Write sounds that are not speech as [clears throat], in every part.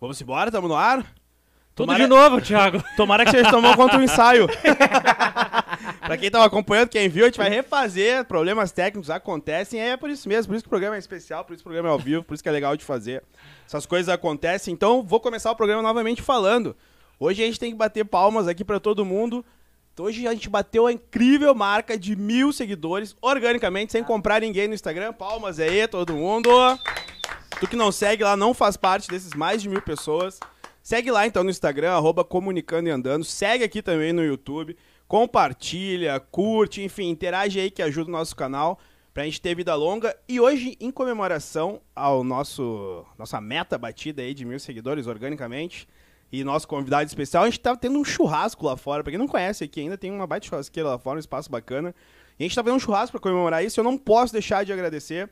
Vamos embora, tamo no ar? Tudo Tomara- de novo, Thiago. [laughs] Tomara que vocês tomam contra o ensaio. [laughs] pra quem tava acompanhando, quem viu, a gente vai refazer. Problemas técnicos acontecem. É por isso mesmo. Por isso que o programa é especial, por isso que o programa é ao vivo, por isso que é legal de fazer. Essas coisas acontecem. Então, vou começar o programa novamente falando. Hoje a gente tem que bater palmas aqui pra todo mundo. Então, hoje a gente bateu a incrível marca de mil seguidores, organicamente, sem comprar ninguém no Instagram. Palmas aí, todo mundo. Tu que não segue lá, não faz parte desses mais de mil pessoas. Segue lá então no Instagram, arroba Comunicando e Andando. Segue aqui também no YouTube. Compartilha, curte, enfim, interage aí que ajuda o nosso canal pra gente ter vida longa. E hoje, em comemoração ao nosso nossa meta batida aí de mil seguidores organicamente, e nosso convidado especial, a gente tá tendo um churrasco lá fora. Pra quem não conhece aqui ainda, tem uma baita churrasqueira lá fora, um espaço bacana. E a gente tá fazendo um churrasco pra comemorar isso. Eu não posso deixar de agradecer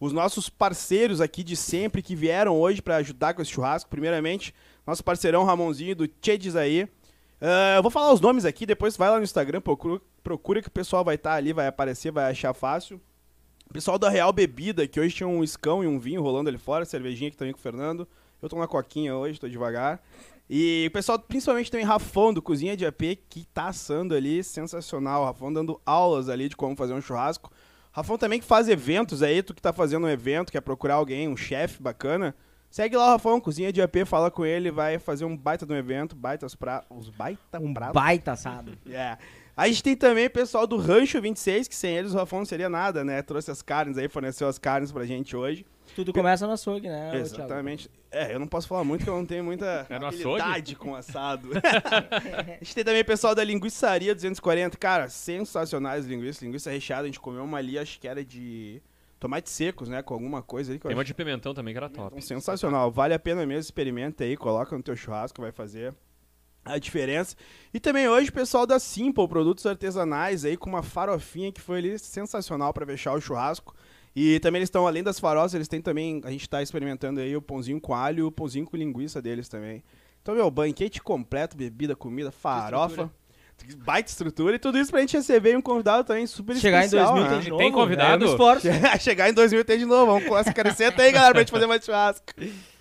os nossos parceiros aqui de sempre que vieram hoje pra ajudar com esse churrasco. Primeiramente, nosso parceirão Ramonzinho do Tchedis aí. Ah, eu vou falar os nomes aqui, depois vai lá no Instagram, procura, procura que o pessoal vai estar ali, vai aparecer, vai achar fácil. Pessoal da Real Bebida, que hoje tinha um escão e um vinho rolando ali fora, cervejinha aqui também com o Fernando. Eu tô na coquinha hoje, tô devagar. E o pessoal, principalmente também Rafão, do Cozinha de AP, que tá assando ali, sensacional. O Rafão dando aulas ali de como fazer um churrasco. Rafão também que faz eventos aí, tu que tá fazendo um evento, quer procurar alguém, um chefe bacana. Segue lá o Rafão, Cozinha de AP, fala com ele, vai fazer um baita de um evento, baita os pra... os baita Um pratos. baita assado. [laughs] É. A gente tem também o pessoal do Rancho 26, que sem eles o Rafão não seria nada, né? Trouxe as carnes aí, forneceu as carnes pra gente hoje. Tudo começa no açougue, né? Exatamente. É, eu não posso falar muito, porque eu não tenho muita [laughs] É no habilidade com assado. [laughs] a gente tem também o pessoal da Linguiçaria 240. Cara, sensacionais linguiças. Linguiça recheada, a gente comeu uma ali, acho que era de tomates secos, né? Com alguma coisa ali que Tem uma acho de pimentão também que era top. então, sensacional. Vale a pena mesmo, experimenta aí, coloca no teu churrasco, vai fazer a diferença. E também hoje o pessoal da Simple, produtos artesanais aí com uma farofinha que foi ali sensacional para fechar o churrasco. E também eles estão, além das farofas, eles têm também, a gente tá experimentando aí o pãozinho com alho e o pãozinho com linguiça deles também. Então, meu, banquete completo, bebida, comida, farofa, baita estrutura e tudo isso pra gente receber um convidado também super Chegar em especial. 2000 né? tem de novo. Tem convidado? é um esforço. [laughs] Chegar em 2000 tem de novo. Vamos com essa crescenta aí, galera, pra gente fazer mais churrasco.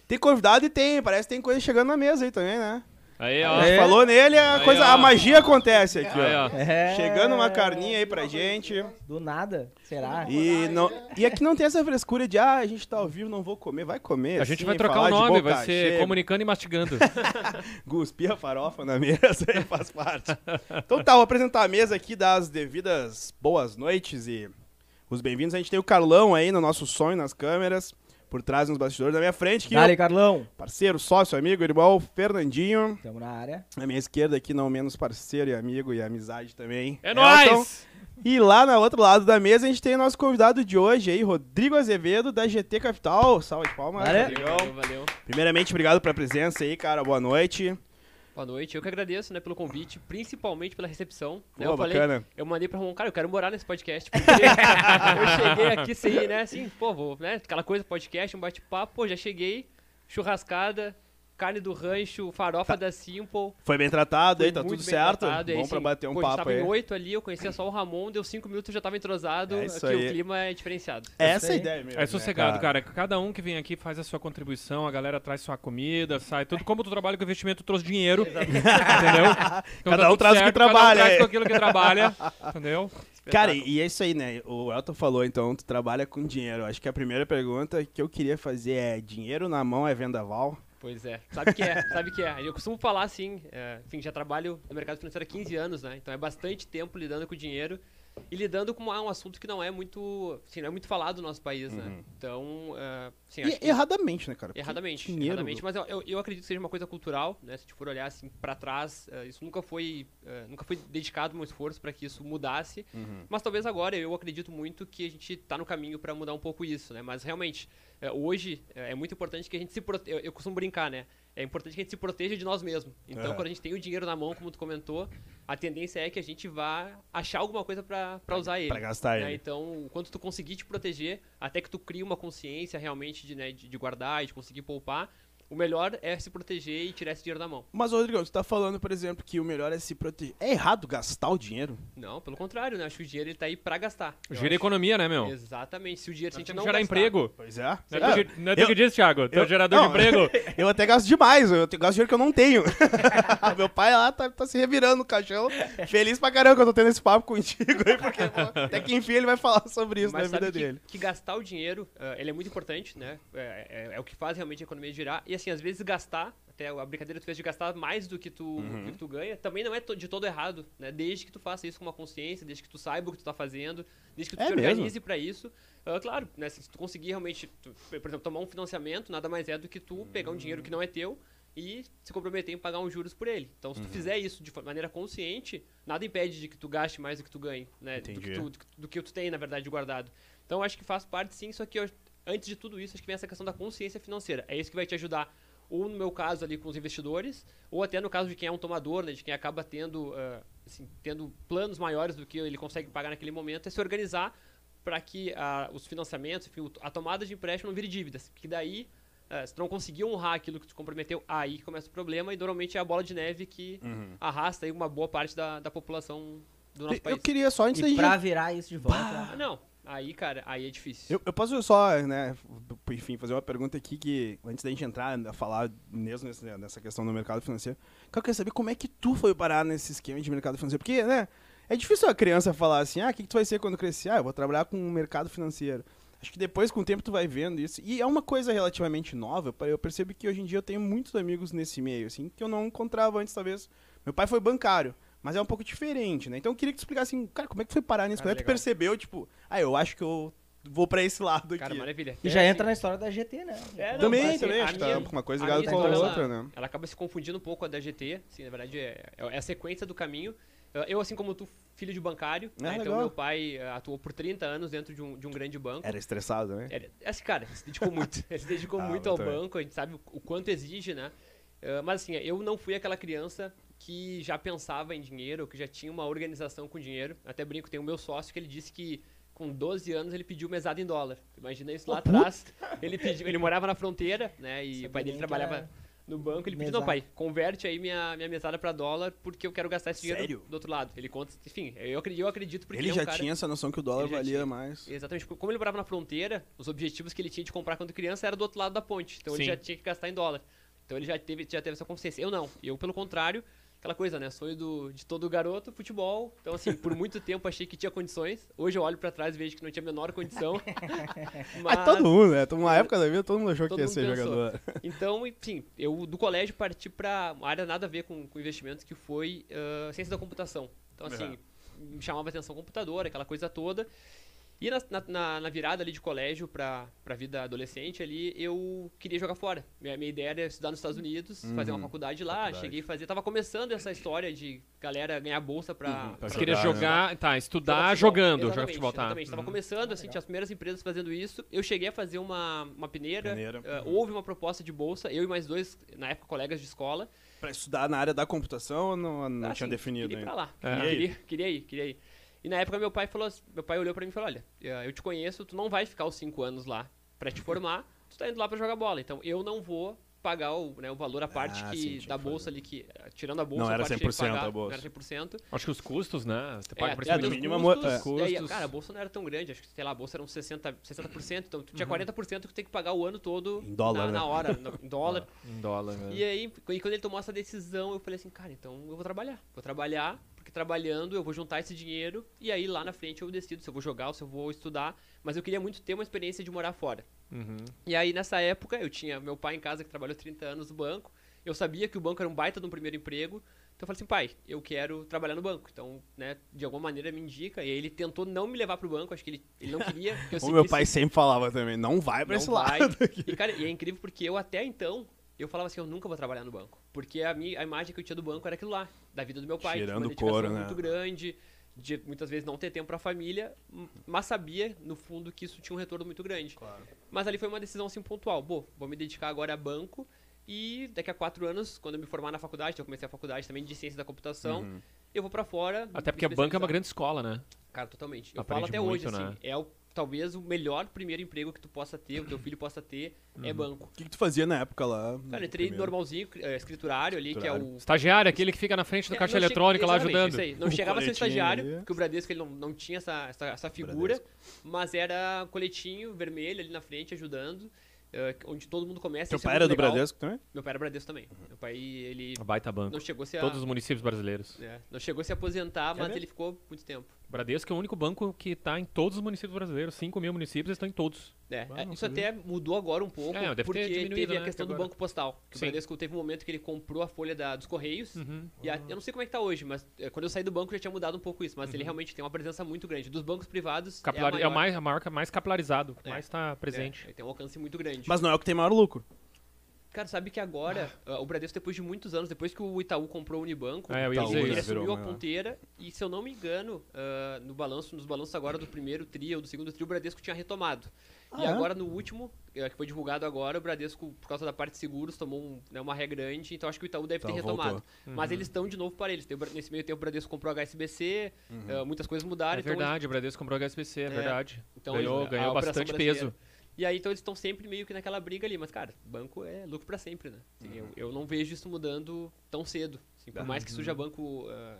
Tem convidado e tem, parece que tem coisa chegando na mesa aí também, né? Aí, A ó. gente É. falou nele, a, Aí, coisa, ó. a magia acontece aqui, Aí, ó. ó. É... Chegando uma carninha aí pra gente. Do nada, será? E, não, e aqui não tem essa frescura de, ah, a gente tá ao vivo, não vou comer. Vai comer, A gente assim, vai trocar o nome, vai ser cheia, comunicando e mastigando. [laughs] Cuspir a farofa na mesa aí faz parte. Então tá, vou apresentar a mesa aqui, dar as devidas boas noites e os bem-vindos. A gente tem o Carlão aí no nosso sonho, nas câmeras, por trás nos bastidores da minha frente, que Dale, Carlão. parceiro, sócio, amigo, irmão, Fernandinho. Tamo na área. Na minha esquerda aqui, não menos parceiro e amigo e amizade também. É Elton. nóis! E lá no outro lado da mesa a gente tem o nosso convidado de hoje aí, Rodrigo Azevedo, da GT Capital. Salve de palmas, Valeu. Rodrigão. Valeu, valeu. Primeiramente, obrigado pela presença aí, cara. Boa noite. Boa noite. Eu que agradeço, né, pelo convite, principalmente pela recepção. Né, eu falei, bacana. eu mandei pra Ramon, cara, eu quero morar nesse podcast. Porque [laughs] eu cheguei aqui sem, né, assim, pô, vou, né, aquela coisa, podcast, um bate-papo, pô, já cheguei, churrascada, carne do rancho, farofa da Simple. Foi bem tratado Foi aí, tá muito tudo bem certo. tratado, e aí, Bom pra assim, bater um pô, a gente papo tava aí. em oito ali, eu conhecia só o Ramon, deu cinco minutos, eu já tava entrosado, É isso aqui aí. o clima é diferenciado. Essa é a aí. ideia mesmo. É né, sossegado, cara. Cada um que vem aqui faz a sua contribuição, a galera traz sua comida, sai tudo. Como tu trabalha com investimento, tu trouxe dinheiro. entendeu? [laughs] Então Cada tá um traz o que certo, trabalha, Cada um traz é. com aquilo que trabalha. [laughs] Entendeu? Cara, e é isso aí, né? O Elton falou, então, tu trabalha com dinheiro. Acho que a primeira pergunta que eu queria fazer é: dinheiro na mão é vendaval? Pois é, sabe que é, sabe que é. Eu costumo falar assim, é, enfim, já trabalho no mercado financeiro há 15 anos, né? Então é bastante tempo lidando com dinheiro e lidando com um assunto que não é muito, assim, não é muito falado no nosso país, né? Então, é, assim, acho E, que- erradamente, né, cara? Porque Erradamente, dinheiro- erradamente, mas eu, eu, acredito que seja uma coisa cultural, né? Se a gente for olhar assim para trás, eh, isso nunca foi, eh, nunca foi dedicado um esforço para que isso mudasse. Uhum. Mas talvez agora eu acredito muito que a gente está no caminho para mudar um pouco isso, né? Mas realmente hoje eh, é muito importante que a gente se prote... eu, eu costumo brincar, né? É importante que a gente se proteja de nós mesmos. Então, É. quando a gente tem o dinheiro na mão, como tu comentou, a tendência é que a gente vá achar alguma coisa para usar ele. Pra gastar né? ele. Então, quanto tu conseguir te proteger, até que tu crie uma consciência realmente de, né, de, de guardar e de conseguir poupar, o melhor é se proteger e tirar esse dinheiro da mão. Mas, Rodrigo, tu tá falando, por exemplo, que o melhor é se proteger. É errado gastar o dinheiro? Não, pelo contrário, né? Acho que o dinheiro ele tá aí pra gastar. Gira economia, né, meu? Exatamente. Se o dinheiro se a gente não gerar gastar- emprego. Pois é. Não é, É, tu, não é tu eu- que diz, Thiago. Tu é eu- gerador não, de emprego. [laughs] Eu até gasto demais, eu gasto dinheiro que eu não tenho. [laughs] Meu pai lá tá, tá se revirando no caixão, feliz pra caramba que eu tô tendo esse papo contigo aí, porque pô, até que enfim ele vai falar sobre isso Mas na vida que, dele. que gastar o dinheiro, ah, ele é muito importante, né? É, é- é o que faz realmente a economia girar. E assim, às vezes gastar, até a brincadeira tu fez de gastar mais do que tu, Uhum. do que tu ganha, também não é de todo errado, né? Desde que tu faça isso com uma consciência, desde que tu saiba o que tu tá fazendo, desde que tu É te mesmo? organize pra isso. Ah, claro, né? Se tu conseguir realmente, tu, por exemplo, tomar um financiamento, nada mais é do que tu pegar um dinheiro que não é teu e se comprometer em pagar uns juros por ele. Então, Uhum. se tu fizer isso de maneira consciente, nada impede de que tu gaste mais do que tu ganhe, né? Do que tu, do que tu tem, na verdade, guardado. Então, acho que faz parte sim, só que eu- antes de tudo isso, acho que vem essa questão da consciência financeira. É isso que vai te ajudar, ou no meu caso ali com os investidores, ou até no caso de quem é um tomador, né, de quem acaba tendo, ah, assim, tendo planos maiores do que ele consegue pagar naquele momento, é se organizar para que ah, os financiamentos, enfim, a tomada de empréstimo não vire dívidas. Que daí, ah, se tu não conseguir honrar aquilo que tu comprometeu, aí começa o problema, e normalmente é a bola de neve que arrasta aí uma boa parte da, da população do nosso Eu país. queria só, antes da E gente... pra virar isso de volta. Ah, não. Aí, cara, aí é difícil. Eu, eu posso só, né, enfim, fazer uma pergunta aqui que, antes da gente entrar a falar mesmo nessa questão do mercado financeiro, eu quero saber como é que tu foi parar nesse esquema de mercado financeiro. Porque, né, é difícil a criança falar assim, ah, o que, que tu vai ser quando crescer? Ah, eu vou trabalhar com o mercado financeiro. Acho que depois, com o tempo, tu vai vendo isso. E é uma coisa relativamente nova. Eu percebo que hoje em dia eu tenho muitos amigos nesse meio, assim, que eu não encontrava antes, talvez. Meu pai foi bancário, mas é um pouco diferente, né? Então eu queria que tu explicasse, assim, cara, como é que foi parar nisso? Cara, como é que tu percebeu, tipo, ah, eu acho que eu vou pra esse lado aqui. Cara, maravilha. E É, já assim, entra na história da GT, né? É, não, Também, assim, também, acho que tá uma coisa ligada com a história, outra, ela- né? Ela acaba se confundindo um pouco com a da GT, assim, na verdade é, é a sequência do caminho. Eu, assim como tu, filho de bancário, Ah, né, então meu pai uh, atuou por 30 anos dentro de um, de um grande banco. Era estressado, né? Era, esse cara, ele se dedicou muito. [laughs] Ele se dedicou Ah, muito ao também. banco, a gente sabe o, o quanto exige, né? Uh, mas assim, eu não fui aquela criança que já pensava em dinheiro, que já tinha uma organização com dinheiro. Até brinco, tem o meu sócio que ele disse que com 12 anos ele pediu mesada em dólar. Imagina isso lá atrás. Ele pediu, ele morava na fronteira, né? E Sabia o pai dele trabalhava no banco. Ele pediu, não, mesada. pai, converte aí minha, minha mesada pra dólar porque eu quero gastar esse dinheiro Sério? do outro lado. Ele conta, enfim, eu acredito, eu acredito porque Ele é um já cara... tinha essa noção que o dólar valia tinha. mais. Exatamente. Como ele morava na fronteira, os objetivos que ele tinha de comprar quando criança era do outro lado da ponte. Então Sim. ele já tinha que gastar em dólar. Então ele já teve, já teve essa consciência. Eu não. Eu, pelo contrário, aquela coisa, né? Sonho do, de todo garoto, futebol. Então, assim, por muito tempo achei que tinha condições. Hoje eu olho pra trás e vejo que não tinha a menor condição. [laughs] Ah, todo mundo, né? Uma época da vida todo mundo achou Todo que ia ser pensou. jogador. Então, enfim, eu do colégio parti pra uma área nada a ver com, com investimentos, que foi ah, ciência da computação. Então, assim, Uhum. me chamava atenção computador, aquela coisa toda. E na, na- na, virada ali de colégio pra, pra vida adolescente ali, eu queria jogar fora. Minha, minha ideia era estudar nos Estados Unidos, fazer uma Uhum. faculdade lá. Faculdade. Cheguei a fazer. Tava começando essa história de galera ganhar bolsa pra. Uhum, pra queria jogar, né? jogar, tá, jogar estudar futebol. jogando, jogar futebol, tá. Exatamente, tava Uhum. começando, assim, tinha as primeiras empresas fazendo isso. Eu cheguei a fazer uma, uma peneira. Peneira. eh, houve uma proposta de bolsa, eu e mais dois, na época, colegas de escola. Pra estudar na área da computação ou não, não Ah, tinha definido Queria ir ainda? pra lá. É. Queria, queria, queria ir, queria ir. E na época meu pai falou, assim- meu pai olhou pra mim e falou, olha, eh, eu te conheço, tu não vai ficar os cinco anos lá pra te formar, tu tá indo lá pra jogar bola, então eu não vou pagar o, né, o valor a parte Ah, que, sim, da bolsa fazer. ali, que tirando a bolsa, Não a era parte que tinha que 100% a pagar, bolsa. Não era 100%. Acho que os custos, né? Você paga É, por é, cima de mínimo, custos, é. e aí, Custos. cara, a bolsa não era tão grande, acho que, sei lá, a bolsa eram 60%, 60% então tu tinha 40% que tu tem que pagar o ano todo Em dólar, na, né? na hora, no- em dólar. [laughs] em dólar, né? E aí, e quando ele tomou essa decisão, eu falei assim, cara, então eu vou trabalhar. Vou trabalhar, porque trabalhando eu vou juntar esse dinheiro e aí lá na frente eu decido se eu vou jogar ou se eu vou estudar. Mas eu queria muito ter uma experiência de morar fora. Uhum. E aí nessa época eu tinha meu pai em casa que trabalhou 30 anos no banco. Eu sabia que o banco era um baita de um primeiro emprego. Então eu falei assim, pai, eu quero trabalhar no banco. Então, né, de alguma maneira me indica. E aí ele tentou não me levar pro banco, acho que ele, ele não queria [laughs] que eu O meu pai sempre falava também, não vai pra não esse vai. [laughs] lado. E, cara, e é incrível porque eu até então, eu falava assim, eu nunca vou trabalhar no banco. Porque a, minha, a imagem que eu tinha do banco era aquilo lá, da vida do meu pai. Tirando uma couro, né? muito grande, de muitas vezes não ter tempo pra família, m- mas sabia, no fundo, que isso tinha um retorno muito grande. Mas ali foi uma decisão assim pontual. Bom, vou me dedicar agora a banco e daqui a quatro anos, quando eu me formar na faculdade, então eu comecei a faculdade também de ciência da computação, eu vou pra fora. Até porque a banca é uma grande escola, né? Cara, totalmente. Eu Aprende falo até muito, hoje, né? assim, é o talvez o melhor primeiro emprego que tu possa ter, o teu filho possa ter, é banco. O que, que tu fazia na época lá? Cara, eu entrei primeiro? normalzinho, eh, escriturário ali, que é Escriturário. o Estagiário, aquele que fica na frente do É, caixa eletrônica lá ajudando. isso aí. Não O chegava a ser estagiário, ali. porque o Bradesco ele não, não tinha essa, essa, essa figura, mas era coletinho vermelho ali na frente ajudando, eh, onde todo mundo começa. Teu é pai era muito do legal. Bradesco também? Meu pai era Bradesco também. Meu pai, ele Baita banco. não chegou a se, a- Todos os municípios brasileiros. é, não chegou a se aposentar, mas mesmo? ele ficou muito tempo. Bradesco é o único banco que está em todos os municípios brasileiros. 5 mil municípios estão em todos. É, Ah, isso sabia. até mudou agora um pouco, É, porque teve a né, questão do agora. Banco Postal. Que o. Bradesco teve um momento que ele comprou a folha da- dos Correios, Uhum. E a- eu não sei como é que tá hoje, mas é, quando eu saí do banco já tinha mudado um pouco isso. Mas ele realmente tem uma presença muito grande. Dos bancos privados, Capilar- é, é, a o maior. mais, a marca mais capilarizado, que É. mais está presente. É, ele tem um alcance muito grande. Mas não é o que tem maior lucro. Cara, sabe que agora, ah, o Bradesco, depois de muitos anos, depois que o Itaú comprou o Unibanco, É, Itaú, né? ele virou assumiu a maior. ponteira. E se eu não me engano, ah, no balanço, nos balanços agora do primeiro tri ou do segundo tri, o Bradesco tinha retomado. Ah, e é? agora, no último, eh, que foi divulgado agora, o Bradesco, por causa da parte de seguros, tomou um, né, uma ré grande. Então acho que o Itaú deve ter Itaú retomado. voltou. Mas eles estão de novo para eles. Nesse meio tempo, o Bradesco comprou a HSBC, ah, muitas coisas mudaram. É então eles- verdade, o Bradesco comprou HSBC, é, verdade. Então, ganhou eles- a ganhou bastante brasileira. peso. E aí, então, eles estão sempre meio que naquela briga ali. Mas, cara, banco é lucro pra sempre, né? Assim, eu, eu não vejo isso mudando tão cedo. Assim, por mais que surja banco ah,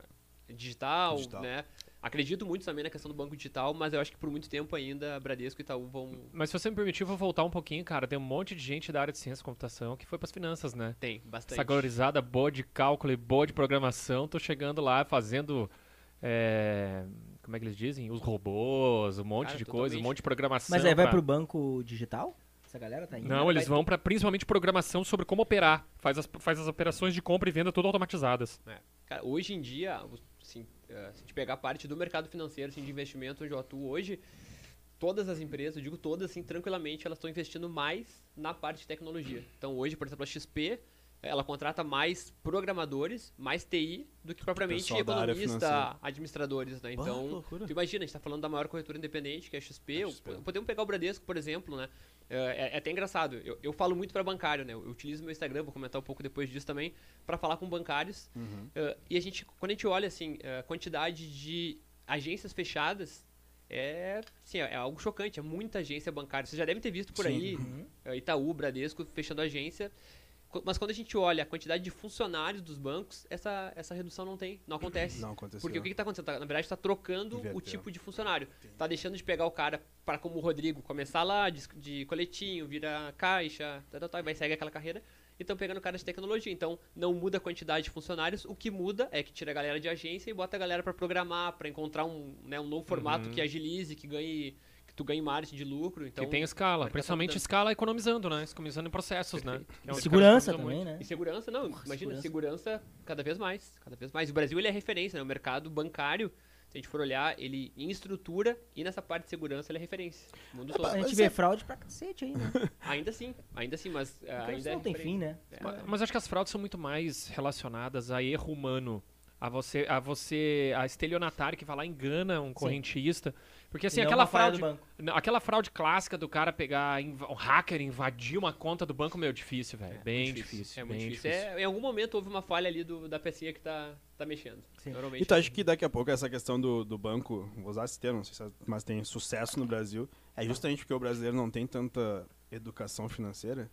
digital, Digital. né? Acredito muito também na questão do banco digital, mas eu acho que por muito tempo ainda Bradesco e Itaú vão... Mas se você me permitir, eu vou voltar um pouquinho, cara. Tem um monte de gente da área de ciência e computação que foi pras finanças, né? Tem, bastante. Essa boa de cálculo e boa de programação, tô chegando lá fazendo. é, como é que eles dizem? Os robôs, um monte Cara, de coisa, um monte de programação. Mas aí vai pra- pro banco digital? Essa galera tá indo? Não, Vai- eles vão pra principalmente programação sobre como operar. Faz as, faz as operações de compra e venda tudo automatizadas. É. Cara, hoje em dia, assim, eh, se a gente pegar a parte do mercado financeiro, assim, de investimento onde eu atuo hoje, todas as empresas, eu digo todas, assim, tranquilamente, elas estão investindo mais na parte de tecnologia. Então, hoje, por exemplo, a XP, ela contrata mais programadores, mais TI, do que propriamente pessoal da área economista, financeira. administradores, né? Então, tu imagina, a gente está falando da maior corretora independente, que é a XP. A XP. Podemos pegar o Bradesco, por exemplo, né? É, é- é até engraçado. Eu, eu falo muito para bancário, né? Eu utilizo meu Instagram, vou comentar um pouco depois disso também, para falar com bancários. Uhum. É, e a gente, quando a gente olha assim, a quantidade de agências fechadas, é, assim, é algo chocante. É muita agência bancária. Vocês já devem ter visto por Sim. aí é, Itaú, Bradesco fechando agência. Mas quando a gente olha a quantidade de funcionários dos bancos, essa, essa redução não tem, não acontece. Não aconteceu. Porque o que está acontecendo? Tá- na verdade, está trocando o Inverteu. tipo de funcionário. Está deixando de pegar o cara para, como o Rodrigo, começar lá de, de coletinho, vira caixa, tal, tal, tal, e vai seguir aquela carreira. E estão pegando cara de tecnologia. Então, não muda a quantidade de funcionários. O que muda é que tira a galera de agência e bota a galera para programar, para encontrar um, né, um novo formato Uhum. que agilize, que ganhe tu ganhe margem de lucro. Então, que tem escala, principalmente mudando. escala economizando, né? Economizando em processos, né? Perfeito. Que é Segurança também, economizam né? E segurança, não, Porra, imagina, segurança. segurança. cada vez mais, cada vez mais. O Brasil ele é referência, né? O mercado bancário, se a gente for olhar, ele em estrutura e nessa parte de segurança ele é referência. O mundo A todo. gente vê é- fraude pra cacete aí, né? [laughs] Ainda assim, ainda assim, mas Porque ainda é não tem referência. fim, né? É. Mas, mas acho que as fraudes são muito mais relacionadas a erro humano. A você, a você, a estelionatário que vai lá e engana um correntista. Porque assim, aquela fraude. Aquela fraude clássica do cara pegar inv- um hacker, invadir uma conta do banco, meu, difícil, velho. bem muito difícil. É muito bem difícil. É, em algum momento houve uma falha ali do, da pecinha que tá, tá mexendo. Sim. Normalmente. E tu acha que daqui a pouco essa questão do, do banco, vou usar esse termo, não sei se é- mas tem sucesso no Brasil, é justamente porque o brasileiro não tem tanta educação financeira?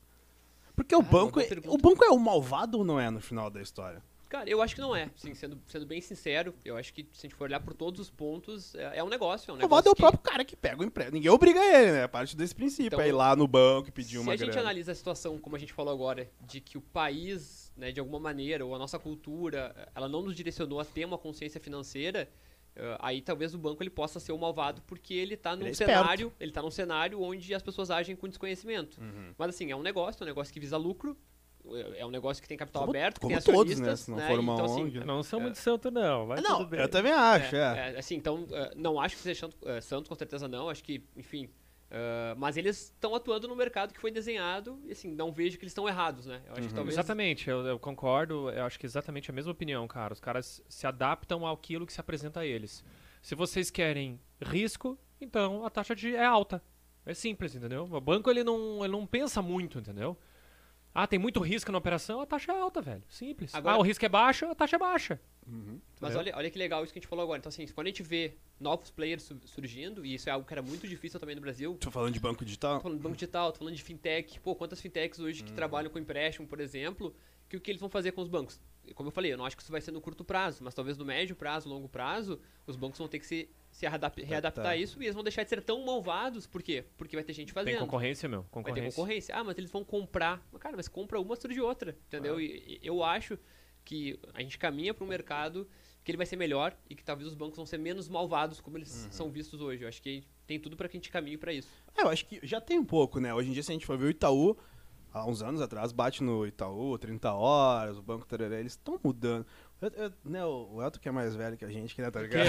Porque o Ah, uma banco, é, o banco é o malvado ou não é no final da história? Cara, eu acho que não é. Sim, sendo, sendo bem sincero, eu acho que se a gente for olhar por todos os pontos, é, é um negócio. É um O negócio malvado é o que- próprio cara que pega o emprego. Ninguém obriga ele, né? A parte desse princípio. Então, é ir lá no banco e pedir Se uma a gente grana. analisa a situação, como a gente falou agora, de que o país, né, de alguma maneira, ou a nossa cultura, ela não nos direcionou a ter uma consciência financeira, eh, aí talvez o banco ele possa ser o malvado porque ele está num Ele é cenário, ele tá num cenário onde as pessoas agem com desconhecimento. Uhum. Mas assim, é um negócio, é um negócio que visa lucro, é é um negócio que tem capital Como- aberto, como tem todos, né? Se não né? for uma então, assim, ONG. Não são É. muito santo, não. Vai Não, tudo bem. eu também acho, é. É, assim, então, eh, não acho que seja santo, eh, santo, com certeza não. Acho que, enfim. eh, mas eles estão atuando no mercado que foi desenhado e, assim, não vejo que eles estão errados, né? Eu acho que Uhum. talvez. Exatamente, eu, eu concordo. Eu acho que exatamente a mesma opinião, cara. Os caras se adaptam àquilo que se apresenta a eles. Se vocês querem risco, então a taxa de é alta. É simples, entendeu? O banco ele não, ele não pensa muito, entendeu? Ah, tem muito risco na operação, a taxa é alta, velho. Simples. Agora- Ah, o risco é baixo, a taxa é baixa. Mas olha, olha que legal isso que a gente falou agora. Então, assim, quando a gente vê novos players su- surgindo, e isso é algo que era muito difícil também no Brasil, Tô falando de banco digital? Tô falando de banco digital, tô falando de fintech. Pô, quantas fintechs hoje que trabalham com empréstimo, por exemplo, que o que eles vão fazer com os bancos? Como eu falei, eu não acho que isso vai ser no curto prazo, mas talvez no médio prazo, longo prazo, os bancos vão ter que se, se readap- readaptar a isso e eles vão deixar de ser tão malvados. Por quê? Porque vai ter gente Tem fazendo. concorrência, meu. Vai ter Concorrência. concorrência. Ah, mas eles vão comprar. Cara, mas compra uma, surge outra, entendeu? E, e eu acho que a gente caminha para um mercado que ele vai ser melhor e que talvez os bancos vão ser menos malvados como eles são vistos hoje. Eu acho que tem tudo para que a gente caminhe para isso. É, eu acho que já tem um pouco, né? Hoje em dia, se a gente for ver o Itaú, há uns anos atrás, bate no Itaú, 30 horas, o Banco Tararé, eles estão mudando. Eu- eu- né, o Elton que é mais velho que a gente, que né, tá ligado?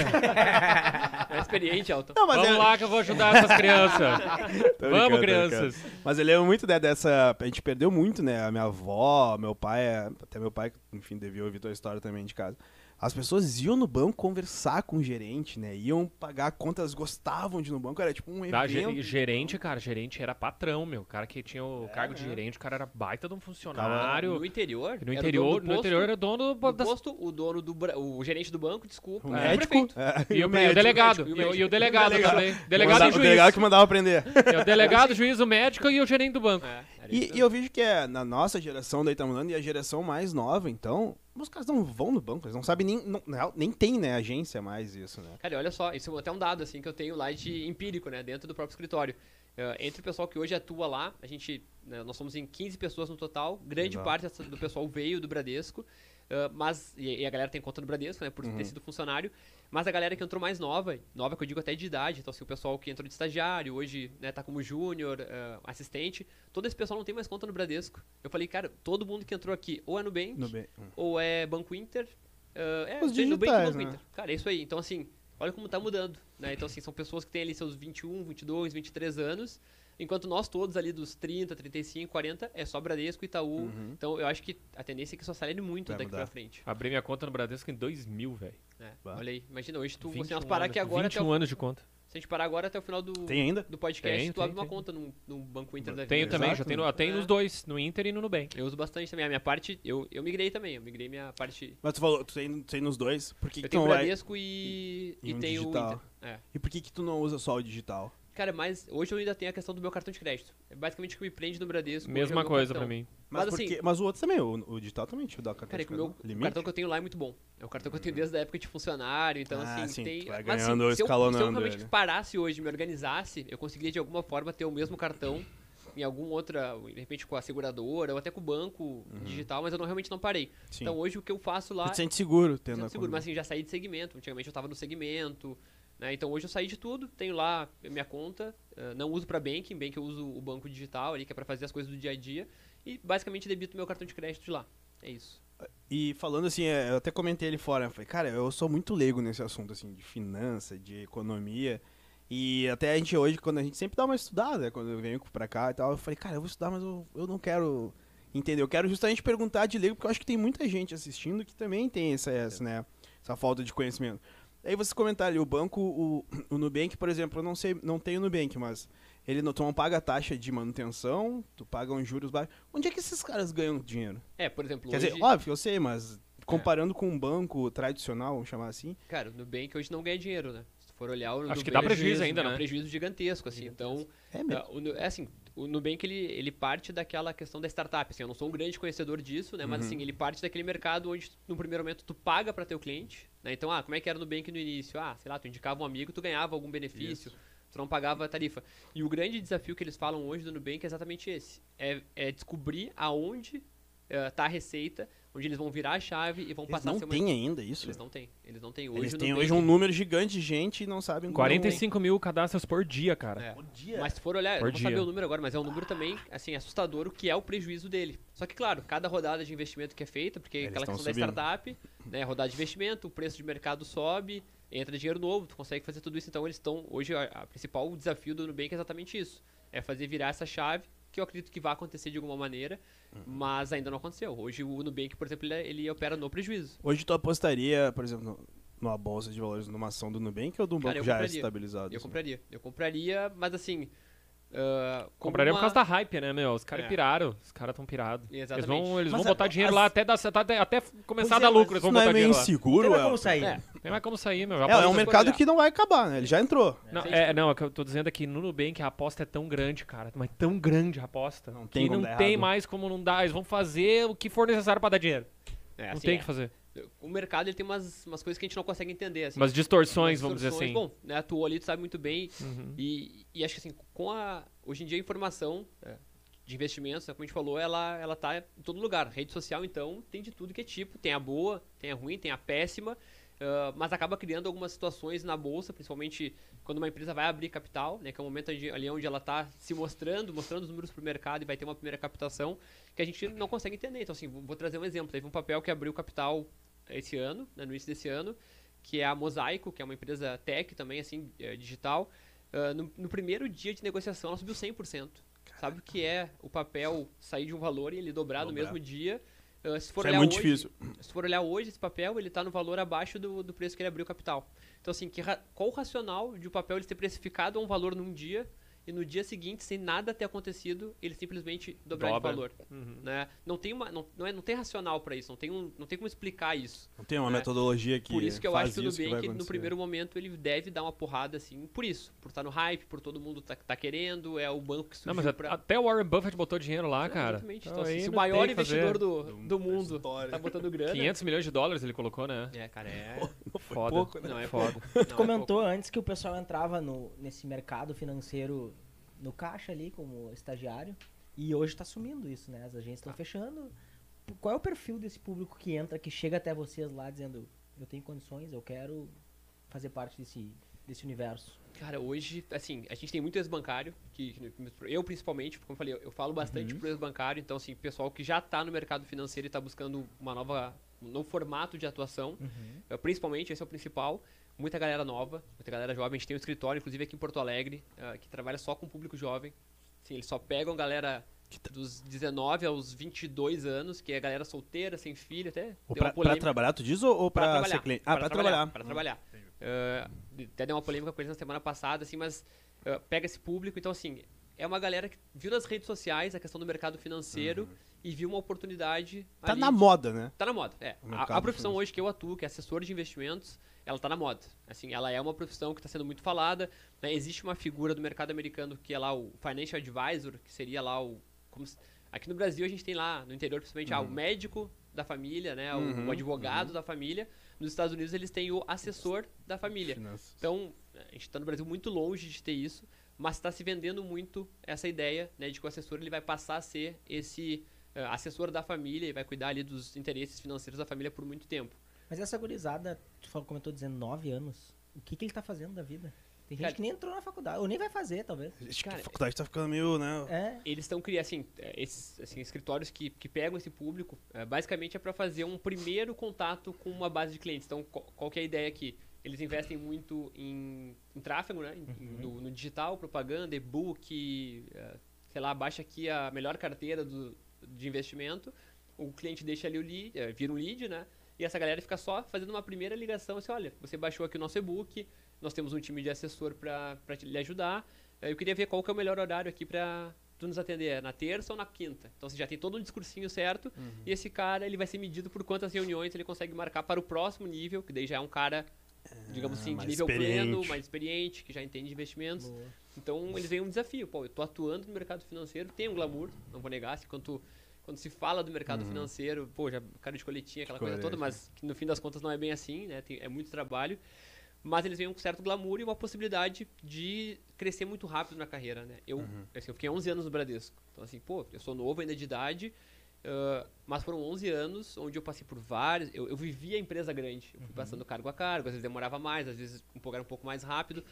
É experiente, Elton. Não, mas Vamos é- lá que eu vou ajudar essas crianças. [laughs] Vamos, crianças. Mas eu lembro muito né, dessa. A gente perdeu muito, né? A minha avó, meu pai, é- até meu pai, enfim, devia ouvir tua história também de casa. As pessoas iam no banco conversar com o gerente, né? Iam pagar contas, gostavam de ir no banco, era tipo um Da, ge- evento. gerente, cara, gerente era patrão, meu. O cara que tinha o cargo de né? gerente, o cara era baita de um funcionário. No interior? No era o interior, dono do no posto, interior era dono do das- posto, o dono do o gerente do banco, desculpa, O médico. é, E o, [laughs] e o delegado. médico, E o, e o o delegado também. Delegado Mandava- e O juiz. delegado que mandava prender. É o delegado, juiz, o médico e o gerente do banco. É, E, e eu vejo que é na nossa geração daí tá mudando e a geração mais nova, então, os caras não vão no banco, eles não sabem nem, não, nem tem, né, agência mais isso, né? Cara, olha só, isso é até um dado assim que eu tenho lá de empírico, né, dentro do próprio escritório. Eh, entre o pessoal que hoje atua lá, a gente, né, nós somos em 15 pessoas no total, grande Legal. parte do pessoal veio do Bradesco, eh, mas e, e a galera tem conta no Bradesco, né, por Uhum. ter sido funcionário, mas a galera que entrou mais nova, nova que eu digo até de idade, então assim, o pessoal que entrou de estagiário, hoje, né, tá como júnior, eh, assistente, todo esse pessoal não tem mais conta no Bradesco. Eu falei, cara, todo mundo que entrou aqui ou é Nubank, No bem. ou é Banco Inter. ah, é, Os tem Nubank e digitais, Banco né? Inter. Cara, é isso aí. Então, assim, olha como tá mudando. Né? Então, assim, são pessoas que têm ali seus 21, 22, 23 anos. Enquanto nós todos ali dos 30, 35, 40, é só Bradesco, Itaú. Então, eu acho que a tendência é que isso acelere muito Vai daqui mudar. pra frente. Abri minha conta no Bradesco em 2000, velho. É, Bah. olha aí. Imagina, hoje tu, se 21 nós parar aqui anos, agora até 21 o, anos de conta. Se a gente parar agora até o final do, Tem ainda? do podcast, Tem, tu tem, abre uma tem. conta no, no Banco Inter da vida. Tenho também, Exato. já tenho, tenho É. nos dois, no Inter e no Nubank. Eu uso bastante também. A minha parte, eu, eu migrei também. Eu migrei minha parte. Mas tu falou, tu tem, tu tem nos dois, por que, Eu tenho o não vai... Bradesco e, E e um tenho digital. o Inter. É. E por que que tu não usa só o digital? Cara, mas hoje eu ainda tenho a questão do meu cartão de crédito. É basicamente o que me prende no Bradesco. é Mesma coisa cartão. pra mim. Mas, Mas, por assim- quê? mas o outro também, o, o digital também te dá o cartão Cara, é de que o meu crédito, o limite? cartão que eu tenho lá é muito bom. É o cartão que eu tenho desde a época de funcionário, então Ah, assim, sim, tem. vai mas, assim, ganhando, se eu, se eu realmente ele. parasse hoje, me organizasse, eu conseguiria de alguma forma ter o mesmo cartão em algum outra, de repente com a seguradora ou até com o banco digital, mas eu não, realmente não parei. Uhum. Sim. Então hoje o que eu faço lá tu te sente seguro tendo sinto a seguro, mas assim, já saí de segmento. Antigamente eu tava no segmento. Né? Então hoje eu saí de tudo, tenho lá minha conta, eh, não uso para banking, banking eu uso o banco digital ali, que é para fazer as coisas do dia a dia, e basicamente debito meu cartão de crédito de lá. É isso. E falando assim, é, eu até comentei ali fora, eu falei, cara, eu sou muito leigo nesse assunto, assim, de finança, de economia. E até a gente hoje, quando a gente sempre dá uma estudada, né, quando eu venho pra cá e tal, eu falei, cara, eu vou estudar, mas eu, eu não quero entender. Eu quero justamente perguntar de leigo, porque eu acho que tem muita gente assistindo que também tem essa, essa, né, essa falta de conhecimento. Aí você comentar ali, o banco, o, [clears throat] o Nubank, por exemplo, eu não sei, não tenho Nubank, mas ele não, tu não paga taxa de manutenção, tu paga uns juros baixos. Onde é que esses caras ganham dinheiro? É, por exemplo, Quer hoje, dizer, óbvio, eu sei, mas comparando com um banco tradicional, vamos chamar assim, cara, o Nubank hoje não ganha dinheiro, né? Se tu for olhar o Acho Nubank, que dá prejuízo ainda, é um né? prejuízo gigantesco, assim. Então, é mesmo. Ah, o é assim, o Nubank ele, ele parte daquela questão da startup. Assim, eu não sou um grande conhecedor disso, né? Mas Uhum. assim, ele parte daquele mercado onde no primeiro momento tu paga para teu cliente, né? Então, ah, como é que era no Nubank no início? Ah, sei lá, tu indicava um amigo, tu ganhava algum benefício, tu não pagava a tarifa. E o grande desafio que eles falam hoje do Nubank é exatamente esse: é, é descobrir aonde eh, tá a receita, onde eles vão virar a chave e vão Eles passar a não têm ainda isso. Eles não têm. Eles não têm hoje. Eles têm hoje um número gigante de gente e não sabem como- 45 mil cadastros por dia, cara. É. Por dia. Mas se for olhar, eu Por não vou saber o número agora, mas é um número também, assim, assustador o que é o prejuízo dele. Só que, claro, cada rodada de investimento que é feita, porque Eles aquela tão questão subindo. da startup, né, rodada de investimento, o preço de mercado sobe, entra dinheiro novo, tu consegue fazer tudo isso. Então, eles estão, hoje, a, a principal desafio do Nubank é exatamente isso. É fazer virar essa chave, que eu acredito que vai acontecer de alguma maneira, Uhum. mas ainda não aconteceu. Hoje, o Nubank, por exemplo, ele, é- ele opera no prejuízo. Hoje tu apostaria, por exemplo, no- numa bolsa de valores, numa ação do Nubank ou de um Cara, banco já compraria. estabilizado? Eu assim? compraria. Eu compraria, mas assim. Como Compraria por uma- causa da hype, né, meu? Os caras É. piraram. Os caras tão pirados. Eles vão, eles Mas vão a- botar dinheiro as- lá até, dar, até, até começar a é, dar mas lucro. Eles vão não é botar meio dinheiro lá. inseguro, Tem mais como sair. É. Tem mais como sair, meu. Já É, é um mercado que não vai acabar, né? Ele já entrou. Não, é, não, é que eu tô dizendo aqui no Nubank a aposta é tão grande, cara. Mas tão grande a aposta. Não tem que não tem errado. mais como não dar. Eles vão fazer o que for necessário pra dar dinheiro. É, não assim, tem o é. que fazer. O mercado ele tem umas, umas coisas que a gente não consegue entender. Assim. Umas distorções, Umas vamos dizer distorções. assim. Bom, né, atuou ali, tu sabe muito bem. Uhum. E, e acho que assim, com a. Hoje em dia a informação é, de investimentos, né, como a gente falou, ela, ela tá em todo lugar. Rede social, então, tem de tudo que é tipo. Tem a boa, tem a ruim, tem a péssima. ah, mas acaba criando algumas situações na bolsa, principalmente quando uma empresa vai abrir capital, né, que é o momento ali onde ela está se mostrando, mostrando os números para o mercado e vai ter uma primeira captação, que a gente não consegue entender. Então, assim, vou vou trazer um exemplo. Teve um papel que abriu capital esse ano, né, no início desse ano, que é a Mosaico, que é uma empresa tech também, assim, eh, digital. Ah, no, no primeiro dia de negociação, ela subiu 100%. Sabe o que é o papel sair de um valor e ele dobrar no Dobrar. mesmo dia? Ah, se for Isso é olhar muito hoje, difícil. Se for olhar hoje, esse papel, ele está no valor abaixo do, do preço que ele abriu o capital. Então, assim, que qual o racional de o papel ele ser precificado a um valor num dia e no dia seguinte, sem nada ter acontecido, ele simplesmente dobrar Dobra. de valor? Uhum. Né? Não, tem uma, não, não, é, não tem racional para isso, não tem, um, não tem como explicar isso. Não tem uma É. metodologia que Por isso que eu acho que o isso vai Nubank, no primeiro momento, ele deve dar uma porrada, assim, por isso. Por estar no hype, por todo mundo tá, tá querendo, é o banco que surgiu Não, mas a- pra... até o Warren Buffett botou dinheiro lá, cara. Exatamente. Então, Então, assim, se o maior que investidor do, Do- mundo tá botando grana... 500 milhões de dólares ele colocou, né? É, cara, é... Não foi Foda. pouco, né? Não, é Foda. Não, é Tu comentou antes que o pessoal entrava no, nesse mercado financeiro no caixa ali como estagiário e hoje tá sumindo isso, né? As agências estão fechando. P- Qual é o perfil desse público que entra, que chega até vocês lá dizendo eu tenho condições, eu quero fazer parte desse, desse universo? Cara, hoje, assim, a gente tem muito ex-bancário, que, que eu principalmente, como eu falei, eu, eu falo bastante Uhum. pro ex-bancário, então, assim, pessoal que já tá no mercado financeiro e tá buscando uma nova, um novo formato de atuação, eh, principalmente, esse é o principal, muita galera nova, muita galera jovem, a gente tem um escritório, inclusive aqui em Porto Alegre, eh, que trabalha só com público jovem, assim, eles só pegam galera dos 19 aos 22 anos, que é galera solteira, sem filho, até Ou pra, trabalhar, tu diz, ou, ou pra, trabalhar, ser cliente? Ah, pra, trabalhar. Pra trabalhar. Eh, até deu uma polêmica com eles na semana passada, assim, mas eh, pega esse público. Então, assim, é uma galera que viu nas redes sociais a questão do mercado financeiro e viu uma oportunidade. Tá ali na moda, né? Tá na moda, é. A, a profissão hoje que eu atuo, que é assessor de investimentos, ela tá na moda. Assim, ela é uma profissão que está sendo muito falada. né? Existe uma figura do mercado americano que é lá o financial advisor, que seria lá o... se- aqui no Brasil a gente tem lá, no interior principalmente, ah, o médico da família, né? o- Uhum, o advogado da família. Nos Estados Unidos eles têm o assessor da família. Finanças. Então, a gente está no Brasil muito longe de ter isso, mas está se vendendo muito essa ideia né, de que o assessor ele vai passar a ser esse eh, assessor da família e vai cuidar ali dos interesses financeiros da família por muito tempo. Mas essa gurizada, tu falou, comentou 19 anos, o que, que ele tá fazendo da vida? Tem gente Cara- que nem entrou na faculdade, ou nem vai fazer, talvez. Acho que Cara, a faculdade tá ficando meio, né? É, Eles estão criando, assim, eh, esses assim, escritórios que, que pegam esse público, eh, basicamente é para fazer um primeiro contato com uma base de clientes. Então, qual, qual que é a ideia aqui? Eles investem muito em, em tráfego, né? Em- em- no, no digital, propaganda, e-book, eh, sei lá, baixa aqui a melhor carteira do, de investimento, o cliente deixa ali o lead, vira um lead, né? E essa galera fica só fazendo uma primeira ligação, assim, olha, você baixou aqui o nosso e-book, nós temos um time de assessor para lhe ajudar, eh, eu queria ver qual que é o melhor horário aqui para tu nos atender, é na terça ou na quinta. Então você já tem todo um discursinho certo, e esse cara ele vai ser medido por quantas reuniões ele consegue marcar para o próximo nível, que daí já é um cara, digamos assim, de nível pleno, mais experiente, que já entende de investimentos. boa. Então eles veem um desafio. Pô, eu tô atuando no mercado financeiro, tem um glamour, não vou negar. Quando, tu- quando se fala do mercado financeiro, pô, já cara de coletinha, aquela coisa toda, mas que no fim das contas não é bem assim, né? Tem- é muito trabalho. Mas eles veem um certo glamour e uma possibilidade de crescer muito rápido na carreira, né? Eu, assim, eu fiquei 11 anos no Bradesco. Então, assim, pô, eu sou novo ainda de idade, ah, mas foram 11 anos onde eu passei por vários. Eu, eu vivi a empresa grande. Eu fui passando cargo a cargo, às vezes demorava mais, às vezes um pouco, era um pouco mais rápido.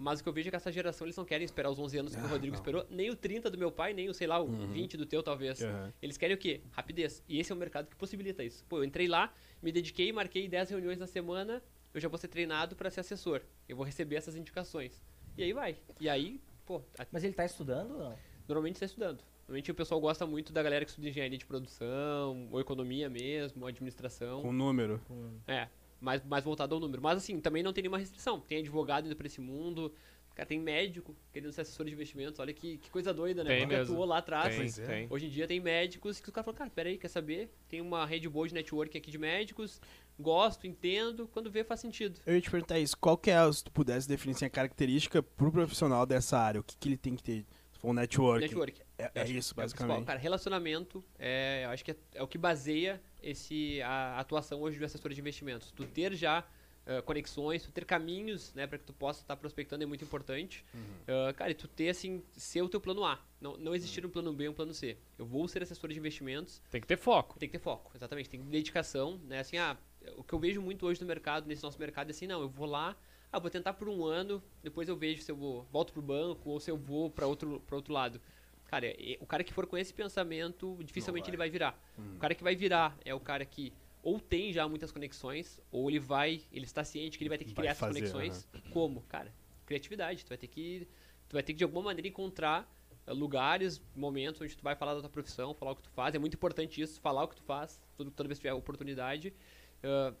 Mas o que eu vejo é que essa geração eles não querem esperar os 11 anos que o Ah, Rodrigo não. esperou, nem o 30 do meu pai, nem o, sei lá, o 20 do teu, talvez. Aham. Eles querem o quê? Rapidez. E esse é o mercado que possibilita isso. Pô, eu entrei lá, me dediquei, marquei 10 reuniões na semana, eu já vou ser treinado para ser assessor. Eu vou receber essas indicações. E aí vai. E aí, pô, a- Mas ele tá estudando ou não? normalmente está estudando. Normalmente o pessoal gosta muito da galera que estuda engenharia de produção, ou economia mesmo, ou administração. Com número. É, mais, mais voltado ao número. Mas assim, também não tem nenhuma restrição. Tem advogado indo pra esse mundo, Cara, tem médico querendo ser assessor de investimentos. Olha que, que coisa doida, né? Tem Porque mesmo. atuou lá atrás. Tem, é. tem. Hoje em dia tem médicos que os caras falam, cara, peraí, quer saber? Tem uma rede boa de network aqui de médicos, gosto, entendo, quando vê faz sentido. Eu ia te perguntar isso, qual que é, se tu pudesse definir assim, a característica pro profissional dessa área, o que, que ele tem que ter? For um network. Network. É, é isso, principal. basicamente. Cara, relacionamento, é, eu acho que é, é o que baseia esse, a atuação hoje do assessor de investimentos. Tu ter já eh, conexões, tu ter caminhos, né, para que tu possa estar prospectando é muito importante. Uhum. Eh, cara, e tu ter, assim, ser o teu plano A. Não, não existir um plano B e um plano C. Eu vou ser assessor de investimentos, Tem que ter foco. tem que ter foco, exatamente. Tem que ter dedicação, né? Assim, ah, o que eu vejo muito hoje no mercado, nesse nosso mercado, é assim, não, eu vou lá, ah, vou tentar por um ano, depois eu vejo se eu vou, volto pro banco ou se eu vou para outro, pra outro lado. Cara, o cara que for com esse pensamento, dificilmente vai. ele vai virar. O cara que vai virar é o cara que ou tem já muitas conexões, ou ele vai, ele está ciente que ele vai ter que Vai criar essas fazer, conexões. Como? Cara, criatividade. Tu vai ter que, tu vai ter que de alguma maneira encontrar eh, lugares, momentos onde tu vai falar da tua profissão, falar o que tu faz. É muito importante isso, falar o que tu faz, toda, toda vez que tiver oportunidade. Ah,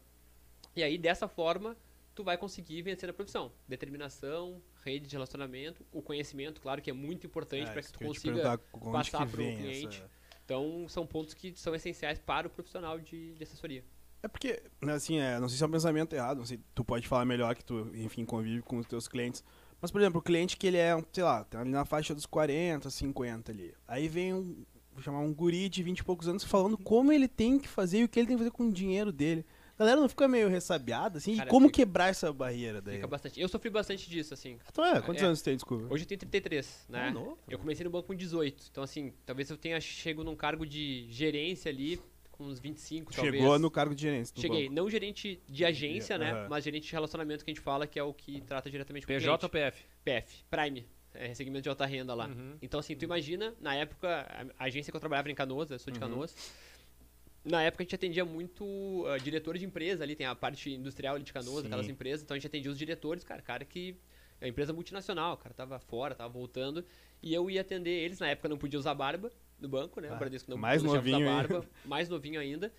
e aí, dessa forma, tu vai conseguir vencer na profissão. Determinação, rede de relacionamento, o conhecimento, claro que é muito importante para que tu consiga passar pro vem cliente. essa- então, são pontos que são essenciais para o profissional de, de assessoria. É porque, assim, é, não sei se é um pensamento errado, não sei, tu pode falar melhor que tu, enfim, convive com os teus clientes. Mas, por exemplo, o cliente que ele é, sei lá, tá ali na faixa dos 40, 50 ali. Aí vem um, vou chamar um guri de 20 e poucos anos falando como ele tem que fazer e o que ele tem que fazer com o dinheiro dele. A galera não fica meio ressabiada, assim? Cara, e como fica- quebrar essa barreira daí? Fica bastante. Eu sofri bastante disso, assim. Tu é, quantos É. anos tu tem, desculpa? Hoje eu tenho 33, né? Ah, novo. Eu comecei no banco com 18. Então, assim, talvez eu tenha chego num cargo de gerência ali com uns 25, talvez. Chegou no cargo de gerente. do Cheguei, banco. não gerente de agência, né? Mas gerente de relacionamento que a gente fala, que é o que trata diretamente com o PJ ou. PF? PF, Prime, é, segmento de alta renda lá. Uhum. Então, assim, tu imagina, na época, a, agência que eu trabalhava era em Canoas, eu sou de Uhum. Na época a gente atendia muito uh, diretor de empresa ali, tem a parte industrial ali de Canoas, Sim. aquelas empresas, então a gente atendia os diretores, cara, cara que é uma empresa multinacional, o cara tava fora, tava voltando, e eu ia atender eles, na época não podia usar barba no banco, né? Ah, o Bradesco não mais novinho usar barba, mais novinho ainda.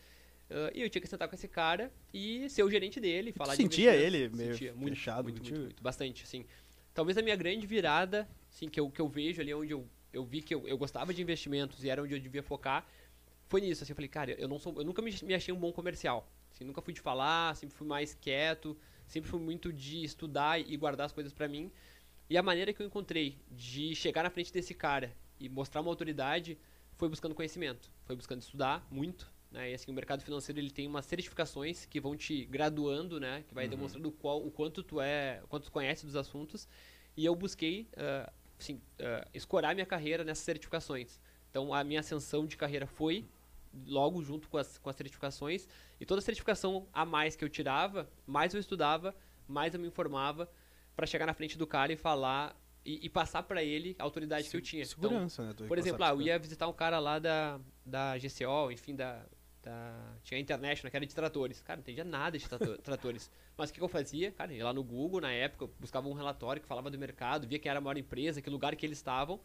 Uh, e eu tinha que sentar com esse cara e ser o gerente dele, falar de sentia ele meio sentia, muito, fechado muito, contigo? muito, muito, bastante, assim. Talvez a minha grande virada, assim, que eu, que eu vejo ali onde eu, eu vi que eu, eu gostava de investimentos e era onde eu devia focar, foi nisso, assim, eu falei, cara, eu, não sou, eu nunca me, me achei um bom comercial, assim, nunca fui de falar, sempre fui mais quieto, sempre fui muito de estudar e guardar as coisas pra mim, e a maneira que eu encontrei de chegar na frente desse cara e mostrar uma autoridade foi buscando conhecimento, foi buscando estudar muito, né? E assim, o mercado financeiro ele tem umas certificações que vão te graduando, né? Que vai demonstrando qual, o quanto tu é, o quanto tu conhece dos assuntos. E eu busquei, ah, assim, ah, escorar minha carreira nessas certificações. Então, a minha ascensão de carreira foi logo junto com as, com as certificações. E toda certificação a mais que eu tirava, mais eu estudava, mais eu me informava para chegar na frente do cara e falar e, e passar para ele a autoridade que eu tinha. Então, Segurança, né? tu por exemplo, ah, eu ia visitar um cara lá da, da GCO, enfim, da, da. Tinha a International, que era de tratores. Cara, não entendia nada de trato- [laughs] tratores. Mas o que, que eu fazia? Cara, ia lá no Google, na época, buscava um relatório que falava do mercado, via quem era a maior empresa, que lugar que eles estavam.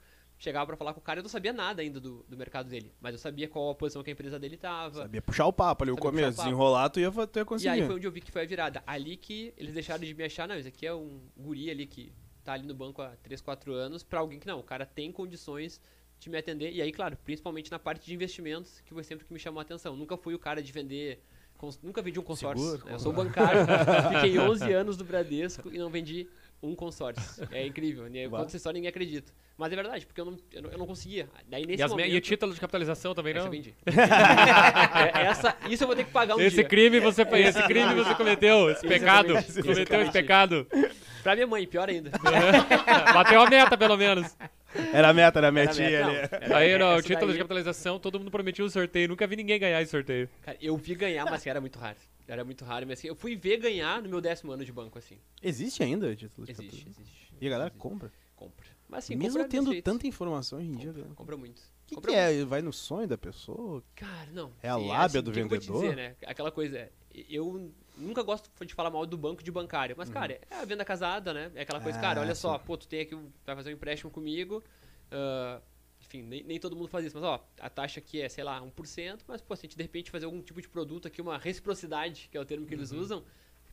Chegava pra falar com o cara, eu não sabia nada ainda do, do mercado dele. Mas eu sabia qual a posição que a empresa dele tava. Sabia puxar o papo ali, o começo. Desenrolar, tu ia, tu ia E conseguir. aí foi onde eu vi que foi a virada. Ali que eles deixaram de me achar, não, esse aqui é um guri ali que tá ali no banco há 3, 4 anos, pra alguém que não, o cara tem condições de me atender. E aí, claro, principalmente na parte de investimentos, que foi sempre que me chamou a atenção. Nunca fui o cara de vender, cons- nunca vendi um consórcio. Seguro, né? Eu sou bancário, [laughs] fiquei 11 anos no Bradesco e não vendi um consórcio. É incrível, né? essa história e ninguém acredita. Mas é verdade, porque eu não, eu não, eu não conseguia. Daí nesse E, as me- momento... e o título de capitalização também essa não? eu vendi. É, essa, isso eu vou ter que pagar um Esse dia. crime você foi, esse crime você cometeu, esse pecado, você cometeu esse pecado. Pra minha mãe, pior ainda. Bateu a meta, pelo menos. Era a meta, era a Era metinha meta, ali. não, Aí, não, o essa título daí- de capitalização, todo mundo prometia um sorteio. Nunca vi ninguém ganhar esse sorteio. Cara, eu vi ganhar, mas era muito raro. Era muito raro, mas assim, eu fui ver ganhar no meu décimo ano de banco, assim. Existe ainda título de Existe, existe. E a galera existe. compra. compra. Mas assim, Mesmo compra tendo tanta informação hoje em dia. Compra, velho. compra muito. O que, Compra que é? Vai no sonho da pessoa? Cara, não. É a Sim, lábia assim, do o que que eu vou te vendedor? dizer, né? Aquela coisa, é, eu nunca gosto de falar mal do banco de bancário, mas, cara, é a venda casada, né? É aquela coisa, cara, Uhum. Ah, olha só, sim. pô, tu tem aqui, vai fazer um empréstimo comigo, ah, enfim, nem, nem todo mundo faz isso, mas, ó, a taxa aqui é, sei lá, 1%, mas, pô, se a gente, de repente, fazer algum tipo de produto aqui, uma reciprocidade, que é o termo que eles Uhum. usam,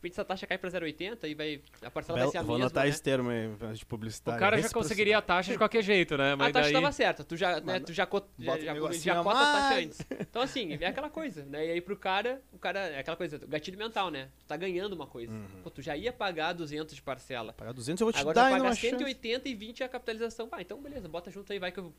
repente essa taxa cai pra 0,80 e vai, a parcela Belo- vai ser a vou mesma, anotar né? esse termo aí de O publicitário. cara já conseguiria a taxa de qualquer jeito, né? Mas a taxa daí... estava certa, tu já, né, tu já, co- já, já, já cota a taxa antes. Então, assim, é aquela coisa, né? E aí pro cara, o cara, é aquela coisa, gatilho mental, né? Tu tá ganhando uma coisa. Pô, tu já ia pagar 200 de parcela. Pagar 200 eu vou te Agora dar tu ainda paga uma chance. 180 e 20 a capitalização. Ah, então beleza, bota junto aí, vai que eu,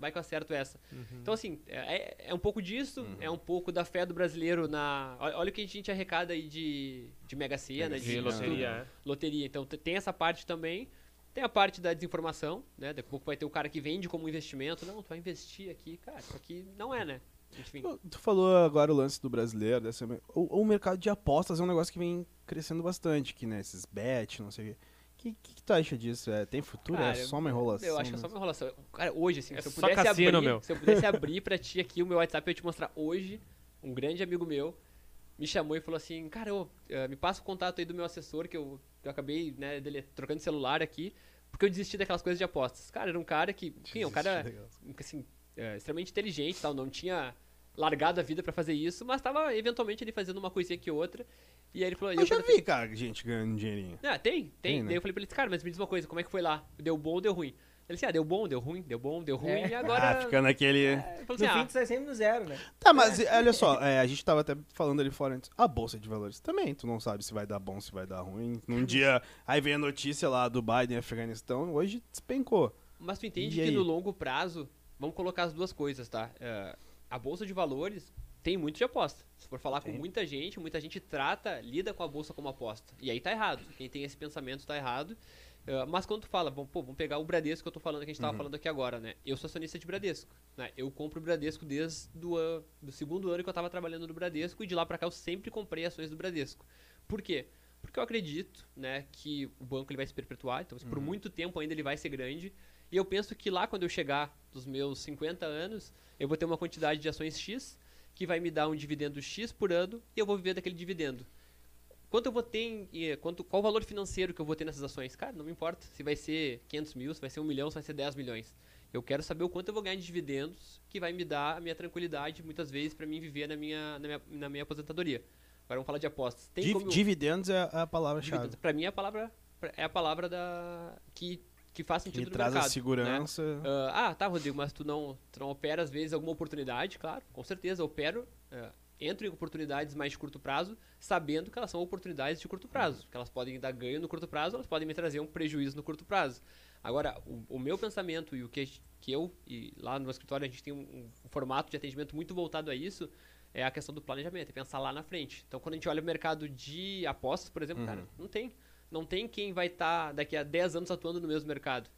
vai que eu acerto essa. Então, assim, é, é um pouco disso, é um pouco da fé do brasileiro na. Olha, olha o que a gente arrecada aí de, de Mega Sena, de, De loteria, é. loteria. Então te- tem essa parte também. Tem a parte da desinformação, né? Daqui a pouco vai ter o cara que vende como investimento. Não, tu vai investir aqui. Cara, isso aqui não é, né? Enfim. Tu- falou agora o lance do brasileiro, dessa... o, o mercado de apostas é um negócio que vem crescendo bastante aqui, né? Esses bet, não sei o quê. O que, que, que tu acha disso? É, tem futuro? Cara, é só uma enrolação? Eu acho que é só uma enrolação. Cara, hoje, assim, É se eu só pudesse cassino, abrir. meu. Se eu pudesse abrir pra ti aqui o meu WhatsApp, eu ia te mostrar hoje. Um grande amigo meu me chamou e falou assim: Cara, ô, eh, me passa o contato aí do meu assessor, que eu, que eu acabei, né, dele trocando celular aqui, porque eu desisti daquelas coisas de apostas. Cara, era um cara que. Enfim, é um cara assim, é, extremamente inteligente tal, não tinha largado a vida pra fazer isso, mas tava eventualmente ele fazendo uma coisinha aqui outra. E aí ele falou. Eu eu já falei, vi, cara, gente ganhando dinheirinho. ah, tem, tem. Tem, né? Daí eu falei pra ele, cara, mas me diz uma coisa, como é que foi lá? Deu bom ou deu ruim? Ele disse, ah, deu bom, deu ruim, deu bom, deu ruim, É. e agora... Ah, fica naquele... É, falou No assim, fim, ah, tu sai sempre no zero, né? Tá, mas olha só, é, a gente tava até falando ali fora antes. A bolsa de valores também, tu não sabe se vai dar bom, se vai dar ruim. Num dia, aí vem a notícia lá do Biden, Afeganistão, hoje despencou. mas tu entende E que aí? no longo prazo, vamos colocar as duas coisas, tá? É, a bolsa de valores tem muito de aposta. Se for falar Tem. com muita gente, muita gente trata, lida com a bolsa como aposta. E aí tá errado. Quem tem esse pensamento tá errado. É, mas quando tu fala, vamos, pô, vamos pegar o Bradesco que eu tô falando, que a gente tava Uhum. falando aqui agora, né? Eu sou acionista de Bradesco. Né? Eu compro o Bradesco desde do, an- do segundo ano que eu tava trabalhando no Bradesco e de lá pra cá eu sempre comprei ações do Bradesco. Por quê? Porque eu acredito, né, que o banco ele vai se perpetuar, então por muito tempo ainda ele vai ser grande. E eu penso que lá quando eu chegar dos meus 50 anos, eu vou ter uma quantidade de ações X que vai me dar um dividendo X por ano e eu vou viver daquele dividendo. Quanto eu vou ter em, quanto, qual o valor financeiro que eu vou ter nessas ações? Cara, não me importa se vai ser 500 mil, se vai ser 1 milhão, se vai ser 10 milhões. Eu quero saber o quanto eu vou ganhar de dividendos que vai me dar a minha tranquilidade, muitas vezes, para mim viver na minha, na minha, na minha aposentadoria. Agora vamos falar de apostas. Tem Div-. Dividendos é a palavra-chave. Dividendos. Pra mim é a palavra é a palavra da que, que faz Que sentido no traz mercado. a segurança. Né? Ah, ah, tá, Rodrigo, mas tu não, tu não opera às vezes alguma oportunidade, claro, com certeza opero, é, entro em oportunidades mais de curto prazo, sabendo que elas são oportunidades de curto prazo, que elas podem dar ganho no curto prazo, elas podem me trazer um prejuízo no curto prazo. Agora, o, o meu pensamento e o que, que eu, e lá no escritório a gente tem um, um formato de atendimento muito voltado a isso, é a questão do planejamento, é pensar lá na frente. Então, quando a gente olha o mercado de apostas, por exemplo, cara, não tem. Não tem quem vai estar daqui a 10 anos atuando no mesmo mercado.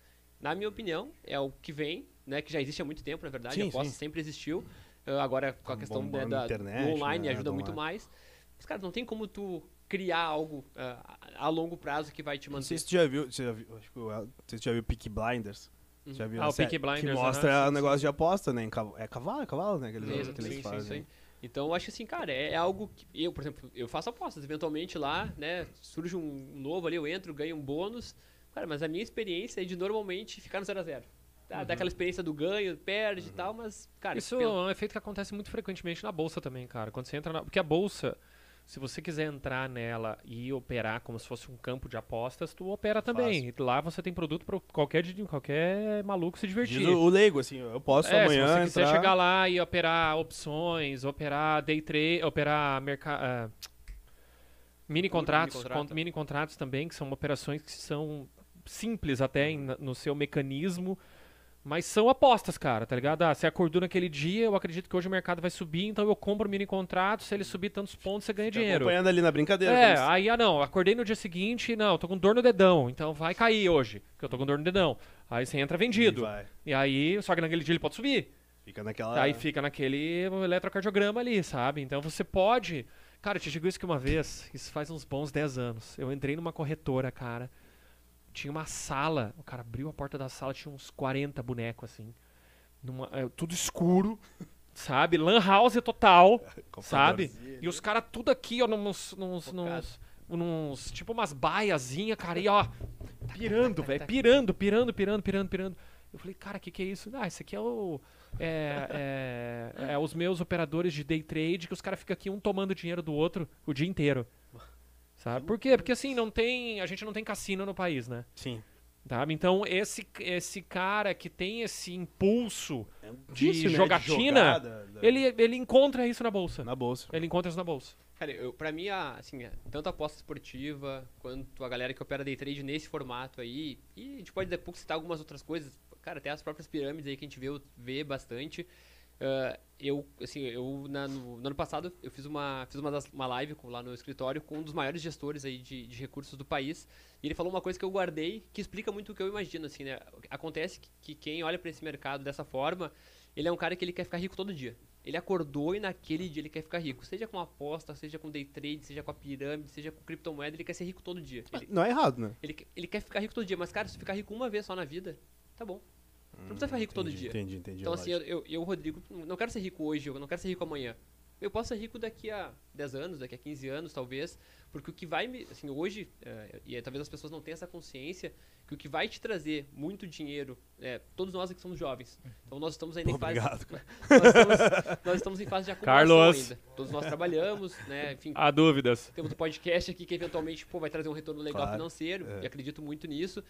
Na minha opinião, é o que vem, né, que já existe há muito tempo, na verdade, Sim, a aposta sim. sempre existiu. Ah, agora, com a Tá questão né, da, internet, online, né, ajuda muito online. mais. Mas, cara, não tem como tu criar algo ah, a longo prazo que vai te Não manter. sei se tu já viu, já viu acho que o El- não sei se tu já viu Peaky Blinders. Uhum. Já viu Ah, o Peaky Blinders, Que mostra o sim. negócio de aposta, né? É cavalo, é cavalo, né? Que eles, Sim, que eles sim, sim, fazem. Então, eu acho que assim, cara, é, é algo que eu, por exemplo, eu faço apostas. Eventualmente lá, né, surge um novo ali, eu entro, ganho um bônus. Cara, mas a minha experiência é de normalmente ficar no 0 a 0 Dá aquela experiência do ganho, perde e tal, mas, cara, Isso pelo- é um efeito que acontece muito frequentemente na bolsa também, cara. Quando você entra na. Porque a bolsa, se você quiser entrar nela e operar como se fosse um campo de apostas, tu opera também. E Lá você tem produto para qualquer, qualquer maluco se divertir. Diz o, leigo, assim, eu posso É, amanhã se você quiser entrar... chegar lá e operar opções, operar day trade, operar mercado. mini contratos, mini contrato. con- mini contratos também, que são operações que são simples até em- no seu mecanismo, mas são apostas, cara, tá ligado? Ah, você acordou naquele dia, eu acredito que hoje o mercado vai subir, então eu compro o mini contrato, se ele subir tantos pontos, você ganha Fica dinheiro. acompanhando ali na brincadeira. É, se- aí, ah não, acordei no dia seguinte, não, tô com dor no dedão, então vai cair hoje, porque eu tô com dor no dedão. Aí você entra vendido. E vai. E aí, só que naquele dia ele pode subir. Fica naquela... Aí fica naquele eletrocardiograma ali, sabe? Então você pode. Cara, eu te digo isso que uma vez, isso faz uns bons 10 anos. Eu entrei numa corretora, cara. Tinha uma sala, o cara abriu a porta da sala, tinha uns 40 bonecos assim. Numa- é, tudo escuro, [laughs] sabe? Lan house total, [laughs] sabe? E os caras tudo aqui, ó, nos, nos, nos, nos- tipo umas baiazinhas, cara, e ó, [laughs] pirando, velho, pirando, pirando, pirando, pirando, pirando. Eu falei, cara, o que, que é isso? Ah, isso aqui é o. É, é- é os meus operadores de day trade, que os caras ficam aqui um tomando dinheiro do outro o dia inteiro. Sabe? Por quê? Porque assim, não tem. A gente não tem cassino no país, né? Sim. Sabe? Então, esse, esse cara que tem esse impulso de Difícil, né, jogatina, jogar da- da- ele, ele encontra isso na bolsa. Na bolsa. Ele encontra isso na bolsa. Cara, eu, pra mim, a, assim, é, tanto a aposta esportiva quanto a galera que opera day trade nesse formato aí, e a gente pode pouco citar algumas outras coisas, cara, até as próprias pirâmides aí que a gente vê, vê bastante. Ah, eu, assim, eu na- no, no ano passado eu fiz uma, fiz uma, das- uma live com- lá no escritório com um dos maiores gestores aí de, de recursos do país, e ele falou uma coisa que eu guardei que explica muito o que eu imagino, assim, né? Acontece que, que quem olha pra esse mercado dessa forma, ele é um cara que ele quer ficar rico todo dia. Ele acordou e naquele dia ele quer ficar rico. Seja com aposta, seja com day trade, seja com a pirâmide, seja com criptomoeda, ele quer ser rico todo dia. Ele, Não é errado, né? ele, ele quer ficar rico todo dia, mas cara, se ficar rico uma vez só na vida, tá bom. Não precisa ficar rico todo entendi, dia. Entendi, entendi. Então assim, eu, eu, Rodrigo, não quero ser rico hoje, eu não quero ser rico amanhã. Eu posso ser rico daqui a 10 anos, daqui a 15 anos, talvez, porque o que vai me, assim, hoje, eh, e eh, talvez as pessoas não tenham essa consciência, que o que vai te trazer muito dinheiro, é, todos nós aqui somos jovens, então nós estamos ainda Pô, em fase, obrigado, [laughs] cara. nós estamos, nós estamos em fase de acumulação Carlos. ainda. Todos nós trabalhamos, né, enfim, Há dúvidas. temos um podcast aqui que eventualmente pô, vai trazer um retorno legal Claro, financeiro, é. e acredito muito nisso.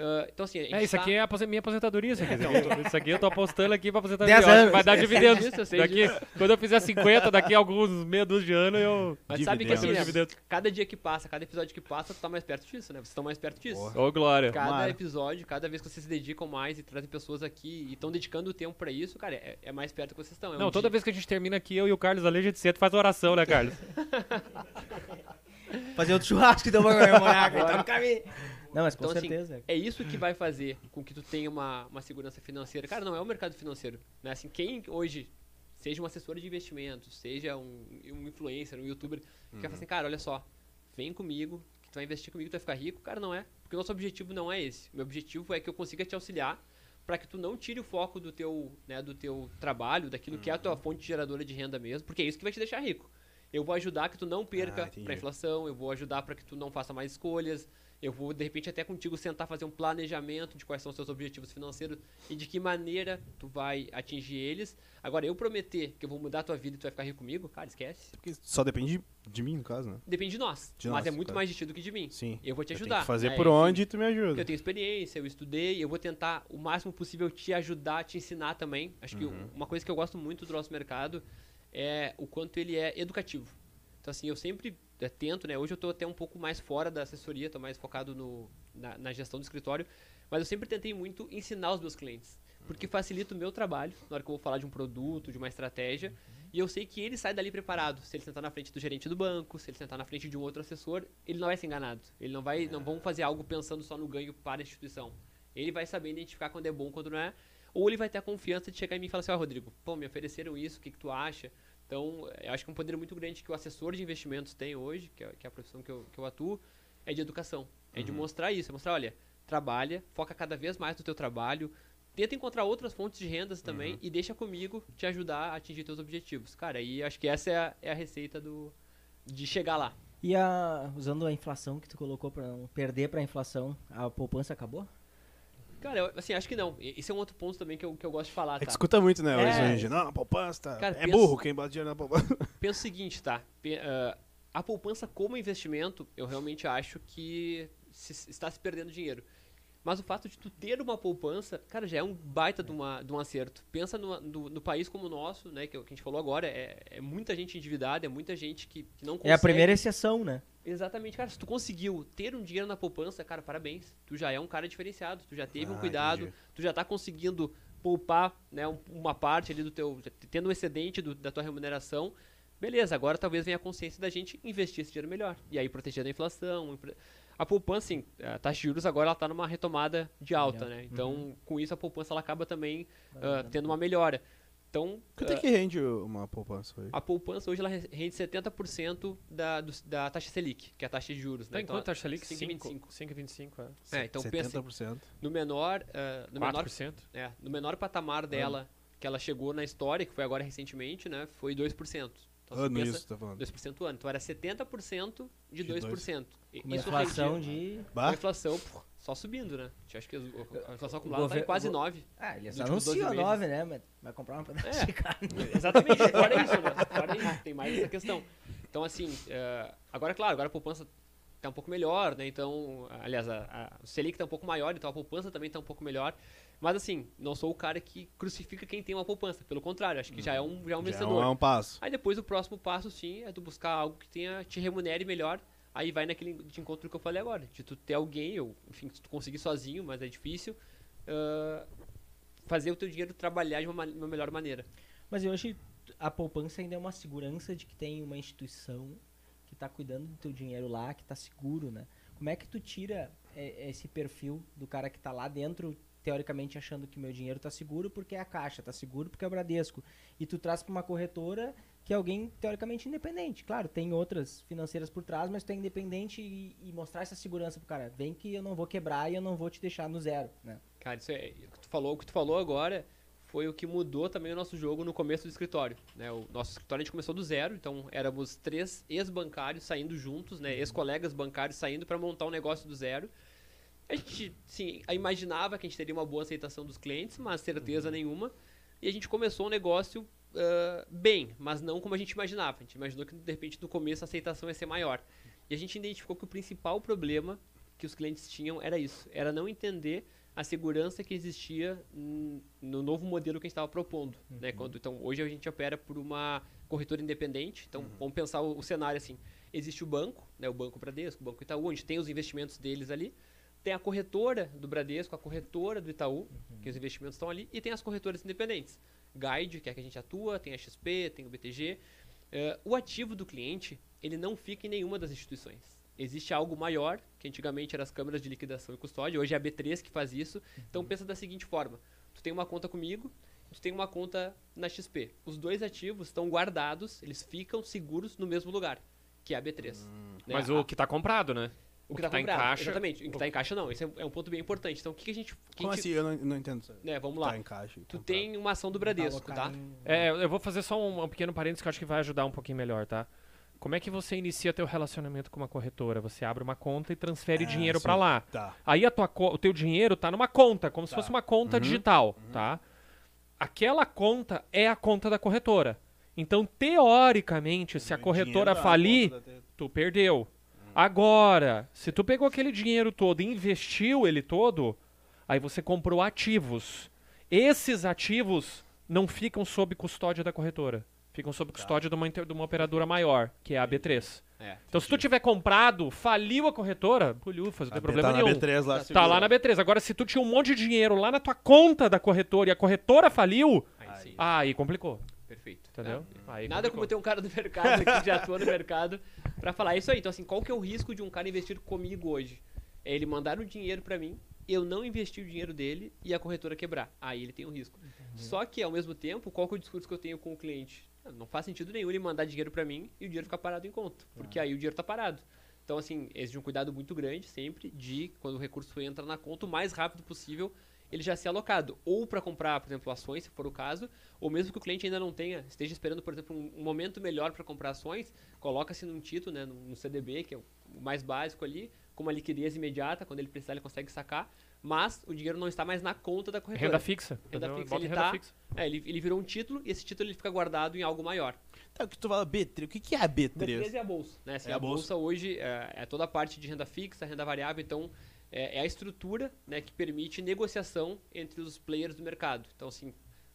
Ah, então assim, a gente É, isso tá- aqui é a minha aposentadoria, isso aqui. [laughs] Isso aqui eu tô apostando aqui pra aposentadoria. Anos. Vai dar dividendos. disso, eu sei Daqui, quando eu fizer 50, daqui a alguns meia dúzia de anos, eu... Mas sabe que assim, né, Dividendos. cada dia que passa, cada episódio que passa, tu tá mais perto disso, né? Vocês estão mais perto disso. Ô, Glória. Cada Tomara. episódio, cada vez que vocês se dedicam mais e trazem pessoas aqui e estão dedicando o tempo pra isso, cara, é, é mais perto que vocês estão. É um Não, toda dia- vez que a gente termina aqui, eu e o Carlos ali, a gente senta e faz oração, né, Carlos? [laughs] [laughs] Fazer outro churrasco então pra comemorar, que tá no caminho. Não, mas com Então, assim, certeza. É isso que vai fazer com que tu tenha uma, uma segurança financeira. Cara, não é o mercado financeiro. Né? Assim, quem hoje, seja um assessor de investimentos, seja um, um influencer, um youtuber, que quer falar assim, cara, olha só, vem comigo, que tu vai investir comigo, tu vai ficar rico. Cara, não é. Porque o nosso objetivo não é esse. Meu objetivo é que eu consiga te auxiliar para que tu não tire o foco do teu, né, do teu trabalho, daquilo que é a tua fonte geradora de renda mesmo, porque é isso que vai te deixar rico. Eu vou ajudar que tu não perca Ah, para inflação, eu vou ajudar para que tu não faça mais escolhas, eu vou de repente até contigo sentar fazer um planejamento de quais são os seus objetivos financeiros e de que maneira tu vai atingir eles. Agora eu prometer que eu vou mudar a tua vida e tu vai ficar rico comigo, cara, esquece. Porque só depende de, mim, no caso, né? Depende de nós, De mas nós, é muito mais de ti do que de mim. Sim. Eu vou te ajudar. que fazer né? por onde e tu me ajuda. eu tenho experiência, eu estudei, eu vou tentar o máximo possível te ajudar, te ensinar também. Acho que Uhum. uma coisa que eu gosto muito do nosso mercado é o quanto ele é educativo. Então, assim, eu sempre é, tento, né? Hoje eu estou até um pouco mais fora da assessoria, estou mais focado no, na, na gestão do escritório, mas eu sempre tentei muito ensinar os meus clientes. Porque facilita o meu trabalho, na hora que eu vou falar de um produto, de uma estratégia, e eu sei que ele sai dali preparado. Se ele sentar na frente do gerente do banco, se ele sentar na frente de um outro assessor, ele não vai ser enganado. Ele não vai, não vão fazer algo pensando só no ganho para a instituição. Ele vai saber identificar quando é bom, quando não é. Ou ele vai ter a confiança de chegar em mim e falar assim, ó, Rodrigo, pô, me ofereceram isso, o que, que tu acha? Então, eu acho que um poder muito grande que o assessor de investimentos tem hoje, que é, que é a profissão que eu, que eu atuo, é de educação. É de mostrar isso, é mostrar, olha, trabalha, foca cada vez mais no teu trabalho, tenta encontrar outras fontes de rendas também e deixa comigo te ajudar a atingir teus objetivos. Cara, aí acho que essa é a, é a receita do, de chegar lá. E a, usando a inflação que tu colocou pra não perder pra inflação, a poupança acabou? Cara, eu, assim, acho que não. Esse é um outro ponto também que eu, que eu gosto de falar, É que tá? escuta muito, né, hoje É. em dia. Não, poupança, tá- Cara, é burro quem bota dinheiro na poupança. [laughs] Pensa o seguinte, tá? Ah, a poupança como investimento, eu realmente acho que se- está se perdendo dinheiro. Mas o fato de tu ter uma poupança, cara, já é um baita de, uma, de um acerto. Pensa no, no, no país como o nosso, né? Que, é que a gente falou agora, é, é muita gente endividada, é muita gente que, que não consegue. É a primeira exceção, né? Exatamente, cara. Se tu conseguiu ter um dinheiro na poupança, cara, parabéns. Tu já é um cara diferenciado. Tu já teve um Ah, cuidado. entendi. Tu já tá conseguindo poupar, né, um- uma parte ali do teu, tendo um excedente do- da tua remuneração. Beleza, agora talvez venha a consciência da gente investir esse dinheiro melhor. E aí proteger da inflação. A poupança, assim, a taxa de juros agora ela tá numa retomada de alta, né? Então, com isso a poupança ela acaba também ah, tendo uma melhora. Então, Quanto é que rende uma poupança hoje? a poupança hoje ela re- rende 70% da, do- da taxa Selic, que é a taxa de juros, Tá né? em quanto taxa Selic? 5,25. 5,25, é. É, então pensa 70%. no menor, ah, no menor 4%. É, no menor patamar dela que ela chegou na história, que foi agora recentemente, né, foi 2%. Então, Ano isso, tá falando. 2% ano. Então era 70% de De dois. 2%. E Com uma isso inflação rendia- de. com a Bah, inflação pô, só subindo, né? A gente acha que a inflação acumulada tá gover- em quase go- 9. Ah, ele só últimos 12 anunciou meses. 9, né? Mas vai comprar uma pedaço É. de carne. [laughs] Exatamente, fora isso, né? Fora isso, tem mais essa questão. Então, assim, eh, agora, claro, agora a poupança tá um pouco melhor, né? Então, aliás, a, a, o Selic tá um pouco maior, então a poupança também tá um pouco melhor. Mas assim, não sou o cara que crucifica quem tem uma poupança. Pelo contrário, acho que já é um, já é um Já vencedor. é um passo. Aí depois o próximo passo, sim, é tu buscar algo que tenha, te remunere melhor. Aí vai naquele de encontro que eu falei agora. De tu ter alguém, ou enfim, tu conseguir sozinho, mas é difícil, ah, fazer o teu dinheiro trabalhar de uma, ma- uma melhor maneira. Mas eu acho que a poupança ainda é uma segurança de que tem uma instituição que está cuidando do teu dinheiro lá, que está seguro, né? Como é que tu tira é, esse perfil do cara que está lá dentro, teoricamente achando que meu dinheiro está seguro porque é a Caixa, está seguro porque é o Bradesco, e tu traz para uma corretora que é alguém teoricamente independente. Claro, tem outras financeiras por trás, mas tu é independente e, e mostrar essa segurança pro cara. Vem que eu não vou quebrar e eu não vou te deixar no zero, né? Cara, isso é, o que tu falou, o que tu falou agora foi o que mudou também o nosso jogo no começo do escritório. Né? O nosso escritório a gente começou do zero, então éramos três ex-bancários saindo juntos, né? ex-colegas bancários saindo para montar um negócio do zero. A gente, sim, imaginava que a gente teria uma boa aceitação dos clientes, mas certeza nenhuma. E a gente começou um negócio ah, bem, mas não como a gente imaginava. A gente imaginou que de repente no começo a aceitação ia ser maior. E a gente identificou que o principal problema que os clientes tinham era isso, era não entender a segurança que existia no novo modelo que a gente estava propondo. Né? Quando, então, hoje a gente opera por uma corretora independente. Então, vamos pensar o, o cenário assim. Existe o banco, né? o Banco Bradesco, o Banco Itaú, onde tem os investimentos deles ali. Tem a corretora do Bradesco, a corretora do Itaú, que os investimentos estão ali. E tem as corretoras independentes. Guide, que é a que a gente atua, tem a XP, tem o BTG. Eh, o ativo do cliente, ele não fica em nenhuma das instituições. Existe algo maior, que antigamente eram as câmeras de liquidação e custódia, hoje é a B3 que faz isso. Então pensa da seguinte forma: tu tem uma conta comigo, tu tem uma conta na XP. Os dois ativos estão guardados, eles ficam seguros no mesmo lugar, que é a B3. né? Mas o que tá comprado, né? O que está tá em comprado, caixa- Exatamente, o que está em caixa não. Esse é, é um ponto bem importante. Então o que, que a gente. que Como a gente- assim? Eu não, não entendo isso. né, vamos lá. Tá em caixa. Tu tem uma ação do Bradesco, tá? Em- É, eu vou fazer só um, um pequeno parênteses que eu acho que vai ajudar um pouquinho melhor, tá? Como é que você inicia teu relacionamento com uma corretora? Você abre uma conta e transfere É, dinheiro pra lá. Tá. Aí a tua, o teu dinheiro tá numa conta, como se Tá. fosse uma conta Uhum. digital, tá? Aquela conta é a conta da corretora. Então, teoricamente, se a corretora falir, tu perdeu. Agora, se tu pegou aquele dinheiro todo e investiu ele todo, aí você comprou ativos. Esses ativos não ficam sob custódia da corretora. Ficam sob custódia de, uma, de uma operadora maior, que é a B3. É. Então, se tu tiver comprado, faliu a corretora, pulhufas, não tem problema tá nenhum. na B3 lá. Tá segura. lá na B3. Agora, se tu tinha um monte de dinheiro lá na tua conta da corretora e a corretora faliu, Aí aí complicou. Perfeito. Entendeu? É. Aí Nada como ter um cara do mercado que já atua no mercado pra falar isso aí. Então, assim, qual que é o risco de um cara investir comigo hoje? É ele mandar o dinheiro pra mim, eu não investir o dinheiro dele e a corretora quebrar. Aí ele tem um risco. Só que, ao mesmo tempo, qual que é o discurso que eu tenho com o cliente? Ah, Não faz sentido nenhum ele mandar dinheiro pra mim e o dinheiro ficar parado em conta. Porque aí o dinheiro tá parado. Então, assim, exige um cuidado muito grande sempre de, quando o recurso entra na conta, o mais rápido possível ele já ser alocado. Ou para comprar, por exemplo, ações, se for o caso, ou mesmo que o cliente ainda não tenha, esteja esperando, por exemplo, um, um momento melhor para comprar ações, coloca-se num título, né, num, no CDB, que é o mais básico ali, com uma liquidez imediata, quando ele precisar ele consegue sacar, mas o dinheiro não está mais na conta da corretora. Renda fixa. Renda entendeu? fixa, ele renda tá- fixa. É, ele, ele virou um título e esse título ele fica guardado em algo maior. Tá, o que tu fala B3? O que, que é a B3? B3 é a bolsa. Né? Assim, É a a bolsa, hoje é, é toda a parte de renda fixa, renda variável, então é, é a estrutura né, que permite negociação entre os players do mercado. Então, assim,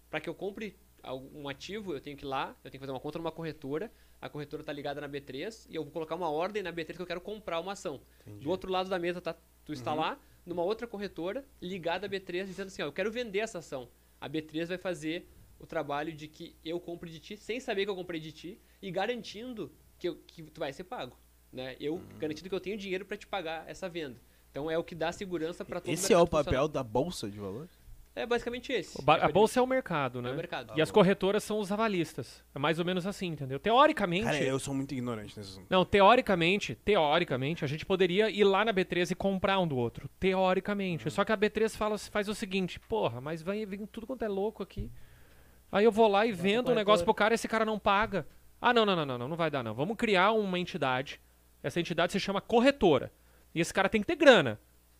para que eu compre algum ativo, eu tenho que ir lá, eu tenho que fazer uma conta numa corretora, a corretora está ligada na B3 e eu vou colocar uma ordem na B3 que eu quero comprar uma ação. Do outro lado da mesa tá, tu está lá, numa outra corretora, ligada à B3, dizendo assim, ó, eu quero vender essa ação. A B3 vai fazer o trabalho de que eu compre de ti, sem saber que eu comprei de ti, e garantindo que, eu- que tu vai ser pago. Né? Eu garantindo que eu tenho dinheiro para te pagar essa venda. Então é o que dá segurança para todo Esse é o papel da bolsa de valores? É basicamente esse. Ba- É a pra- bolsa é o mercado, é né? o mercado. E as corretoras são os avalistas. É mais ou menos assim, entendeu? Teoricamente. Cara, eu sou muito ignorante nesse assunto. Não, teoricamente, teoricamente, a gente poderia ir lá na B3 e comprar um do outro. Teoricamente. Só que a B3 fala, faz o seguinte, porra, mas vai vir tudo quanto é louco aqui. Aí eu vou lá e vendo um negócio pro cara e esse cara não paga. Ah, não, não, não, não, não, não vai dar não. Vamos criar uma entidade. Essa entidade se chama corretora. E esse cara tem que ter grana.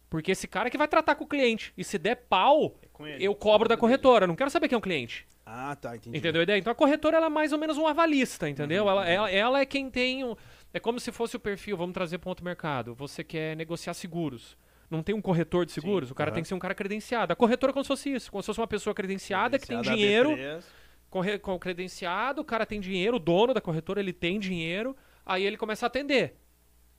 Porque esse cara que vai tratar com o cliente. E se der pau, ele. eu cobro da corretora. Não quero saber quem é o cliente. Ah, tá, entendi. Entendeu a ideia? Então a corretora ela é mais ou menos um avalista, entendeu? Ela, ela, ela é quem tem. o- É como se fosse o perfil, vamos trazer para outro mercado. Você quer negociar seguros. Não tem um corretor de seguros, o cara aham. tem que ser um cara credenciado. A corretora é como se fosse isso, como se fosse uma pessoa credenciada, que tem Credenciada dinheiro, B3. corre- com credenciado, o cara tem dinheiro, o dono da corretora ele tem dinheiro, aí ele começa a atender.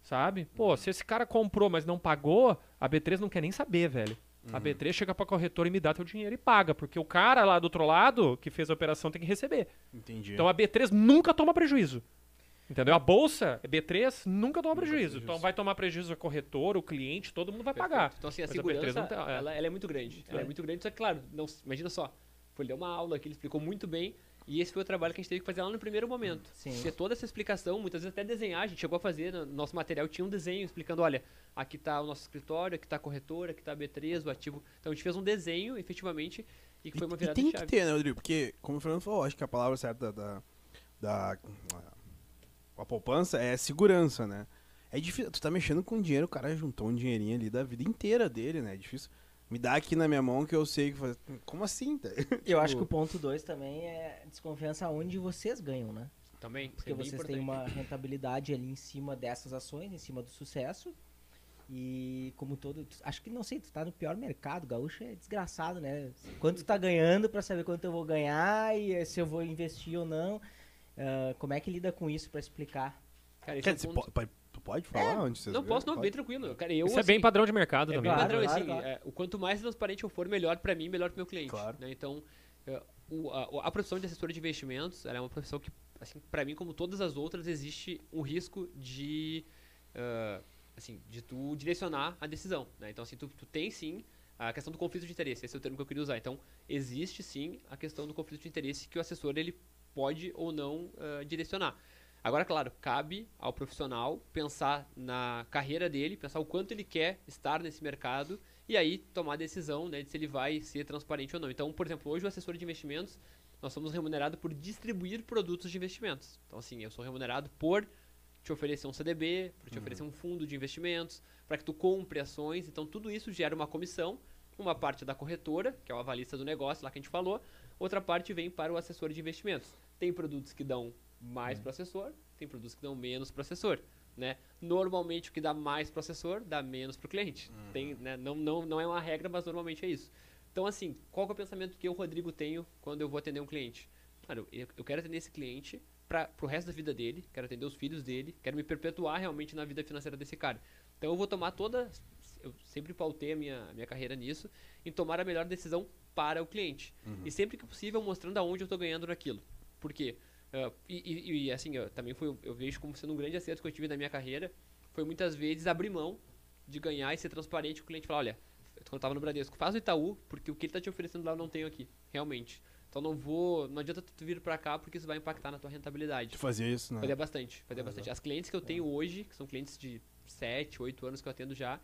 Sabe? Pô, se esse cara comprou, mas não pagou, a B3 não quer nem saber, velho. A B3 chega pra corretora e me dá teu dinheiro e paga, porque o cara lá do outro lado que fez a operação tem que receber. Entendi. Então a B3 nunca toma prejuízo. Entendeu? A bolsa B3 nunca toma prejuízo. Então vai tomar prejuízo a corretora, o cliente, todo mundo vai pagar. Então, assim, a Mas a B3 segurança, não tem- é. ela, ela é muito grande. Ela é muito grande, só que, claro, não, imagina só. Foi deu uma aula que ele explicou muito bem. E esse foi o trabalho que a gente teve que fazer lá no primeiro momento. Sim. Ter toda essa explicação, muitas vezes até desenhar. A gente chegou a fazer, no nosso material tinha um desenho explicando, olha, aqui está o nosso escritório, aqui está a corretora, aqui está a B3, o ativo. Então a gente fez um desenho, efetivamente, e que foi uma E- e virada tem que ter, né, Rodrigo? Porque, como o Fernando falou, acho que a palavra certa da, da, a poupança é segurança, né? É difícil, tu tá mexendo com dinheiro, o cara juntou um dinheirinho ali da vida inteira dele, né? É difícil. Me dá aqui na minha mão que eu sei que faz... Como assim? tá? [laughs] Eu acho que o ponto 2 também é desconfiança onde vocês ganham, né? Também, isso Porque é vocês importante. têm uma rentabilidade ali em cima dessas ações, em cima do sucesso. E como todo. Acho que não sei, tu tá no pior mercado, gaúcho é desgraçado, né? Quanto tu tá ganhando pra saber quanto eu vou ganhar e eh, se eu vou investir ou não. Ah, como é que lida com isso pra explicar? Cara, Quer é um dizer, ponto- po- po- tu pode falar onde vocês Não posso, não, Pode. bem tranquilo. Cara, eu, Isso é assim, bem padrão de mercado É também. bem Claro, padrão, claro, assim, claro. é, o quanto mais transparente eu for, melhor pra mim, melhor pro meu cliente. Claro. né? Então, é, o- a, a profissão de assessor de investimentos, ela é uma profissão que, assim, para mim, como todas as outras, existe um risco de, ah, assim, de tu direcionar a decisão. Né? Então, assim, tu, tu tem sim a questão do conflito de interesse. Esse é o termo que eu queria usar. Então, existe sim a questão do conflito de interesse que o assessor ele pode ou não ah, direcionar. Agora, claro, cabe ao profissional pensar na carreira dele, pensar o quanto ele quer estar nesse mercado e aí tomar a decisão né, de se ele vai ser transparente ou não. Então, por exemplo, hoje o assessor de investimentos, nós somos remunerados por distribuir produtos de investimentos. Então, assim, eu sou remunerado por te oferecer um CDB, por te oferecer um fundo de investimentos, para que tu compre ações. Então, tudo isso gera uma comissão, uma parte da corretora, que é o avalista do negócio lá que a gente falou, outra parte vem para o assessor de investimentos. Tem produtos que dão mais o assessor, tem produtos que dão menos assessor. Né? Normalmente o que dá mais assessor dá menos para o cliente. Tem, né? não, não, não é uma regra, mas normalmente é isso. Então, assim, qual é o pensamento que eu, Rodrigo, tenho quando eu vou atender um cliente? Cara, eu, eu quero atender esse cliente para o resto da vida dele, quero atender os filhos dele, quero me perpetuar realmente na vida financeira desse cara. Então eu vou tomar toda. Eu sempre pautei a minha, minha carreira nisso, em tomar a melhor decisão para o cliente. E sempre que possível mostrando aonde eu estou ganhando naquilo. Por quê? Ah, e, e- e, assim, eu, também foi, eu vejo como sendo um grande acerto que eu tive na minha carreira, foi muitas vezes abrir mão de ganhar e ser transparente com o cliente falar, olha, quando eu tava no Bradesco, faz o Itaú, porque o que ele tá te oferecendo lá eu não tenho aqui, realmente. Então não vou, não adianta tu vir para cá porque isso vai impactar na tua rentabilidade. Tu fazia isso, né? Fazia bastante, fazia bastante. As clientes que eu tenho hoje, que são clientes de 7, 8 anos que eu atendo já,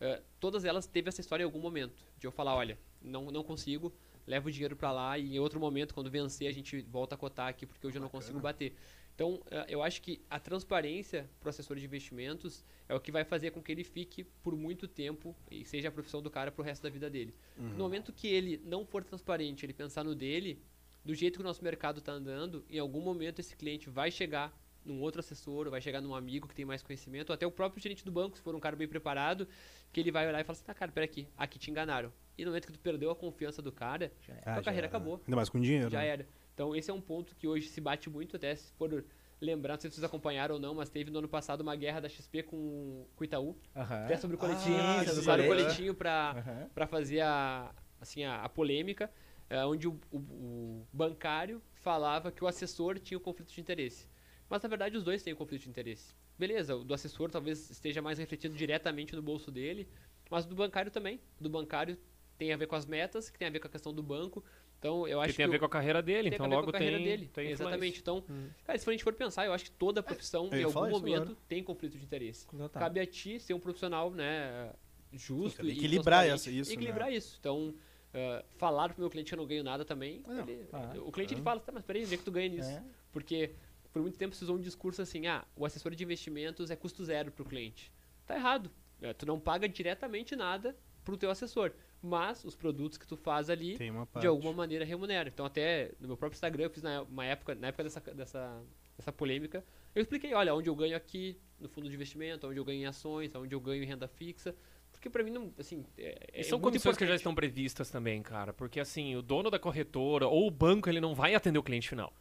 eh, todas elas teve essa história em algum momento. De eu falar, olha, não, não consigo, levo o dinheiro para lá e em outro momento, quando vencer, a gente volta a cotar aqui porque hoje eu não consigo bater. Então, eh, eu acho que a transparência para o assessor de investimentos é o que vai fazer com que ele fique por muito tempo e seja a profissão do cara para o resto da vida dele. No momento que ele não for transparente, ele pensar no dele, do jeito que o nosso mercado está andando, em algum momento esse cliente vai chegar num outro assessor, ou vai chegar num amigo que tem mais conhecimento, ou até o próprio gerente do banco, se for um cara bem preparado, que ele vai olhar e falar assim, tá, cara, pera aqui, aqui te enganaram. E no momento que tu perdeu a confiança do cara, Já é. Ah, tua já carreira era. acabou. Ainda mais com dinheiro. Já né? era. Então esse é um ponto que hoje se bate muito, até se for lembrar, não sei se vocês acompanharam ou não, mas teve no ano passado uma guerra da XP com, com o Itaú, até sobre o Ah, coletinho, sim, eles usaram o coletinho pra, Aham. para fazer a, assim, a, a polêmica, eh, onde o, o- o bancário falava que o assessor tinha o conflito de interesse. Mas na verdade os dois têm o conflito de interesse. Beleza, o do assessor talvez esteja mais refletido diretamente no bolso dele, mas o do bancário também. O do bancário tem a ver com as metas, que tem a ver com a questão do banco. Então eu acho Que tem a que ver o- com a carreira dele, tem então a ver logo a tem, dele. tem Exatamente. Então, Hum. cara, se a gente for pensar, eu acho que toda profissão eu em algum momento agora. tem conflito de interesse. Total. Cabe a ti ser um profissional, né, justo Sim, e equilibrar essa- isso, né? equilibrar isso. Então, ah, falar pro meu cliente que eu não ganho nada também, não. ele- Ah, o cliente ele fala, tá, mas peraí, onde é que tu ganha nisso? É. Porque por muito tempo se usou um discurso assim, ah, o assessor de investimentos é custo zero pro cliente. Tá errado. É, tu não paga diretamente nada pro teu assessor, mas os produtos que tu faz ali de alguma maneira remunera. Então até no meu próprio Instagram eu fiz na uma época, na época dessa, dessa essa polêmica, eu expliquei, olha, onde eu ganho aqui no fundo de investimento, onde eu ganho em ações, onde eu ganho em renda fixa. Porque pra mim, não, assim, é, E é são muito condições que já importante. estão previstas também, cara. Porque assim, o dono da corretora ou o banco, ele não vai atender o cliente final.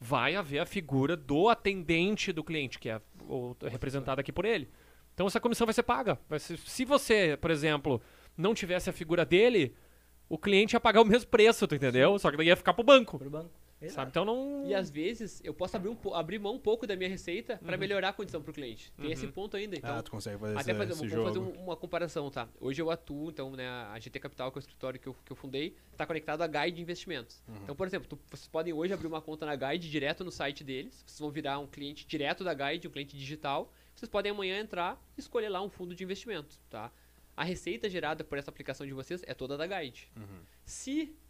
Vai haver a figura do atendente do cliente, que é o, representado aqui por ele. Então essa comissão vai ser paga. Se você, por exemplo, não tivesse a figura dele, o cliente ia pagar o mesmo preço, tu entendeu? Só que daí ia ficar pro banco. Pro banco. Sabe? Então não. E às vezes eu posso abrir, um, abrir mão um pouco da minha receita pra melhorar a condição pro cliente. Tem esse ponto ainda. Então, ah, tu consegue fazer Até fazer, esse vamos fazer jogo. um- uma comparação, tá? Hoje eu atuo, então, né, a GT Capital, que é o escritório que eu, que eu fundei, está conectado à Guide de Investimentos. Então, por exemplo, tu- vocês podem hoje abrir uma conta na Guide direto no site deles, vocês vão virar um cliente direto da Guide, um cliente digital, vocês podem amanhã entrar e escolher lá um fundo de investimento, tá? A receita gerada por essa aplicação de vocês é toda da Guide. Se eu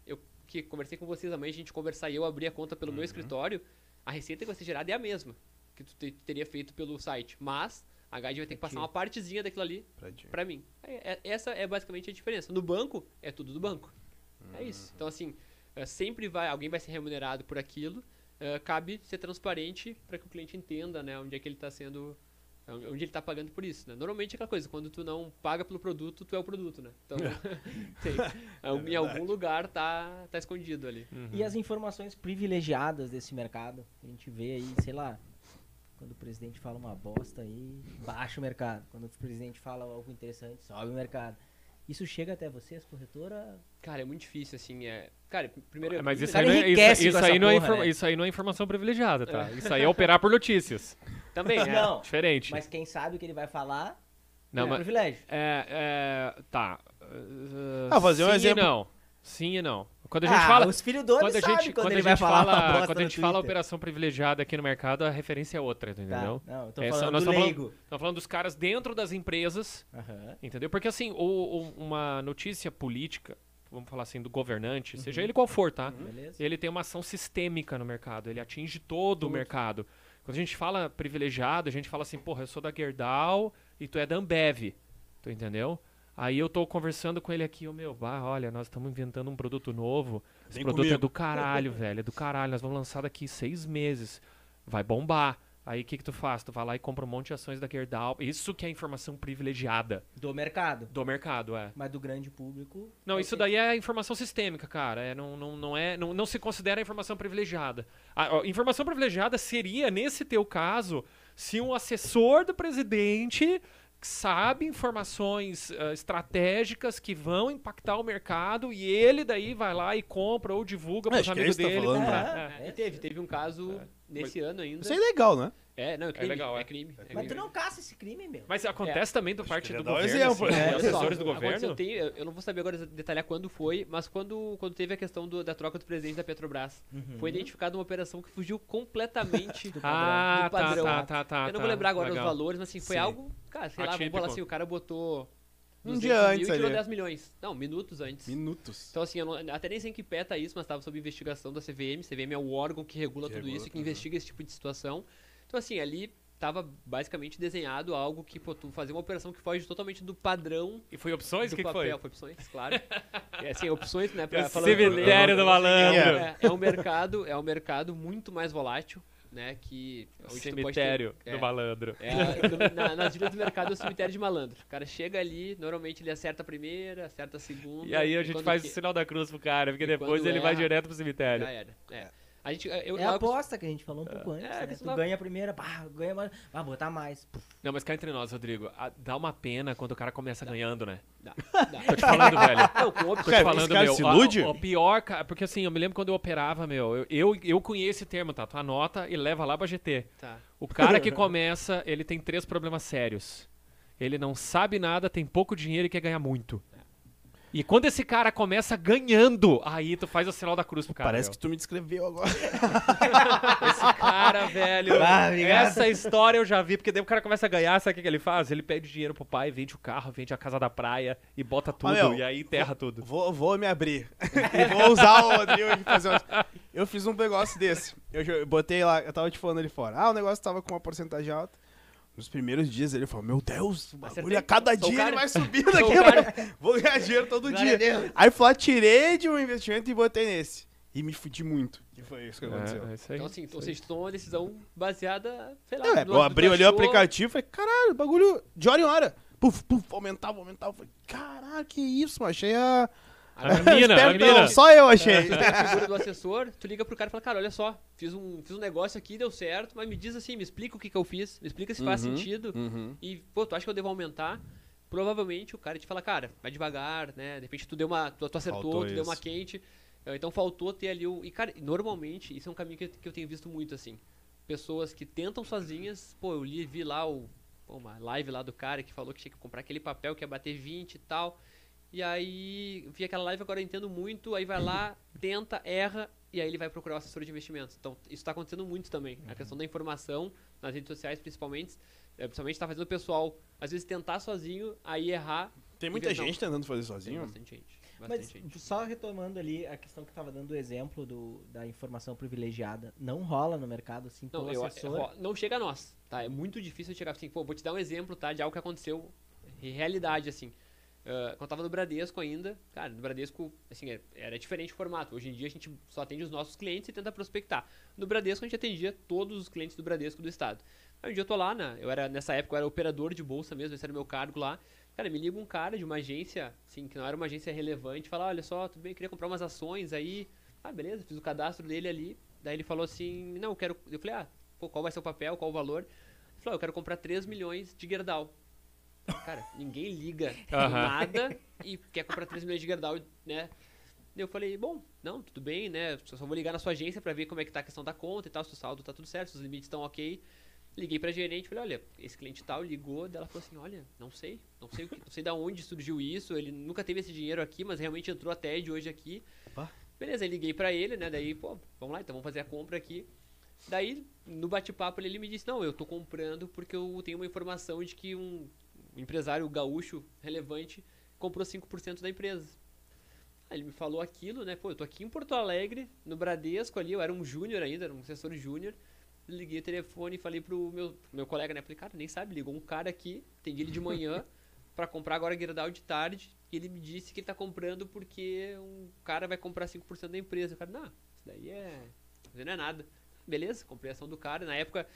que conversei com vocês amanhã, a gente conversar e eu abrir a conta pelo meu escritório, a receita que vai ser gerada é a mesma que tu te- teria feito pelo site, mas a Guide vai ter que passar uma partezinha daquilo ali. Pra mim. É- é- essa é basicamente a diferença. No banco, é tudo do banco. É isso. Então, assim, é, sempre vai, alguém vai ser remunerado por aquilo. é, cabe ser transparente para que o cliente entenda, né, onde é que ele está sendo, onde ele está pagando por isso, né? Normalmente é aquela coisa, quando tu não paga pelo produto, tu é o produto, né? Então, [laughs] [laughs] tem, é, em algum lugar tá, tá escondido ali. E as informações privilegiadas desse mercado? A gente vê aí, sei lá, quando o presidente fala uma bosta aí, baixa o mercado. Quando o presidente fala algo interessante, sobe o mercado. Isso chega até vocês, corretora? Cara, é muito difícil, assim, é... Cara, primeiro... É, mas isso aí, não é, isso, isso aí não é né? isso aí não é informação privilegiada, tá? Isso aí é operar por notícias. [laughs] Também, é. Não, Diferente. mas quem sabe o que ele vai falar Não, é mas- privilégio. É, é, tá. Uh, Ah, fazer um sim exemplo. E não. Sim e não. Quando a gente ah, fala. os filhos do Quando a gente, quando, quando a gente vai falar uma fala, [laughs] quando a gente fala operação privilegiada aqui no mercado, a referência é outra, Tá, entendeu? Não, eu tô Essa- falando nós do leigo. Estamos falando dos caras dentro das empresas, Aham. entendeu? Porque assim, o- o- uma notícia política, vamos falar assim, do governante, Uhum. seja ele qual for, tá? Beleza? ele tem uma ação sistêmica no mercado, ele atinge todo o mercado. Quando a gente fala privilegiado, a gente fala assim, porra, eu sou da Gerdau e tu é da Ambev, tu entendeu? Aí eu tô conversando com ele aqui, o meu, bah, olha, nós estamos inventando um produto novo, esse Vem produto é comigo." do caralho, [laughs] velho, é do caralho, nós vamos lançar daqui seis meses, vai bombar. Aí o que que tu faz? Tu vai lá e compra um monte de ações da Gerdau, isso que é informação privilegiada Do mercado. do mercado, é. Mas do grande público. Não, vai isso ser- daí é informação sistêmica, cara. É, não, não, não, é, não, não se considera informação privilegiada. A, a informação privilegiada seria, nesse teu caso, se um assessor do presidente sabe informações ah, estratégicas que vão impactar o mercado e ele daí vai lá e compra ou divulga para os é amigos tá dele. falando, comprar. né? É. É, e teve, teve um caso nesse ano ainda. Isso é legal, né? É, não, é crime. legal, é. é crime. é Mas crime. tu não caça esse crime, meu. Mas acontece também do parte do governo, exemplo, assim, só, assessores do governo. eu eu não vou saber agora detalhar quando foi, mas quando, quando teve a questão do- da troca do presidente da Petrobras, Uhum. foi identificada uma operação que fugiu completamente [laughs] do Ah, do padrão. tá, tá, tá, tá. eu não tá, vou lembrar agora legal. os valores, mas assim, foi Sim. algo, cara, sei lá, vamos falar assim, o cara botou Um 200 dia mil antes e tirou ali. 10 milhões. Não, minutos antes. Minutos. Então, assim, eu não- até nem sei em que pé tá isso, mas estava sob investigação da CVM. CVM é o órgão que regula Que tudo regula, isso, que uhum. investiga esse tipo de situação. Então, assim, ali tava basicamente desenhado algo que, pô, tu fazer uma operação que foge totalmente do padrão E foi opções? do O que, que papel. foi? Foi opções, claro. [laughs] é, assim, opções, né? Pra, O falando cemitério do malandro. É, é um mercado, é um mercado muito mais volátil, né? Que tu pode ter- Cemitério é, do malandro. é, na- nas gírias do mercado é o cemitério de malandro. O cara chega ali, normalmente ele acerta a primeira, acerta a segunda. E aí a gente faz que- o sinal da cruz pro cara, porque e depois ele vai erra, direto pro cemitério. Já era. É. A gente, eu, É eu- a aposta que a gente falou um pouco antes, É, né? Tu lá- ganha a primeira, pá, ganha mais, vai botar mais. Não, mas cá entre nós, Rodrigo, a- dá uma pena quando o cara começa ganhando, né? Dá, dá. Tô te falando, velho. Não, com Tô te falando, esse cara meu. se ilude? O, pior, cara, porque assim, eu me lembro quando eu operava, meu, eu, eu, eu conheço esse termo, tá? Tu anota e leva lá pra GT. Tá. O cara [laughs] que começa, ele tem três problemas sérios. Ele não sabe nada, tem pouco dinheiro e quer ganhar muito. E quando esse cara começa ganhando, aí tu faz o sinal da cruz pro cara. Parece meu. que tu me descreveu agora. [laughs] Esse cara, velho. Ah, essa história eu já vi, porque daí o cara começa a ganhar, sabe o que, ele faz? Ele pede dinheiro pro pai, vende o carro, vende a casa da praia e bota tudo, meu, e aí enterra tudo. Vou, vou me abrir. [laughs] e vou usar o Rodrigo aqui fazer um... Eu fiz um negócio desse. Eu jo- botei lá, eu tava te falando ali fora. Ah, o negócio tava com uma porcentagem alta. Nos primeiros dias ele falou, meu Deus, o bagulho, a cada Sou o dia cara. ele vai subindo aqui. cara. vai- Vou ganhar dinheiro todo Glória dia. Deus. Aí fui lá, tirei de um investimento e botei nesse. e me fudi muito. Que foi isso que aconteceu. É, é isso aí. Então, assim, seja, tu tomou uma decisão baseada, sei lá. É, eu abri ali o aplicativo e falei, caralho, bagulho de hora em hora. Puf, puf, aumentava, aumentava. Eu Falei, caralho, que isso, mano. Achei a. A mina, a. Só eu achei. Tu tem a figura do assessor, tu liga pro cara e fala, cara, olha só, fiz um, fiz um negócio aqui, deu certo, mas me diz assim, me explica o que, que eu fiz, me explica se faz Uhum, sentido. uhum. E, pô, tu acha que eu devo aumentar? Provavelmente o cara te fala, cara, vai devagar, né? De repente tu deu uma. Tu, tu acertou, Faltou tu deu uma isso. quente. eh, Então faltou ter ali o. E, cara, normalmente, isso é um caminho que, eu- que eu tenho visto muito, assim. Pessoas que tentam sozinhas, pô, eu li, vi lá o. pô, uma live lá do cara que falou que tinha que comprar aquele papel que ia bater 20 e tal. E aí, vi aquela live, agora eu entendo muito, aí vai lá, tenta, erra, e aí ele vai procurar o assessor de investimentos. Então, isso está acontecendo muito também. A questão da informação, nas redes sociais principalmente, eh, principalmente está fazendo o pessoal, às vezes, tentar sozinho, aí errar. Tem muita gente tentando fazer Tem sozinho. bastante gente. Bastante Mas gente. só retomando ali a questão que tava dando o exemplo do, da informação privilegiada, não rola no mercado assim Não, pelo eu, assessor. não chega a nós, tá? É muito difícil chegar assim, pô, vou te dar um exemplo, tá? De algo que aconteceu em realidade, assim. Ah, quando eu tava no Bradesco ainda, cara, no Bradesco, assim, era, era diferente o formato. Hoje em dia a gente só atende os nossos clientes e tenta prospectar. No Bradesco a gente atendia todos os clientes do Bradesco do estado. Aí um dia eu tô lá, né? Eu era, nessa época eu era operador de bolsa mesmo, esse era o meu cargo lá. Cara, me liga um cara de uma agência, assim, que não era uma agência relevante, fala, olha só, tudo bem, eu queria comprar umas ações aí. Ah, beleza, fiz o cadastro dele ali. Daí ele falou assim, não, eu quero. Eu falei, ah, qual vai ser o papel, qual o valor? Ele falou, ah, eu quero comprar 3 milhões de Gerdau. Cara, ninguém liga [laughs] Aham. nada e quer comprar 3 milhões de Gerdau, né? Eu falei, bom, não, tudo bem, né? Só só vou ligar na sua agência pra ver como é que tá a questão da conta e tal, se o saldo tá tudo certo, se os limites estão ok. Liguei pra gerente, falei, olha, esse cliente tal ligou, daí ela falou assim, olha, não sei, não sei o que, não sei da onde surgiu isso, ele nunca teve esse dinheiro aqui, mas realmente entrou até de hoje aqui. Pá. Beleza, aí liguei pra ele, né? Daí, pô, vamos lá, então vamos fazer a compra aqui. Daí, no bate-papo, ele me disse, não, eu tô comprando porque eu tenho uma informação de que um empresário gaúcho relevante comprou 5% da empresa. Aí ele me falou aquilo, né? Pô, eu tô aqui em Porto Alegre, no Bradesco ali, eu era um júnior ainda, era um assessor júnior. Liguei o telefone e falei pro meu, pro meu colega, né? Falei, cara, nem sabe, ligou um cara aqui, atendi ele de manhã [laughs] pra comprar agora Gerdau de tarde. E ele me disse que ele tá comprando porque um cara vai comprar 5% da empresa. Eu falei, não, isso daí é. Isso não é nada. Beleza, comprei a ação do cara. Na época,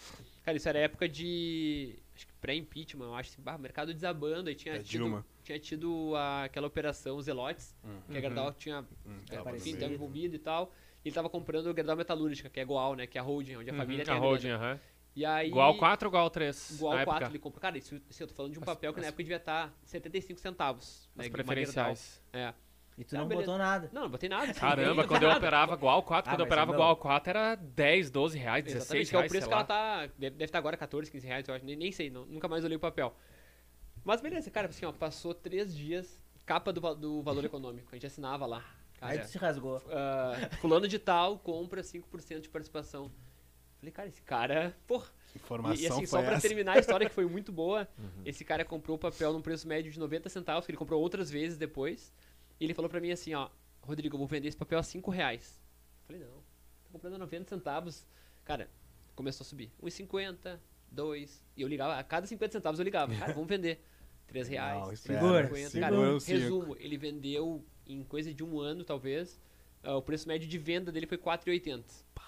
cara, isso era época de. Acho que pré-impeachment, eu acho. Assim, bah, mercado desabando. Aí tinha Da tido, Dilma. tinha tido a- aquela operação Zelotes, que a Gerdau tinha Hum, é, enfim, tava envolvido e tal. E ele tava comprando o Gerdau Metalúrgica, que é Goal, né? Que é a holding, onde a família tem a grana. holding, aham. E aí, Igual 4 ou igual 3? Igual na 4, época? ele comprou. Cara, isso, isso eu tô falando de um As- papel que na as- época devia estar 75 centavos. As né, preferenciais. É. E tu Ah, não beleza. botou nada. Não, não botei nada. Caramba, quando eu nada. operava igual 4, Ah, quando eu mas operava não. igual 4 era 10, 12 reais, 16 Exatamente, que é o reais, preço que ela tá. Deve, estar agora 14, 15 reais, eu acho. Nem, nem sei, não- nunca mais olhei o papel. Mas beleza, cara, assim, ó, passou três dias, capa do, do valor [laughs] econômico. A gente assinava lá. Aí Cara, tu se rasgou. ah, fulano de tal compra 5% de participação. Falei, cara, esse cara, porra. Que Informação E, e assim, foi só pra essa? terminar a história que foi muito boa, [laughs] Uhum. esse cara comprou o papel num preço médio de 90 centavos, que ele comprou outras vezes depois. E ele falou pra mim assim, ó, Rodrigo, eu vou vender esse papel a 5 reais. Falei, não, tá comprando a 90 centavos. Cara, começou a subir. 1,50, 2. E eu ligava, a cada 50 centavos eu ligava, cara, vamos vender. [laughs] 3 reais. Não, espera, 50. segura Cara, cinco. resumo, ele vendeu em coisa de um ano, talvez. ah, o preço médio de venda dele foi 4,80.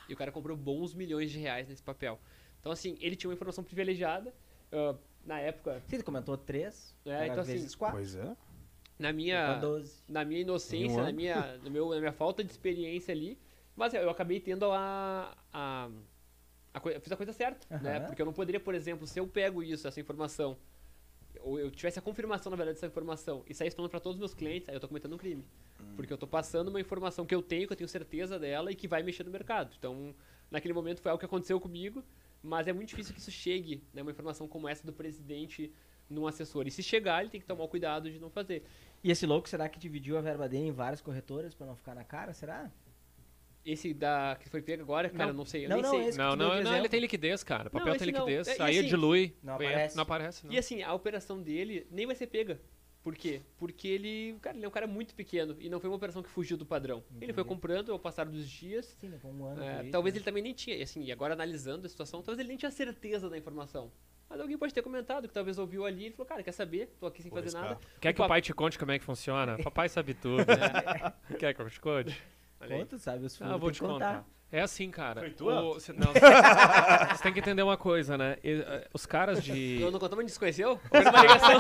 E o cara comprou bons milhões de reais nesse papel. Então, assim, ele tinha uma informação privilegiada. ah, na época, tu comentou 3, É, então assim, vezes 4, Pois é. Na minha, 12. na minha inocência, um na minha, no meu, na minha falta de experiência ali, mas eu acabei tendo a. a, a eu fiz a coisa certa, né? Aham. Porque eu não poderia, por exemplo, se eu pego isso, essa informação, ou eu tivesse a confirmação, na verdade, dessa informação e sair falando para todos os meus clientes, aí eu tô cometendo um crime. Hum. Porque eu tô passando uma informação que eu tenho, que eu tenho certeza dela e que vai mexer no mercado. Então, naquele momento foi algo que aconteceu comigo, mas é muito difícil que isso chegue, né? Uma informação como essa do presidente num assessor. E se chegar, ele tem que tomar o cuidado de não fazer. E esse louco, será que dividiu a verba dele em várias corretoras pra não ficar na cara? Será? Esse da que foi pego agora, cara, Não. não sei, eu Não, nem não, sei. Não, não, não, exemplo. ele tem liquidez, cara. O papel Não, tem não. liquidez. É, Aí assim, dilui. não vem- aparece. Não aparece. Não. E assim, a operação dele nem vai ser pega. Por quê? Porque ele, cara, ele é um cara muito pequeno e não foi uma operação que fugiu do padrão. Ele foi Entendi. comprando ao passar dos dias. Sim, levou um ano. É, talvez né? ele também nem tinha, e assim, e agora analisando a situação, talvez ele nem tinha certeza da informação. Mas alguém pode ter comentado que talvez ouviu ali e falou, cara, quer saber? Tô aqui sem Vou fazer nada. Quer que o Opa. pai te conte como é que funciona? [laughs] Papai sabe tudo. né? Quer que eu te conte? Conta, sabe? Os Ah, eu vou te contar. contar. É assim, cara. Foi tua? O- cê- não, cê- Você tem que entender uma coisa, né? E, eh, Os caras de. [laughs] Não, não contamos, a gente se conheceu? [laughs] Fez uma ligação.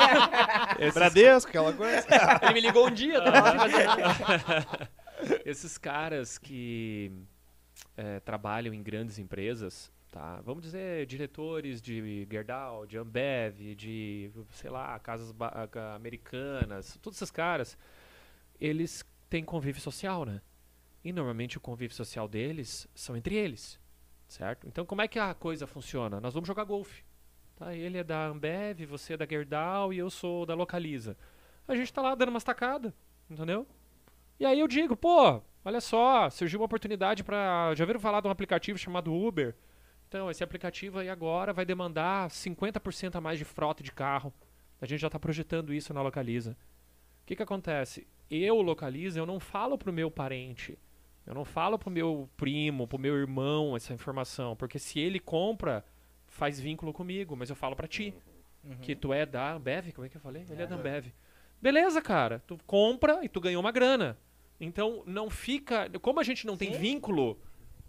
esses- Bradesco, aquela coisa. Ele me ligou um dia, nada. Esses caras que eh, trabalham em grandes empresas, tá? Vamos dizer, diretores de Gerdau, de Ambev, de, sei lá, casas ah, americanas, todos esses caras, eles têm convívio social, né? E normalmente o convívio social deles são entre eles, certo? Então como é que a coisa funciona? Nós vamos jogar golfe. Tá? Ele é da Ambev, você é da Gerdau e eu sou da Localiza. A gente tá lá dando umas tacadas, entendeu? E aí eu digo, pô, olha só, surgiu uma oportunidade para, já ouviram falar de um aplicativo chamado Uber? Então, esse aplicativo aí agora vai demandar 50% a mais de frota de carro. A gente já está projetando isso na Localiza. O que que acontece? Eu, Localiza, eu não falo pro meu parente, eu não falo pro meu primo, pro meu irmão essa informação, porque se ele compra, faz vínculo comigo, mas eu falo pra ti, que tu é da Ambev, como é que eu falei? Ele é da Ambev. Beleza, cara, tu compra e tu ganhou uma grana. Então, não fica, como a gente não tem Sim. vínculo,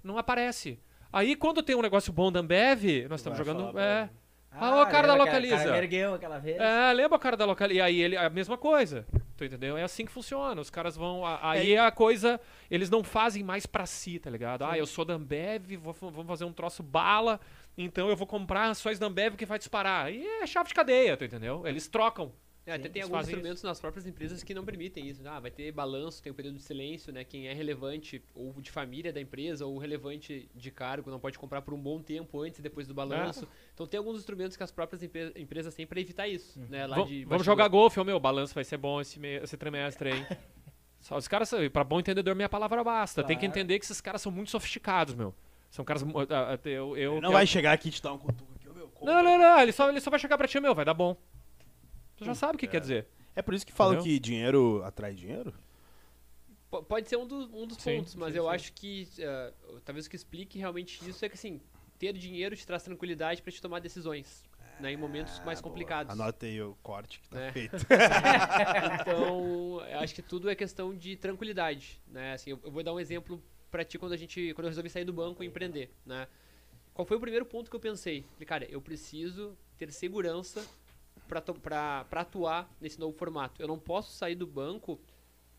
não aparece. Aí, quando tem um negócio bom da Ambev, nós estamos jogando, é. Ah, o cara da Localiza. O cara aquela vez. é, lembra o cara da local E aí ele a mesma coisa. Tu entendeu? É assim que funciona. Os caras vão. a- Aí a coisa. Eles não fazem mais pra si, tá ligado? Ah, eu sou da Ambev, vou, vou fazer um troço bala, então eu vou comprar ações da Ambev que vai disparar. E é chave de cadeia, tu entendeu? Eles trocam. É, até tem alguns instrumentos nas próprias empresas que não permitem isso. Ah, vai ter balanço, tem o período de silêncio, né? Quem é relevante ou de família da empresa ou relevante de cargo não pode comprar por um bom tempo antes e depois do balanço. Então tem alguns instrumentos que as próprias empre- empresas têm para evitar isso, né? Lá Vam- de vamos jogar golfe, meu. Balanço vai ser bom esse, me- esse trimestre aí. [laughs] Só os caras, pra bom entendedor, minha palavra basta. Tem que Claro. entender que esses caras são muito sofisticados, meu. São caras. ah, ah, Eu, eu, Ele não eu- vai chegar aqui e te dar um cutuco aqui, ô, meu. compra. Não, não, não. Ele só, ele só vai chegar pra ti, meu. Vai dar bom. Tu já sabe o que quer dizer. É por isso que falam Entendeu? que dinheiro atrai dinheiro? P- Pode ser um, dos- um dos Sim, pontos, mas sim, eu sim. acho que eh, talvez o que explique realmente isso é que assim, ter dinheiro te traz tranquilidade para te tomar decisões, né, em momentos mais Ah, boa. complicados. Anota aí o corte que tá É. feito. [laughs] Então, eu acho que tudo é questão de tranquilidade, né? Assim, eu, eu vou dar um exemplo pra ti quando a gente, quando eu resolvi sair do banco e empreender, né? Qual foi o primeiro ponto que eu pensei? Falei, cara, eu preciso ter segurança pra atuar nesse novo formato. Eu não posso sair do banco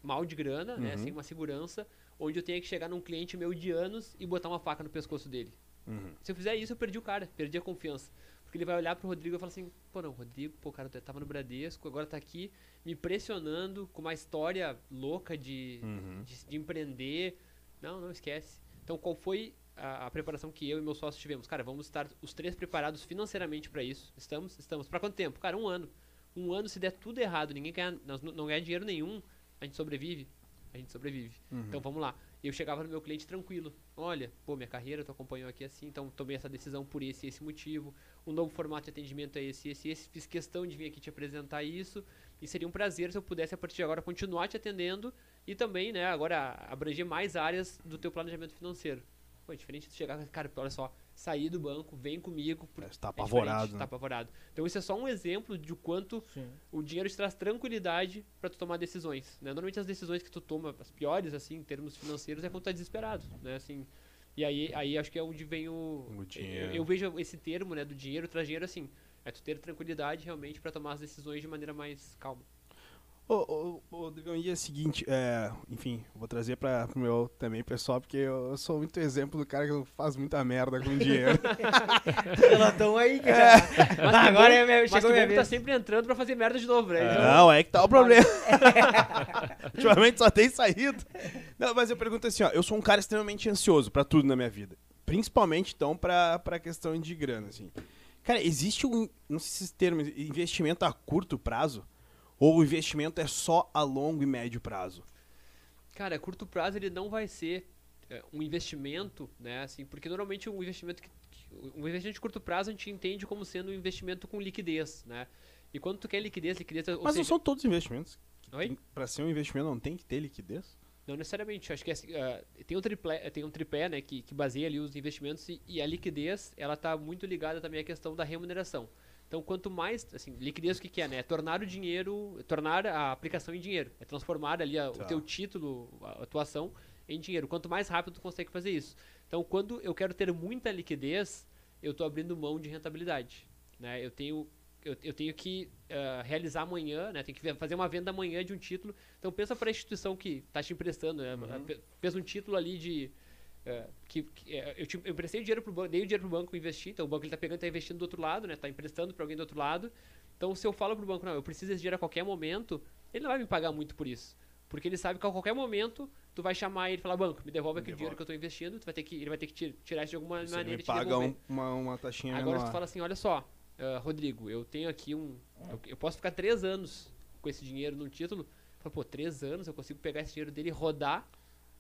mal de grana, né? Uhum. Sem uma segurança, onde eu tenha que chegar num cliente meu de anos e botar uma faca no pescoço dele. Uhum. Se eu fizer isso, eu perdi o cara, perdi a confiança. Porque ele vai olhar pro Rodrigo e falar assim, pô não, Rodrigo, pô, cara tava no Bradesco, agora tá aqui me pressionando com uma história louca de, Uhum. de, de empreender. Não, não esquece. Então qual foi a, a preparação que eu e meu sócio tivemos? Cara, vamos estar os três preparados financeiramente pra isso. Estamos? Estamos. Pra quanto tempo? Cara, um ano. Um ano, se der tudo errado, ninguém ganhar, nós não ganhar dinheiro nenhum, a gente sobrevive. A gente sobrevive. Uhum. Então vamos lá. Eu chegava no meu cliente tranquilo. Olha, pô, minha carreira, tu acompanhou aqui assim, então tomei essa decisão por esse e esse motivo. O novo formato de atendimento é esse, esse, esse. Fiz questão de vir aqui te apresentar isso. E seria um prazer se eu pudesse, a partir de agora, continuar te atendendo e também, né, agora abranger mais áreas do teu planejamento financeiro. Pô, é diferente de chegar, cara, olha só, sair do banco, vem comigo. por- Você tá é apavorado, Tá né? apavorado. Então isso é só um exemplo de quanto Sim. o dinheiro te traz tranquilidade pra tu tomar decisões, né? Normalmente as decisões que tu toma, as piores, assim, em termos financeiros, é quando tu tá desesperado, né? Assim, e aí, aí acho que é onde vem o... O dinheiro. Eu, eu vejo esse termo, né, do dinheiro traz dinheiro, assim, é tu ter tranquilidade realmente pra tomar as decisões de maneira mais calma. Ô, ô, ô, Drigão, e é o seguinte, é, enfim, vou trazer pra, pro meu também pessoal, porque eu sou muito exemplo do cara que faz muita merda com dinheiro. [laughs] Pelotão aí, cara. Mas Ah, agora é minha, Mas chegou que minha tá vez. sempre entrando pra fazer merda de novo, né? Então, Não, é que tá o problema. [laughs] [laughs] Ultimamente só tem saído. Não, mas eu pergunto assim, ó, eu sou um cara extremamente ansioso pra tudo na minha vida. Principalmente, então, pra, pra questão de grana, assim. Cara, existe um, não sei se esse termo, investimento a curto prazo? Ou o investimento é só a longo e médio prazo? Cara, curto prazo ele não vai ser é, um investimento, né? Assim, porque normalmente um investimento que, um investimento de curto prazo a gente entende como sendo um investimento com liquidez, né? E quando tu quer liquidez, liquidez, ou Mas não são todos investimentos. Pra ser um investimento não tem que ter liquidez? Não necessariamente. Acho que assim, ah, tem, um triplé, tem um tripé né, que, que baseia ali os investimentos e, e a liquidez ela está muito ligada também à questão da remuneração. Então, quanto mais, assim, liquidez o que, que é, né? É tornar o dinheiro, tornar a aplicação em dinheiro. É transformar ali a- Tá. o teu título, a atuação, em dinheiro. Quanto mais rápido tu consegue fazer isso. Então, quando eu quero ter muita liquidez, eu estou abrindo mão de rentabilidade. Né? Eu tenho eu, eu tenho que uh, realizar amanhã, né? Tenho que fazer uma venda amanhã de um título. Então pensa para a instituição que está te emprestando, né? Uhum. Fez um título ali de uh, que, que uh, eu, te, eu emprestei o dinheiro pro banco, dei o dinheiro pro banco investir. Então o banco ele tá pegando, está investindo do outro lado, né? Tá emprestando para alguém do outro lado. Então se eu falo pro banco, não, eu preciso desse dinheiro a qualquer momento, ele não vai me pagar muito por isso. Porque ele sabe que a qualquer momento tu vai chamar ele e falar, banco, me devolve aquele dinheiro que eu estou investindo, tu vai ter que, ele vai ter que tirar isso de alguma Você maneira me paga um, uma, uma taxinha Agora menor. tu fala assim, olha só, uh, Rodrigo, eu tenho aqui um. Eu, eu, posso ficar três anos com esse dinheiro no título. Fala, pô, três anos eu consigo pegar esse dinheiro dele e rodar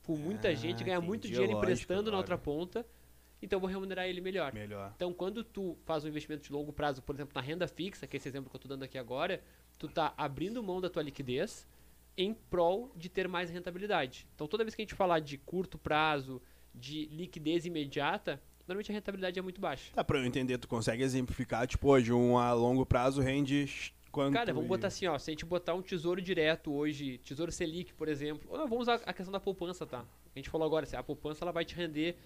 por muita ah, gente, ganhar muito dinheiro lógico, emprestando claro. na outra ponta. Então eu vou remunerar ele melhor. melhor. Então quando tu faz um investimento de longo prazo, por exemplo, na renda fixa, que é esse exemplo que eu estou dando aqui agora, tu tá abrindo mão da tua liquidez em prol de ter mais rentabilidade. Então toda vez que a gente falar de curto prazo, de liquidez imediata, normalmente a rentabilidade é muito baixa. Tá, pra eu entender, tu consegue exemplificar, tipo, hoje, um a longo prazo rende quanto? Cara, vamos botar assim, ó, se a gente botar um tesouro direto hoje, tesouro Selic, por exemplo, ou vamos usar a questão da poupança, tá? A gente falou agora, a poupança ela vai te render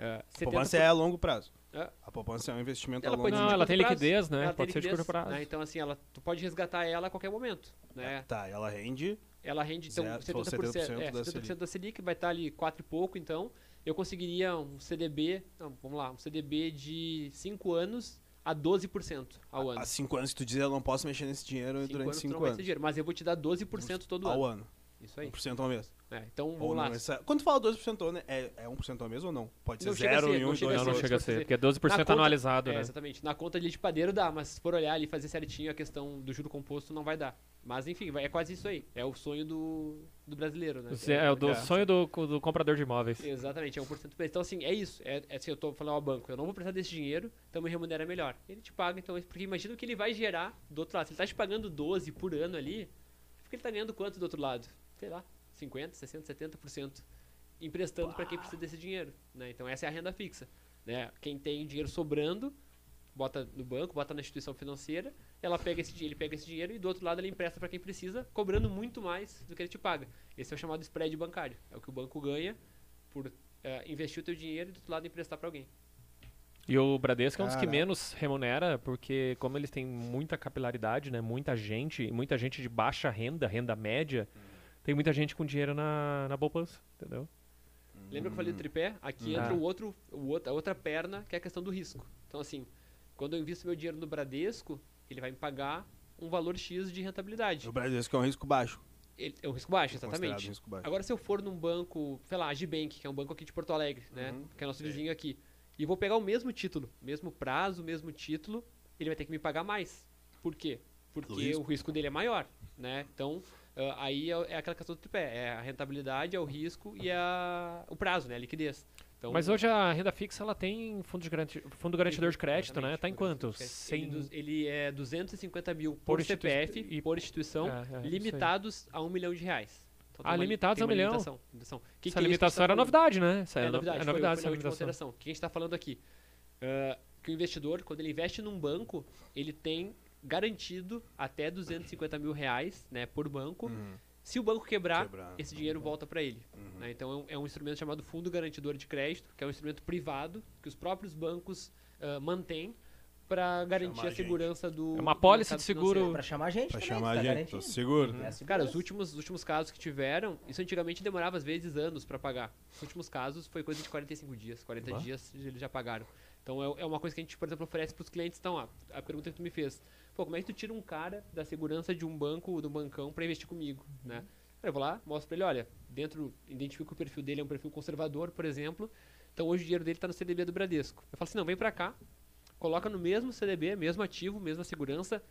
Uh, a poupança por... é a longo prazo. É. A poupança é um investimento ela a longo prazo. Não, ela tem prazo. liquidez, né? Ela pode ser liquidez, de curto prazo. Né? Então, assim, ela, tu pode resgatar ela a qualquer momento. Né? Tá, ela rende. Ela rende então, Zero, 70%, 70%, é, da 70 da Selic, vai estar ali 4 e pouco, então eu conseguiria um CDB, não, vamos lá, um CDB de 5 anos a 12% ao ano. Há 5 anos, tu diz, eu não posso mexer nesse dinheiro cinco durante 5 anos. Dinheiro, mas eu vou te dar 12% todo ao ano. Ao ano. Isso aí. 1% ao mês. É, então, vamos lá. Essa... Quando tu fala 12% ao ano, é, é 1% ao mês ou não? Pode ser 0 e 1 um, Não, não, não chega a ser, porque é 12% conta, anualizado, é, né? Exatamente. Na conta de padeiro dá, mas se for olhar ali e fazer certinho a questão do juro composto, não vai dar. Mas enfim, é quase isso aí. É o sonho do, do brasileiro, né? É, é o do é. sonho do, do comprador de imóveis. Exatamente, é 1% por Então, assim, é isso. É, é assim, eu tô falando ao banco, eu não vou precisar desse dinheiro, então me remunera melhor. Ele te paga, então, porque imagina o que ele vai gerar do outro lado. Se ele tá te pagando 12 por ano ali, porque ele tá ganhando quanto do outro lado? Sei lá, 50, 60, 70% emprestando para quem precisa desse dinheiro. Né? Então essa é a renda fixa. Né? Quem tem dinheiro sobrando, bota no banco, bota na instituição financeira, ela pega esse, ele pega esse dinheiro e do outro lado ele empresta para quem precisa, cobrando muito mais do que ele te paga. Esse é o chamado spread bancário. É o que o banco ganha por uh, investir o teu dinheiro e do outro lado emprestar para alguém. E o Bradesco é um dos que menos remunera, porque como eles têm muita capilaridade, né, muita gente, muita gente de baixa renda, renda média, hum tem muita gente com dinheiro na, na poupança, entendeu? Lembra que eu falei do tripé? Aqui entra o outro, o outro, a outra perna, que é a questão do risco. Então, assim, quando eu invisto meu dinheiro no Bradesco, ele vai me pagar um valor X de rentabilidade. O Bradesco é um risco baixo. Ele, é um risco baixo, é exatamente. Um risco baixo. Agora, se eu for num banco, sei lá, a Gibank, que é um banco aqui de Porto Alegre, né? Uhum. Que é nosso vizinho aqui. E vou pegar o mesmo título, mesmo prazo, mesmo título, ele vai ter que me pagar mais. Por quê? Porque risco. o risco dele é maior, né? Então, Uh, aí é, é, aquela questão do tripé, é a rentabilidade, é o risco e a, o prazo, né, a liquidez. Então, Mas hoje a renda fixa ela tem fundo, de garanti fundo garantidor de crédito, né? Tá em quanto? Ele, ele é 250 mil por, por CPF e por instituição, é, é, limitados a um milhão de reais. Então, ah, limitados a um milhão. Limitação, limitação. Que essa que limitação era novidade, né? Essa é, é novidade, é novidade, foi, foi essa limitação. O que a gente está falando aqui? Uh, que o investidor, quando ele investe num banco, ele tem garantido até 250 mil reais né, por banco. Uhum. Se o banco quebrar, quebrar. esse dinheiro volta para ele. Uhum. Né? Então é um, é um, instrumento chamado Fundo Garantidor de Crédito, que é um instrumento privado que os próprios bancos uh, mantêm para garantir a segurança a do. É uma pólice de seguro. Para chamar a gente. Para chamar a tá gente, tô seguro. Uhum. Cara, os últimos, os últimos casos que tiveram, isso antigamente demorava às vezes anos para pagar. Os últimos casos foi coisa de 45 dias. 40 dias eles já pagaram. Então é, é, uma coisa que a gente, por exemplo, oferece para os clientes. Então, ó, a pergunta que tu me fez pô, como é que tu tira um cara da segurança de um banco, do bancão, para investir comigo, uhum. né? Eu vou lá, mostro para ele, olha, dentro, identifico que o perfil dele é um perfil conservador, por exemplo, então hoje o dinheiro dele está no CDB do Bradesco. Eu falo assim, não, vem para cá, coloca no mesmo CDB, mesmo ativo, mesma segurança,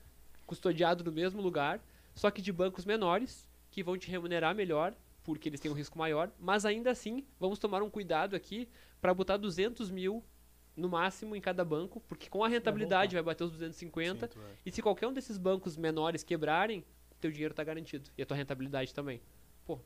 custodiado no mesmo lugar, só que de bancos menores, que vão te remunerar melhor, porque eles têm um risco maior, mas ainda assim, vamos tomar um cuidado aqui para botar 200 mil no máximo em cada banco, porque com a rentabilidade vai bater os 250. Sim, e se qualquer um desses bancos menores quebrarem, teu dinheiro está garantido. E a tua rentabilidade também. Pô,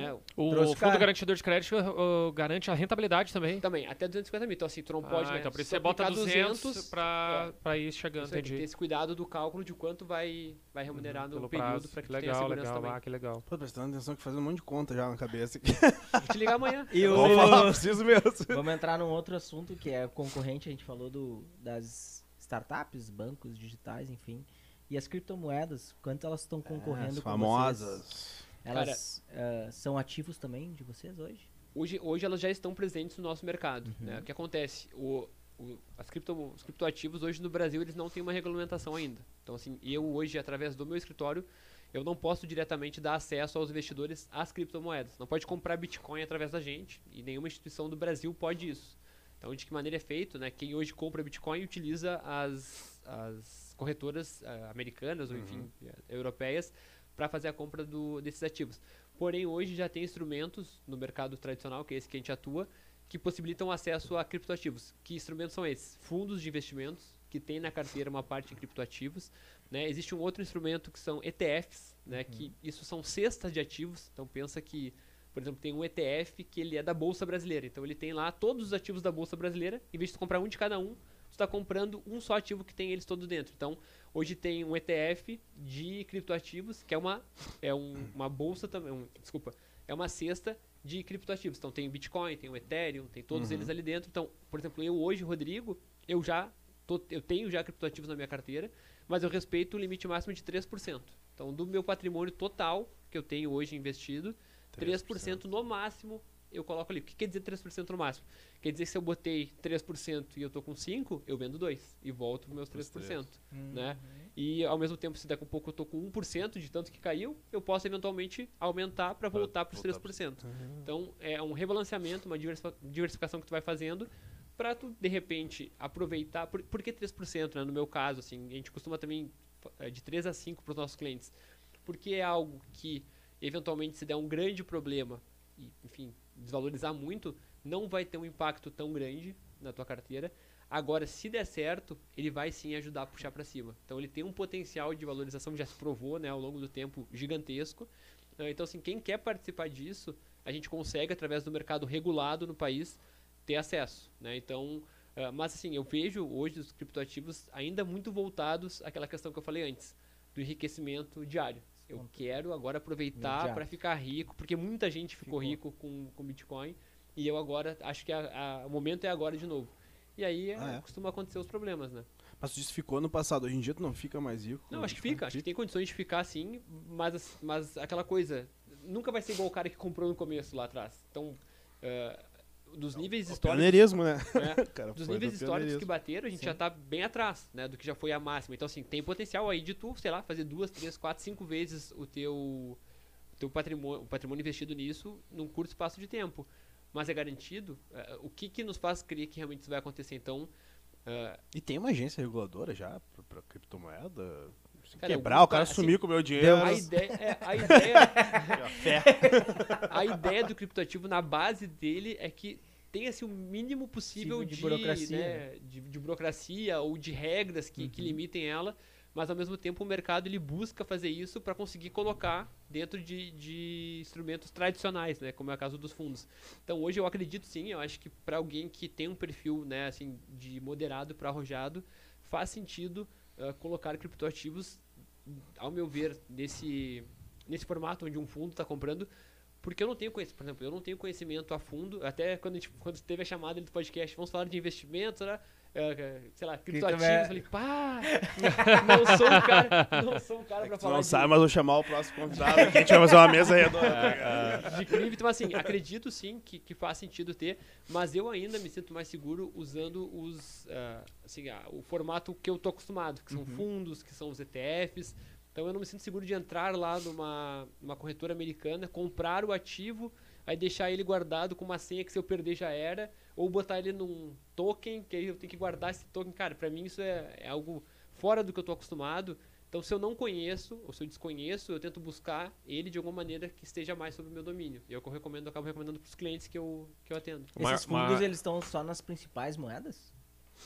né? O Trouxe fundo cara. garantidor de crédito uh, garante a rentabilidade também. Também, até 250 mil. Então, assim, tu não Ah, pode, né? então por isso você bota aplicar 200 pra, pra ir chegando, aí, tem que ter entendi. esse cuidado do cálculo de quanto vai, vai remunerar no Pelo período para que Que tu tenha legal, segurança legal. também. Ah, que legal. Pô, prestando atenção que fazendo um monte de conta já na cabeça aqui. Vou te ligar amanhã. [laughs] E o... Vou falar, [laughs] preciso mesmo. Vamos entrar num outro assunto que é concorrente, a gente falou do, das startups, bancos digitais, enfim. E as criptomoedas, quanto elas estão concorrendo As com famosas. vocês? Elas ah, são ativos também de vocês hoje? Hoje, hoje elas já estão presentes no nosso mercado. Uhum. né? O que acontece? O, o- as cripto, os criptoativos hoje no Brasil eles não têm uma regulamentação ainda. Então, assim, eu hoje, através do meu escritório, eu não posso diretamente dar acesso aos investidores às criptomoedas. Não pode comprar Bitcoin através da gente e nenhuma instituição do Brasil pode isso. Então, de que maneira é feito? Né? Quem hoje compra Bitcoin utiliza as, as corretoras ah, americanas ou, enfim, eh, europeias para fazer a compra do- desses ativos. Porém, hoje já tem instrumentos no mercado tradicional, que é esse que a gente atua, que possibilitam acesso a criptoativos. Que instrumentos são esses? Fundos de investimentos, que tem na carteira uma parte em criptoativos. Né? Existe um outro instrumento que são ETFs, né? que isso são cestas de ativos. Então, pensa que, por exemplo, tem um ETF que ele é da Bolsa Brasileira. Então, ele tem lá todos os ativos da Bolsa Brasileira. Em vez de comprar um de cada um, tu está comprando um só ativo que tem eles todos dentro. Então, hoje tem um ETF de criptoativos, que é uma, é um- uma bolsa também, um- desculpa, é uma cesta de criptoativos. Então tem o Bitcoin, tem o Ethereum, tem todos eles ali dentro. Então, por exemplo, eu hoje, Rodrigo, eu já tô- eu tenho já criptoativos na minha carteira, mas eu respeito o limite máximo de 3%. Então, do meu patrimônio total que eu tenho hoje investido, 3%, no máximo eu coloco ali. O que quer dizer 3% no máximo? Quer dizer que se eu botei 3% e eu tô com 5, eu vendo 2 e volto para meus 3%, né? E ao mesmo tempo, se daqui a pouco eu tô com 1% de tanto que caiu, eu posso eventualmente aumentar para voltar para os voltar 3%. Então, é um rebalanceamento, uma diversificação que tu vai fazendo para tu, de repente, aproveitar. Por, por que 3%, né? No meu caso, assim, a gente costuma também eh, de 3 a 5 para os nossos clientes. Porque é algo que, eventualmente, se der um grande problema e, enfim, desvalorizar muito, não vai ter um impacto tão grande na tua carteira. Agora, se der certo, ele vai sim ajudar a puxar para cima. Então, ele tem um potencial de valorização, já se provou né, ao longo do tempo, gigantesco. Eh, Então, assim, quem quer participar disso, a gente consegue, através do mercado regulado no país, ter acesso. Né? Então, eh, mas assim, eu vejo hoje os criptoativos ainda muito voltados àquela questão que eu falei antes, do enriquecimento diário. Eu quero agora aproveitar para ficar rico, porque muita gente ficou, Ficou. rico com, com Bitcoin, e eu agora acho que a- a- o momento é agora de novo. E aí eh, Ah, é? costuma acontecer os problemas, né? Mas tu disse ficou no passado. Hoje em dia tu não fica mais rico. Não, acho que fica. Acho que tem condições de ficar sim, mas, as- mas aquela coisa. Nunca vai ser igual o cara que comprou no começo lá atrás. Então, eh, dos níveis O históricos. Pioneirismo, né? né, [laughs] Cara, dos níveis históricos que bateram, a gente já tá bem atrás, né, do que já foi a máxima. Então, assim, tem potencial aí de tu, sei lá, fazer duas, três, quatro, cinco vezes o teu, o teu patrimônio, o patrimônio investido nisso num curto espaço de tempo. Mas é garantido? Eh, o que que nos faz crer que realmente isso vai acontecer? Então, eh, E tem uma agência reguladora já pra criptomoeda? Cara, quebrar, o cara sumir com o meu dinheiro. a ideia, é, a ideia, [laughs] [laughs] a ideia do criptoativo na base dele é que tenha assim, o mínimo possível Possível de de, burocracia, né, de, de burocracia ou de regras que, Uhum. que limitem ela, mas ao mesmo tempo o mercado ele busca fazer isso para conseguir colocar dentro de, de instrumentos tradicionais, né, como é o caso dos fundos. Então hoje eu acredito sim, eu acho que para alguém que tem um perfil né, assim, de moderado para arrojado, faz sentido ah, colocar criptoativos, ao meu ver, nesse, nesse formato onde um fundo está comprando, porque eu não tenho conhecimento, por exemplo, eu não tenho conhecimento a fundo, até quando, gente, quando teve a chamada do podcast, vamos falar de investimentos, né? Eh, sei lá, criptoativos, eu falei, pá, não sou um cara, não sou um cara pra Tu falar não de, sabe, mas vou chamar o próximo convidado aqui. A gente vai fazer uma mesa redonda. [laughs] de cripto, então assim, acredito sim que, que faz sentido ter, mas eu ainda me sinto mais seguro usando os, ah, assim, ah, o formato que eu tô acostumado, que são fundos, que são os ETFs. Então eu não me sinto seguro de entrar lá numa, numa corretora americana, comprar o ativo, aí deixar ele guardado com uma senha que se eu perder já era, ou botar ele num token, que aí eu tenho que guardar esse token. Cara, pra mim isso é, é algo fora do que eu tô acostumado. Então, se eu não conheço, ou se eu desconheço, eu tento buscar ele de alguma maneira que esteja mais sobre o meu domínio. E é o que eu recomendo, eu acabo recomendando pros clientes que eu, que eu atendo. Maior- Esses fundos, maior- eles estão só nas principais moedas?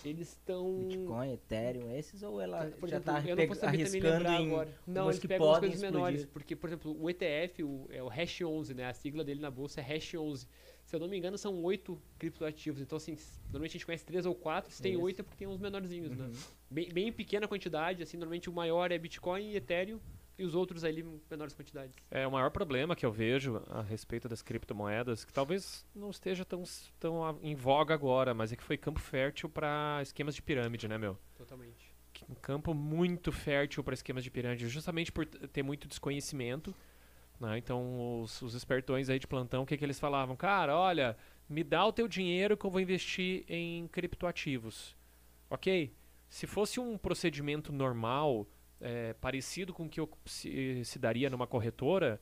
eles estão. Bitcoin, Ethereum, esses ou ela Por já tá também arriscando lembrar em agora. Não, eles que pegam as podem coisas explodir. menores. Porque, por exemplo, o ETF o, é o Hash 11, né? A sigla dele na bolsa é Hash 11. Se eu não me engano, são oito criptoativos. Então, assim, normalmente a gente conhece três ou quatro. Se tem Isso. oito é porque tem uns menorzinhos, né? Uhum. Bem, bem pequena quantidade, assim. Normalmente o maior é Bitcoin e Ethereum. E os outros ali, menores quantidades. É o maior problema que eu vejo a respeito das criptomoedas, que talvez não esteja tão, tão em voga agora, mas é que foi campo fértil para esquemas de pirâmide, né, meu? Totalmente. Um campo muito fértil para esquemas de pirâmide, justamente por ter muito desconhecimento. Né? Então, os, os espertões aí de plantão, o que, que eles falavam? Cara, olha, me dá o teu dinheiro que eu vou investir em criptoativos. Ok? Se fosse um procedimento normal, é, parecido com o que eu se, se daria numa corretora,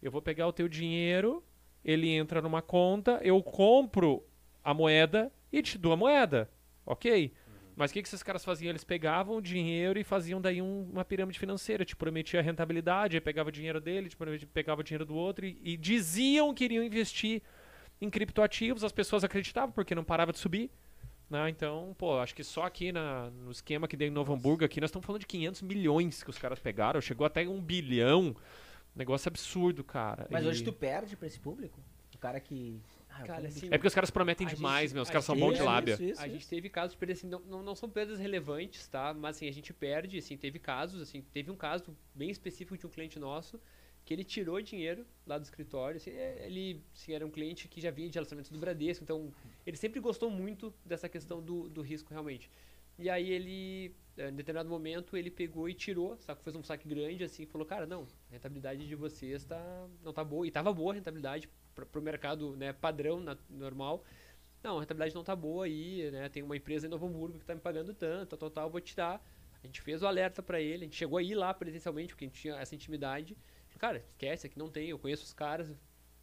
eu vou pegar o teu dinheiro, ele entra numa conta, eu compro a moeda e te dou a moeda. Ok? Mas o que, que esses caras faziam? Eles pegavam o dinheiro e faziam daí um- uma pirâmide financeira. Te prometia rentabilidade, aí pegava o dinheiro dele, te prometia- pegava o dinheiro do outro e, e diziam que iriam investir em criptoativos. As pessoas acreditavam porque não parava de subir. né? Então, pô, acho que só aqui na- no esquema que deu em Novo Hamburgo, aqui nós estamos falando de 500 milhões que os caras pegaram. Chegou até um bilhão. Negócio absurdo, cara. Mas E- hoje tu perde pra esse público? O cara que. Ah, Cara, assim. É porque os caras prometem demais, gente- meu. Os caras são gente- bons de lábia. isso, isso, a gente isso. teve casos de perder, assim, não, não, não são perdas relevantes, tá? Mas assim, a gente perde, assim, teve casos, assim, teve um caso bem específico de um cliente nosso que ele tirou dinheiro lá do escritório, assim, é, ele assim, era um cliente que já vinha de relacionamento do Bradesco, então ele sempre gostou muito dessa questão do, do risco realmente. E aí ele, eh, em determinado momento, ele pegou e tirou, sabe, fez um saque grande assim, e falou, cara, não, a rentabilidade de vocês tá, não tá boa, e tava boa a rentabilidade para o mercado né, padrão, na- normal, não, a rentabilidade não tá boa aí, né? Tem uma empresa em Novo Hamburgo que tá me pagando tanto, tal, tal, vou tirar. A gente fez o alerta pra ele, a gente chegou a ir lá presencialmente, porque a gente tinha essa intimidade. Cara, esquece, aqui não tem, eu conheço os caras,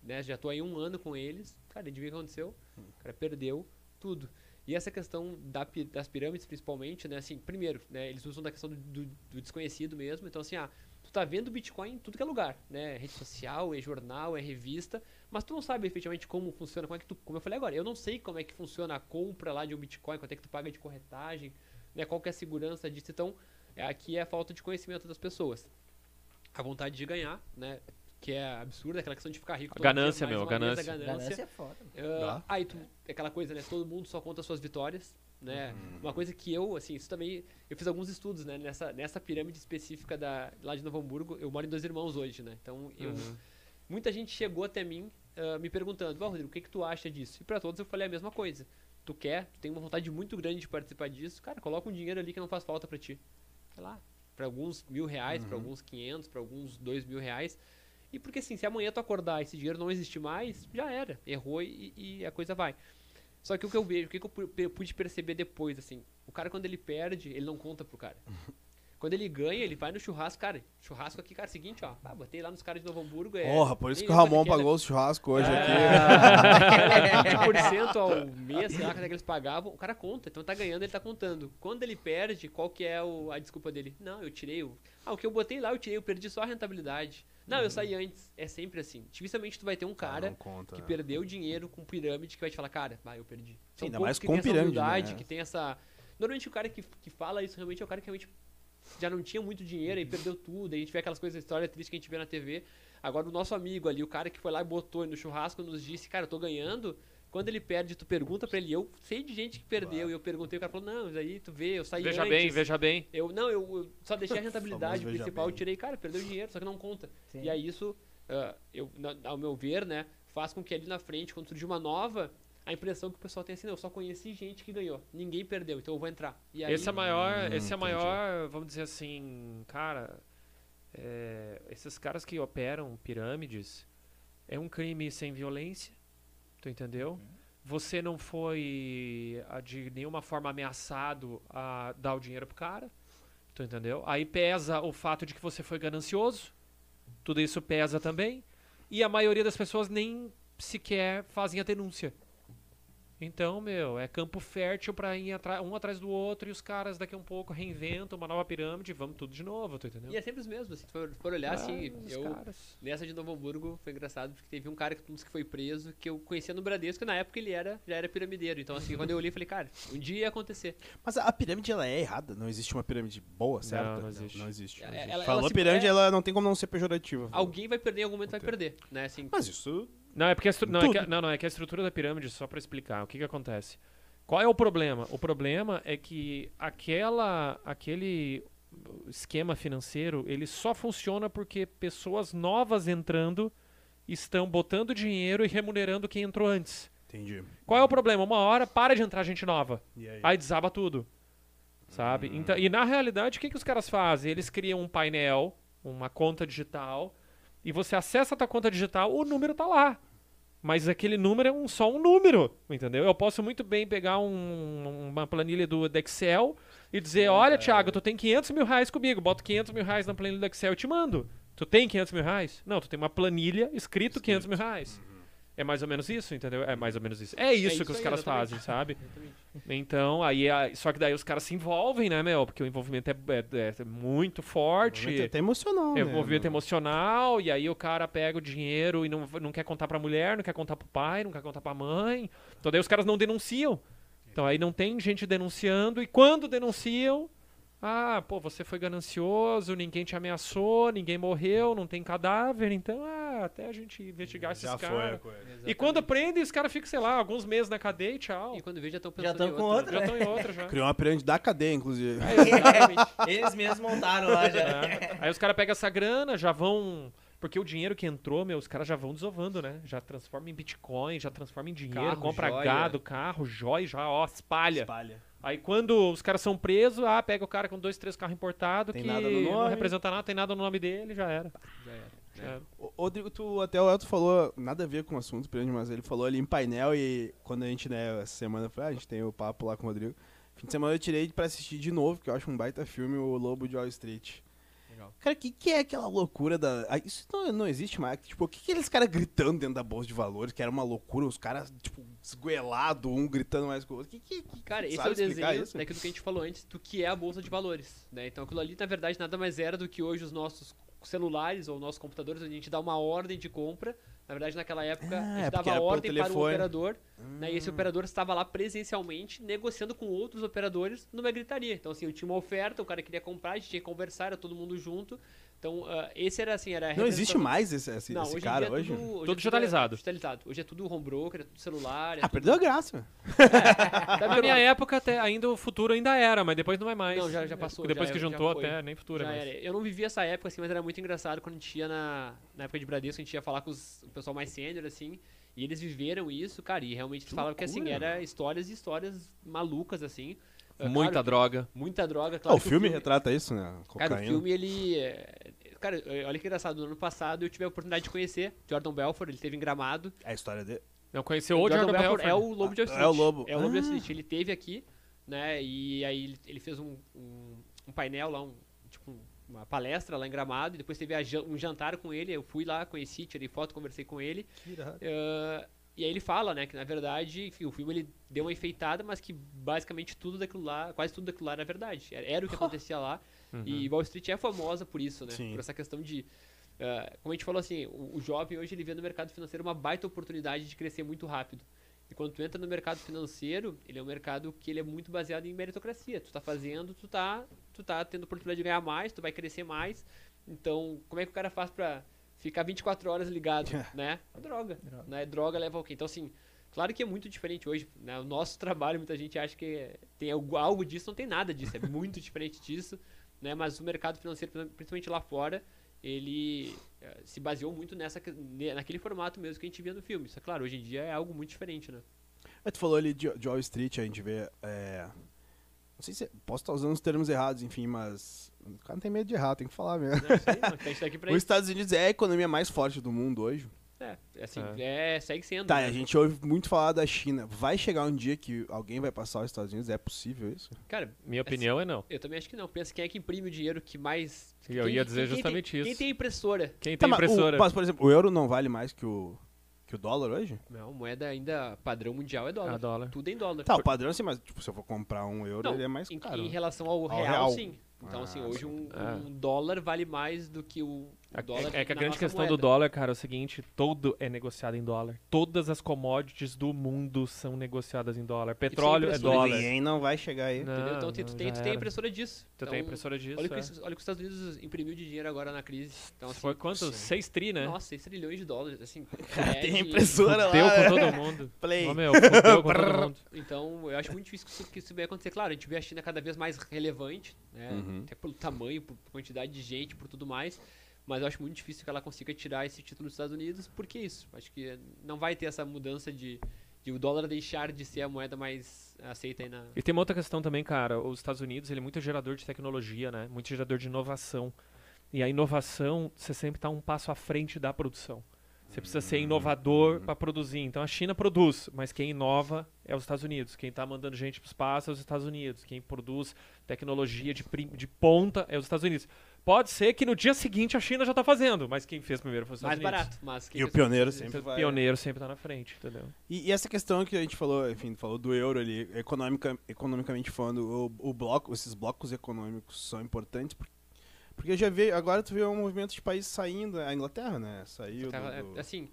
né? Já tô aí um ano com eles. Cara, adivinha o que aconteceu? O cara perdeu tudo. E essa questão da das pirâmides, principalmente, né? Assim, primeiro, né? Eles usam da questão do, do- do desconhecido mesmo. Então, assim, ah, tu tá vendo Bitcoin em tudo que é lugar, né? Rede social, é jornal, é revista, mas tu não sabe efetivamente como funciona, como é que tu, como eu falei agora, eu não sei como é que funciona a compra lá de um Bitcoin, quanto é que tu paga de corretagem, né? Qual que é a segurança disso? Então, é, aqui é a falta de conhecimento das pessoas. A vontade de ganhar, né? Que é absurda, aquela questão de ficar rico. todo Ganância, dia, meu, uma vez, a ganância. Ganância é foda. ah, aí tu, aquela coisa, né? Todo mundo só conta suas vitórias, né? Uma coisa que eu, assim, isso também, eu fiz alguns estudos, né? Nessa, nessa pirâmide específica da, lá de Novo Hamburgo, eu moro em Dois Irmãos hoje, né? Então, eu, Uhum. muita gente chegou até mim ah, me perguntando, "Ó, Rodrigo, o que que tu acha disso? E pra todos eu falei a mesma coisa. Tu quer, tu tem uma vontade muito grande de participar disso, cara, coloca um dinheiro ali que não faz falta pra ti. Sei lá, pra alguns mil reais, pra alguns quinhentos, pra alguns dois mil reais. E porque assim, se amanhã tu acordar e esse dinheiro não existir mais, já era. Errou e, e a coisa vai. Só que o que eu vejo, o que que eu pude perceber depois, assim, o cara quando ele perde, ele não conta pro cara. Quando ele ganha, ele vai no churrasco, cara. Churrasco aqui, cara, seguinte, ó. Ah, botei lá nos caras de Novo Hamburgo. É, Porra, por isso que o Ramon é que pagou o churrasco hoje aqui. era. 20% ao mês, sei lá quanto é que eles pagavam, o cara conta. Então tá ganhando, ele tá contando. Quando ele perde, qual que é o- a desculpa dele? Não, eu tirei o. Ah, o que eu botei lá, eu tirei, eu perdi só a rentabilidade. Não, eu saí antes. É sempre assim. Dificilmente tu vai ter um cara Não conta, que né? perdeu dinheiro com pirâmide que vai te falar, cara, vai, eu perdi. São ainda mais que com tem essa pirâmide, humildade, né? que tem essa. Normalmente o cara que, que fala isso realmente é o cara que realmente já não tinha muito dinheiro e perdeu tudo. Aí a gente vê aquelas coisas, história triste que a gente vê na TV. Agora o nosso amigo ali, o cara que foi lá e botou no churrasco, nos disse, cara, eu tô ganhando. Quando ele perde, tu pergunta pra ele, eu sei de gente que perdeu, e eu perguntei, o cara falou, não, mas aí tu vê, eu saí Veja antes. bem, veja bem. Eu, não, eu, eu só deixei a [laughs] rentabilidade principal, eu tirei, cara, perdeu dinheiro, só que não conta. Sim. E aí isso, ah, eu, na- ao meu ver, né, faz com que ali na frente, quando surgir uma nova, a impressão que o pessoal tem assim, não, eu só conheci gente que ganhou, ninguém perdeu, então eu vou entrar. E aí, Esse é a maior, Hum, esse é entendi. maior, vamos dizer assim, cara, é, esses caras que operam pirâmides é um crime sem violência, tu entendeu? Você não foi ah, de nenhuma forma ameaçado a dar o dinheiro pro cara, tu entendeu? Aí pesa o fato de que você foi ganancioso, tudo isso pesa também, e a maioria das pessoas nem sequer fazem a denúncia. Então, meu, é campo fértil pra ir atra- um atrás do outro e os caras daqui a um pouco reinventam uma nova pirâmide e vamos tudo de novo, tu entendeu? E é sempre os mesmos, se tu for, for olhar, assim, Ah, os eu... caras. Nessa de Novo Hamburgo foi engraçado porque teve um cara que, que foi preso que eu conhecia no Bradesco e na época ele era, já era piramideiro. Então, assim, quando eu olhei, falei, cara, um dia ia acontecer. Mas a, pirâmide ela é errada. Não existe uma pirâmide boa, certo? não existe. Não, existe. não existe. ela- Falou ela se- pirâmide, é- ela não tem como não ser pejorativa. Alguém vai perder, em algum momento vai perder, né? Assim, Mas isso. Não, é porque a, não, é que, a- não, não, é que a estrutura da pirâmide, só pra explicar, o que que acontece? Qual é o problema? O problema é que aquela, aquele esquema financeiro, ele só funciona porque pessoas novas entrando estão botando dinheiro e remunerando quem entrou antes. Entendi. Qual é o problema? Uma hora para de entrar gente nova. Aí? Aí desaba tudo. Sabe? Então, e na realidade, o que, que os caras fazem? Eles criam um painel, uma conta digital, e você acessa a tua conta digital, o número tá lá. Mas aquele número é um, só um número, entendeu? Eu posso muito bem pegar um- uma planilha do, do Excel e dizer, olha, Thiago, tu tem 500 mil reais comigo, boto 500 mil reais na planilha do Excel e te mando. Tu tem 500 mil reais? Não, tu tem uma planilha escrito 500 mil reais. É mais ou menos isso, entendeu? É mais ou menos isso. É isso, isso que os aí, caras exatamente. fazem, sabe? exatamente. Então, aí, só que daí os caras se envolvem, né, meu? Porque o envolvimento é, é- é muito forte. É até emocional. É né? envolvimento emocional, e aí o cara pega o dinheiro e não, não quer contar pra mulher, não quer contar pro pai, não quer contar pra mãe. Então daí os caras não denunciam. Então aí não tem gente denunciando, e quando denunciam, ah, pô, você foi ganancioso, ninguém te ameaçou, ninguém morreu, não tem cadáver, então, ah, até a gente investigar esses Já caras. coisa. E quando prende, os caras ficam, sei lá, alguns meses na cadeia e tchau. E quando vê, já estão Já pensando tão em com outra. Já estão em outra já. Criou uma pirâmide da cadeia, inclusive. Exatamente. [laughs] Eles mesmos montaram lá já. É. Aí os caras pegam essa grana, já vão. Porque o dinheiro que entrou, meu, os caras já vão desovando, né? Já transforma em Bitcoin, já transforma em dinheiro, Carro, compra joia. gado, carro, joia, já, ó, espalha. Espalha. Aí quando os caras são presos, ah, pega o cara com dois, três carros importados Tem que nada no não representa nada, tem nada no nome dele, já era. Já era. Já era. Ô, Rodrigo, tu, até o Elton falou, nada a ver com o assunto mas ele falou ali em painel e quando a gente, né, essa semana, ah, a gente tem o papo lá com o Rodrigo. Fim de semana eu tirei pra assistir de novo, porque eu acho um baita filme, o Lobo de Wall Street. Legal. Cara, o que, que é aquela loucura da. ah, Isso não, não existe mais. Tipo, o que, que aqueles caras gritando dentro da bolsa de valores, que era uma loucura, os caras, tipo, esgoelado, um gritando mais que o outro. Que, que, que, Cara, esse é o desenho isso? daquilo que a gente falou antes, do que é a bolsa de valores. Né? Então aquilo ali, na verdade, nada mais era do que hoje os nossos celulares ou nossos computadores, onde a gente dá uma ordem de compra. Na verdade, naquela época, Ah, a é gente porque dava ordem para o operador, né? e Hum. esse operador estava lá presencialmente, negociando com outros operadores numa gritaria. Então, assim, eu tinha uma oferta, o cara queria comprar, a gente tinha que conversar, era todo mundo junto. Então, ah, esse era assim, era a Não existe mais esse, esse, Não, esse hoje cara é hoje? tudo, hoje é Tudo tudo digitalizado. É digitalizado. Hoje é tudo home broker, é tudo celular. É Ah, tudo... perdeu a graça. [laughs] Na minha época, até, ainda o futuro ainda era, mas depois não é mais. Não, já- já passou, Depois já- que já juntou foi. até, nem futuro é Já mais. era. Eu não vivi essa época, assim, mas era muito engraçado quando a gente ia na, na época de Bradesco, a gente ia falar com os- o pessoal mais sênior, assim, e eles viveram isso, cara, e realmente eles falavam que, assim, era histórias e histórias malucas, assim. Ah, Muita claro, droga. Muita droga, Ah, claro. o que filme retrata isso, né? Cara, Cocaína. o filme, ele... é, Cara, olha que engraçado, no ano passado eu tive a oportunidade de conhecer Jordan Belfort, ele teve em Gramado. É a história dele. Não conheceu o Jordan Belfort. é o Lobo de Wall Street. é o Lobo. É o Lobo de Wall Ah. Street. Ele teve aqui, né? E aí ele- fez um, um, um painel lá, um, tipo uma palestra lá em Gramado. E depois teve um jantar com ele. Eu fui lá, conheci, tirei foto, conversei com ele. Ah, e aí ele fala, né, que na verdade, enfim, o filme ele deu uma enfeitada, mas que basicamente tudo daquilo lá, quase tudo daquilo lá era verdade. Era, era o que acontecia lá. E Wall Street é famosa por isso, né? Sim. Por essa questão de. ah, como a gente falou assim, o, o jovem hoje ele vê no mercado financeiro uma baita oportunidade de crescer muito rápido. E quando tu entra no mercado financeiro, ele é um mercado que ele é muito baseado em meritocracia. Tu tá fazendo, tu tá, tu tá tendo oportunidade de ganhar mais, tu vai crescer mais. Então, como é que o cara faz pra ficar 24 horas ligado, [laughs] né? Droga, Droga. né? Droga leva ao quê? Então, assim, claro que é muito diferente hoje, né? O nosso [laughs] trabalho, muita gente acha que tem algo, disso, não tem nada disso, é muito [laughs] diferente disso, né? Mas o mercado financeiro, principalmente lá fora, ele eh, se baseou muito nessa, que- ne- naquele formato mesmo que a gente via no filme. Isso é claro, hoje em dia é algo muito diferente, né? Mas tu falou ali de, de Wall Street, a gente vê. é, Não sei se. Posso estar usando os termos errados, enfim, mas. O cara não tem medo de errar, tem que falar mesmo. Não, gente tá aqui pra [laughs] Os. Estados Unidos é a economia mais forte do mundo hoje. É, assim, é, segue sendo. Tá, né? a gente ouve muito falar da China. Vai chegar um dia que alguém vai passar os Estados Unidos? É possível isso? Cara, Minha opinião é não. eu também acho que não. Pensa quem é que imprime o dinheiro que mais. Eu quem- ia dizer quem- quem justamente tem- isso. Quem tem impressora? Quem Tá, tem mas, o- impressora? mas, por exemplo, o euro não vale mais que o, Que o dólar hoje? Não, moeda ainda padrão mundial é dólar. A dólar. Tudo em dólar. Tá, o padrão assim, mas tipo, se eu for comprar um euro, Não, ele é mais em, caro. em relação ao, Ao real, real. sim. Então, Ah, assim, hoje um, É. um dólar vale mais do que o, É, é que a grande questão do moeda. dólar, cara, é o seguinte: todo é negociado em dólar. Todas as commodities do mundo são negociadas em dólar. Petróleo é dólar. Ninguém não vai chegar aí. Não, Entendeu? Então, tu, tu tem, tu tem a impressora disso. Tu então, tem impressora disso. Olha o, que, é. os- olha que os Estados Unidos imprimiu de dinheiro agora na crise. Então, assim, Foi quanto? Sim. 6 tri, né? Nossa, 6 trilhões de dólares. Assim, Cara, [laughs] é tem impressora lá. Com todo mundo. [laughs] Play. Ô, meu, com [laughs] todo mundo. Então, eu acho muito difícil que isso, que isso venha acontecer. Claro, a gente vê a China cada vez mais relevante, né? Uhum. Até pelo tamanho, por quantidade de gente, por tudo mais. Mas eu acho muito difícil que ela consiga tirar esse título dos Estados Unidos. Por que isso? Acho que não vai ter essa mudança de, de o dólar deixar de ser a moeda mais aceita aí na. E tem uma outra questão também, cara. Os Estados Unidos, ele é muito gerador de tecnologia, né? Muito gerador de inovação. E a inovação, você sempre está um passo à frente da produção. Você precisa ser inovador para produzir. Então a China produz, mas quem inova é os Estados Unidos. Quem está mandando gente para o espaço é os Estados Unidos. Quem produz tecnologia de, de ponta é os Estados Unidos. Pode ser que no dia seguinte a China já está fazendo, mas quem fez primeiro foi os Mais Estados Unidos. barato, mas. E o pioneiro sempre vai. o pioneiro sempre está na frente, entendeu? E, e essa questão que a gente falou, enfim, falou do euro ali, economica, economicamente falando, o, o bloco, esses blocos econômicos são importantes porque, porque já veio, agora tu vê um movimento de países saindo, a Inglaterra, né? Saiu do, do- Assim.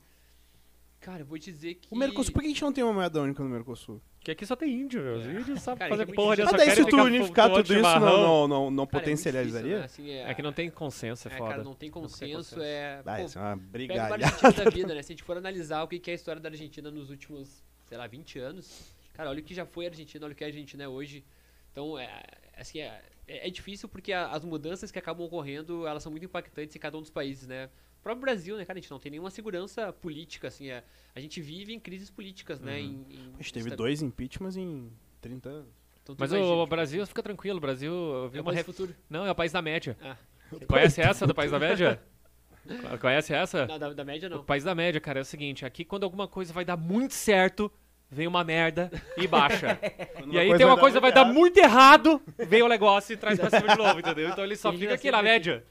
Cara, eu vou te dizer que. O Mercosul, por que a gente não tem uma moeda única no Mercosul? Que aqui só tem índio, meu. Os É. índios sabem Cara, fazer isso é porra de difícil. Ah, só daí se tu ficar unificar tudo isso, não, não, não, não Cara, é muito potencializaria? difícil, né? Assim, é, É que não tem consenso, é é, foda. cara, não tem Não tem consenso. É, Ah, pô, isso é uma Pega uma brigalha. Argentina da vida, né? Se a gente for analisar o que que é a história da Argentina nos últimos, sei lá, 20 anos, cara, olha o que já foi a Argentina, olha o que a Argentina é hoje. Então, é, assim, é, é difícil porque a- as mudanças que acabam ocorrendo, elas são muito impactantes em cada um dos países, né? O próprio Brasil, né, cara, a gente não tem nenhuma segurança política, assim, é, a gente vive em crises políticas, né? Em, em- A gente teve sabe? dois impeachments em 30 anos. Então, Mas imagina, o tipo, Brasil, fica tranquilo, o Brasil é o uma país ref- futuro. Não, é o país da média. Ah, Conhece essa do país da média? [laughs] Conhece essa? não, da, da média O não. país da média, cara, é o seguinte, aqui quando alguma coisa vai dar muito certo, vem uma merda e baixa. [laughs] e aí tem uma coisa que vai dar muito errado, vem o negócio e traz pra cima de novo, entendeu? Então ele só fica gente aqui na média.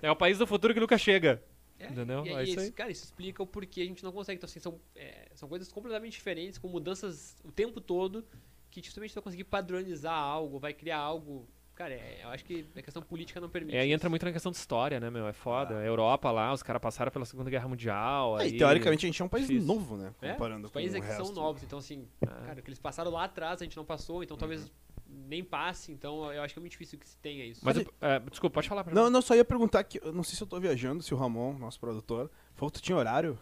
É o país do futuro que nunca chega. É, Entendeu? E, É isso aí. isso, cara, isso explica o porquê a gente não consegue. Então, assim, são, é, são coisas completamente diferentes, com mudanças o tempo todo, que justamente vai conseguir padronizar algo, vai criar algo. Cara, é, eu acho que a questão política não permite. É, aí isso. entra muito na questão de história, né, meu? É foda. A Europa lá, os caras passaram pela Segunda Guerra Mundial. É, aí... e teoricamente a gente é um país difícil. novo, né? É, Comparando Os países com o aqui resto. são novos, então assim, Ah. cara, o que eles passaram lá atrás a gente não passou, então talvez nem passe, então eu acho que é muito difícil que se tenha isso. Mas, eu- é, desculpa, pode falar pra Não, mim. não, só ia perguntar que. Eu não sei se eu tô viajando, se o Ramon, nosso produtor, falou que tu tinha horário.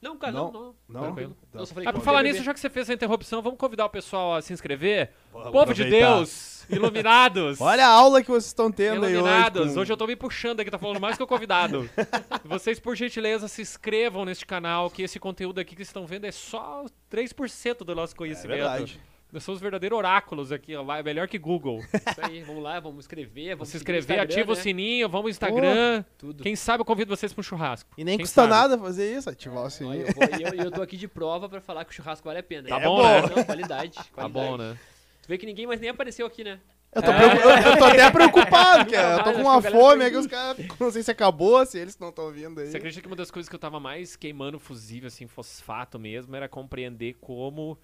não, cara, não. não, não. Não? Tranquilo. Só falei Ah, eu falar nisso, já que você fez a interrupção, vamos convidar o pessoal a se inscrever. Vamos Povo de. Deus, iluminados. Olha a aula que vocês estão tendo aí Iluminados, hoje. com- hoje eu tô me puxando aqui, tá falando mais que o convidado. [laughs] Vocês, por gentileza, se inscrevam neste canal, que esse conteúdo aqui que vocês estão vendo é só 3% do nosso É conhecimento. verdade. Nós somos verdadeiros oráculos aqui, ó, melhor que Google. [laughs] Isso aí, vamos lá, vamos escrever, vamos se inscrever, ativa o né? sininho, vamos no Instagram. Tudo. Quem sabe eu convido vocês para um churrasco. E nem Quem custa sabe? nada fazer isso, ativar o Olha, sininho. eu, vou- e eu, eu tô aqui de prova pra falar que o churrasco vale a pena. Tá É bom, né? Não, qualidade, Tá qualidade. bom, né? Tu vê que ninguém mais nem apareceu aqui, né? Eu tô, É. preocup- eu- tô até preocupado, [laughs] cara. Eu tô com uma fome aqui, os caras. [laughs] Não sei se acabou, se eles não estão vindo aí. Você acredita que uma das coisas que eu tava mais queimando fusível, assim, fosfato mesmo, era compreender como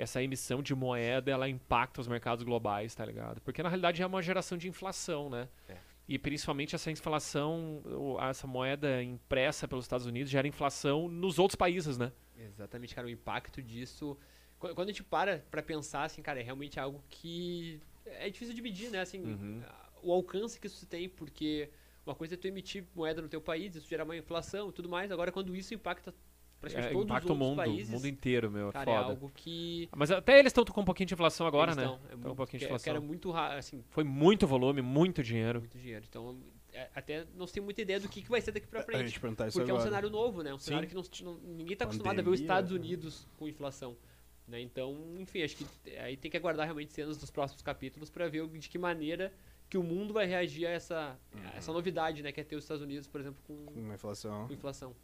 essa emissão de moeda, ela impacta os mercados globais, tá ligado? Porque na realidade é uma geração de inflação, né? É. E principalmente essa inflação, essa moeda impressa pelos Estados Unidos gera inflação nos outros países, né? Exatamente, cara, o impacto disso. Qu- Quando a gente para pra pensar, assim, cara, é realmente algo que é difícil de medir, né? Assim, Uhum. o alcance que isso tem, porque uma coisa é tu emitir moeda no teu país, isso gera uma inflação e tudo mais. Agora, quando isso impacta praticamente É, todos impacta os o mundo, países, o mundo inteiro, meu, é cara, é foda. algo que... Mas até eles estão com um pouquinho de inflação agora, eles né? tão- é muito- um pouquinho de que- que inflação. era muito raro, assim, Foi muito volume, muito dinheiro. muito dinheiro. Então, é- até não se tem muita ideia do que, que vai ser daqui pra A frente. gente perguntar isso Porque é um agora. cenário novo, né? Um Sim. cenário que não, não- ninguém está acostumado a ver os Pandemia, Estados né? Unidos com inflação. Né? Então, enfim, acho que aí tem que aguardar realmente cenas dos próximos capítulos para ver de que maneira que o mundo vai reagir a essa, a essa novidade, né? Que é ter os Estados Unidos, por exemplo, com, Com inflação. com inflação.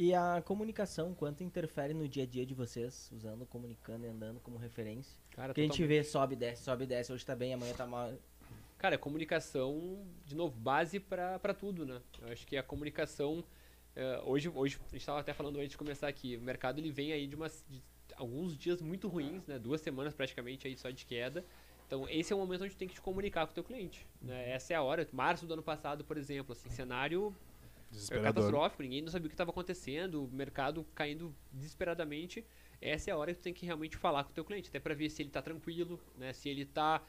E a comunicação, quanto interfere no dia a dia de vocês, usando, comunicando e andando como referência? Cara, Porque a gente totalmente. vê, sobe, desce, sobe, desce, hoje tá bem, amanhã tá mal. Cara, comunicação, de novo, base para tudo, né? Eu acho que a comunicação eh, hoje, hoje, a gente estava até falando antes de começar aqui, o mercado ele vem aí de, umas, de alguns dias muito ruins, né? Duas semanas praticamente aí só de queda. Então, esse é o momento onde tu tem que te comunicar com o teu cliente. Né? Essa é a hora. Março do ano passado, por exemplo, assim, cenário Desesperador. catastrófico, ninguém não sabia o que estava acontecendo, o mercado caindo desesperadamente. Essa é a hora que tu tem que realmente falar com o teu cliente, até para ver se ele está tranquilo, né? Se ele está,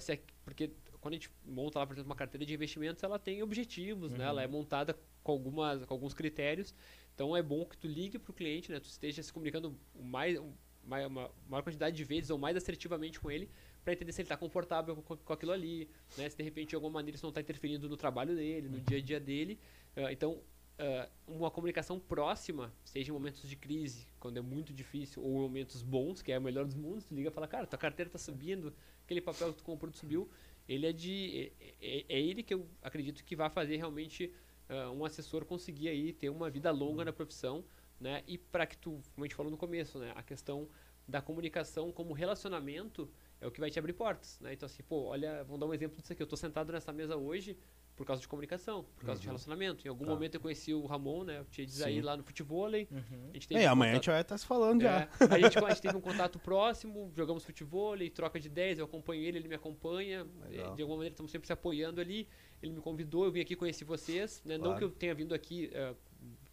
se é- porque quando a gente monta lá, por exemplo, uma carteira de investimentos, ela tem objetivos, né? Ela é montada com algumas, com alguns critérios. Então é bom que tu ligue para o cliente, né? Tu esteja se comunicando o mais, o uma maior quantidade de vezes ou mais assertivamente com ele para entender se ele está confortável com, com aquilo ali, né? Se de repente de alguma maneira isso não está interferindo no trabalho dele, no dia a dia dele. Ah, então ah, uma comunicação próxima, seja em momentos de crise, quando é muito difícil, ou em momentos bons, que é o melhor dos mundos, tu liga e fala, cara, tua carteira está subindo, aquele papel que tu comprou subiu, ele é de. É, é- é ele que eu acredito que vai fazer realmente ah, um assessor conseguir aí ter uma vida longa na profissão, né? E para que tu, como a gente falou no começo, né? A questão da comunicação como relacionamento é o que vai te abrir portas, né? Então assim, pô, olha, vamos dar um exemplo disso aqui. Eu tô sentado nessa mesa hoje por causa de comunicação, por causa de relacionamento. Em algum Tá. momento eu conheci o Ramon, né? O Tia aí Sim. lá no futevôlei. Uhum. A gente teve E um amanhã a contato- gente vai estar se falando já. é, a, gente, a gente teve um contato próximo, jogamos futebol, troca de ideias, eu acompanho ele, ele me acompanha. Legal. eh, De alguma maneira estamos sempre se apoiando ali. Ele me convidou, eu vim aqui conhecer vocês. Né? Não Claro. que eu tenha vindo aqui, eh,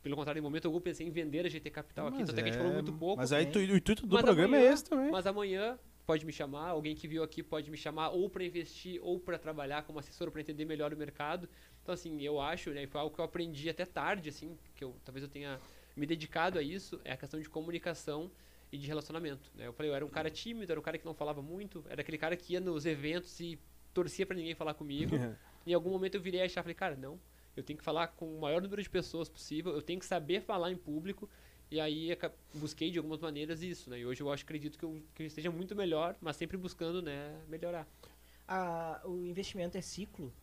pelo contrário, em momento algum pensei em vender a GT Capital aqui, Mas tanto é que a gente falou muito pouco. Mas aí tu- o intuito do Mas programa é amanhã- esse também. Mas amanhã pode me chamar, alguém que viu aqui pode me chamar ou para investir ou para trabalhar como assessor para entender melhor o mercado. Então assim, eu acho, né, foi algo que eu aprendi até tarde assim, que eu talvez eu tenha me dedicado a isso, é a questão de comunicação e de relacionamento, né? Eu falei, eu era um cara tímido, era um cara que não falava muito, era aquele cara que ia nos eventos e torcia para ninguém falar comigo. [laughs] em algum momento eu virei a e falei, cara, não, eu tenho que falar com o maior número de pessoas possível, eu tenho que saber falar em público. E aí busquei de algumas maneiras isso, né? E hoje eu acho acredito que eu, que eu esteja muito melhor, mas sempre buscando, né, melhorar. A- o investimento é ciclo.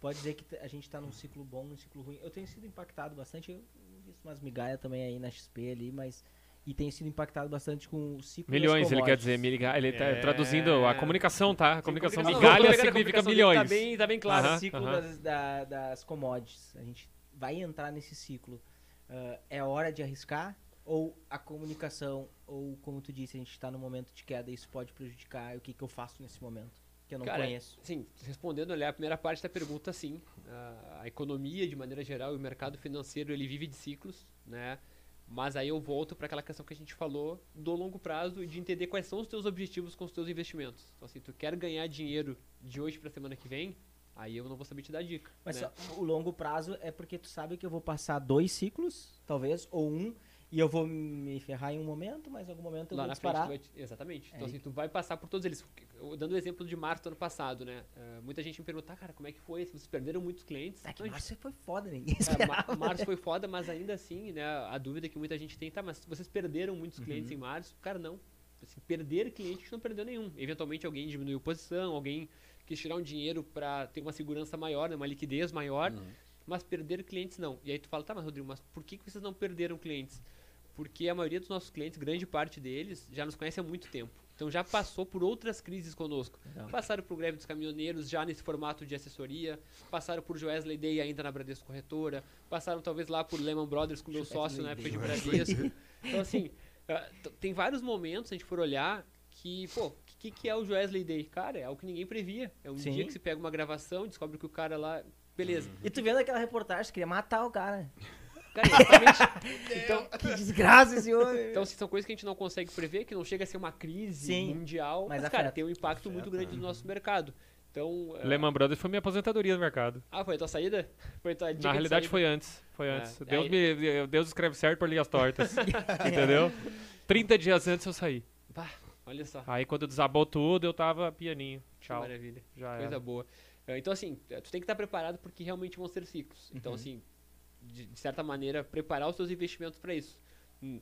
Pode dizer que a gente está num ciclo bom, num ciclo ruim. Eu tenho sido impactado bastante. Eu vi umas migalhas também aí na XP ali, mas. E tenho sido impactado bastante com o ciclo das Milhões, ele quer dizer. Miga, ele tá É. traduzindo a comunicação, tá? A comunicação Sim, migalha significa milhões. Tá bem, tá bem claro. Aham. O ciclo das, da- das commodities. A gente vai entrar nesse ciclo. Ah, é hora de arriscar? Ou a comunicação, ou como tu disse, a gente está no momento de queda e isso pode prejudicar? O que, que eu faço nesse momento? Que eu não Cara, conheço. Sim, respondendo ali a primeira parte da pergunta, sim. A, a economia, de maneira geral, e o mercado financeiro, ele vive de ciclos, né? Mas aí eu volto para aquela questão que a gente falou do longo prazo e de entender quais são os teus objetivos com os teus investimentos. Então, assim, tu quer ganhar dinheiro de hoje para semana que vem, aí eu não vou saber te dar dica. Mas né? só- o longo prazo é porque tu sabe que eu vou passar dois ciclos, talvez, ou um, e eu vou me ferrar em um momento, mas em algum momento eu Lá vou frente, vai, te- exatamente. Então, É. assim, tu vai passar por todos eles. Dando o exemplo de março do ano passado, né? Eh, muita gente me pergunta, "Ah, cara, como é que foi? Vocês perderam muitos clientes? É que Não, a gente março foi foda, ninguém É, esperava. ma- março foi foda, mas ainda assim, né, a dúvida que muita gente tem, tá, mas vocês perderam muitos clientes em março? Cara, não. Assim, perder cliente, a gente não perdeu nenhum. Eventualmente alguém diminuiu posição, alguém quis tirar um dinheiro para ter uma segurança maior, né, uma liquidez maior, mas perder clientes não. E aí tu fala, tá, mas Rodrigo, mas por que, que vocês não perderam clientes? Porque a maioria dos nossos clientes, grande parte deles, já nos conhece há muito tempo. Então já passou por outras crises conosco. Legal. Passaram por greve dos caminhoneiros já nesse formato de assessoria, passaram por Joesley Day ainda na Bradesco Corretora, passaram talvez lá por Lehman Brothers com meu sócio na época de. Bradesco. [laughs] Então assim, t- tem vários momentos, se a gente for olhar, que, pô, o que, que é o Joesley Day? Cara, é algo que ninguém previa. É um Sim. dia que se pega uma gravação, descobre que o cara lá... Beleza. E tu vendo aquela reportagem, queria matar o cara. Cara, exatamente. [laughs] então, Que desgraça esse homem. Então, assim, são coisas que a gente não consegue prever, que não chega a ser uma crise Sim, mundial, mas mas, cara, afeta. tem um impacto muito grande no nosso mercado. Então, é, Lehman Brothers foi minha aposentadoria no mercado. ah, foi a tua saída? Foi a tua Na de realidade saída? foi antes. Foi É. antes. É, Deus, aí- me, Deus escreve certo por linhas tortas. [laughs] entendeu? 30 dias antes eu saí. Bah, olha só. Aí quando desabou tudo, eu tava pianinho. Que Tchau. maravilha. Já Coisa era. boa. É, Então, assim, é, tu tem que estar preparado porque realmente vão ser ciclos. Então, assim, de, de certa maneira, preparar os seus investimentos para isso. Hum,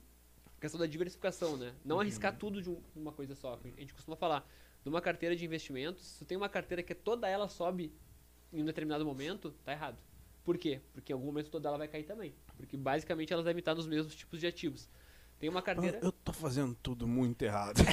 questão da diversificação, né? Não arriscar tudo de um- uma coisa só. A gente costuma falar, numa carteira de investimentos, se tu tem uma carteira que toda ela sobe em um determinado momento, tá errado. Por quê? Porque em algum momento toda ela vai cair também. Porque basicamente elas devem estar nos mesmos tipos de ativos. Tem uma carteira. Eu tô fazendo tudo muito errado. [laughs]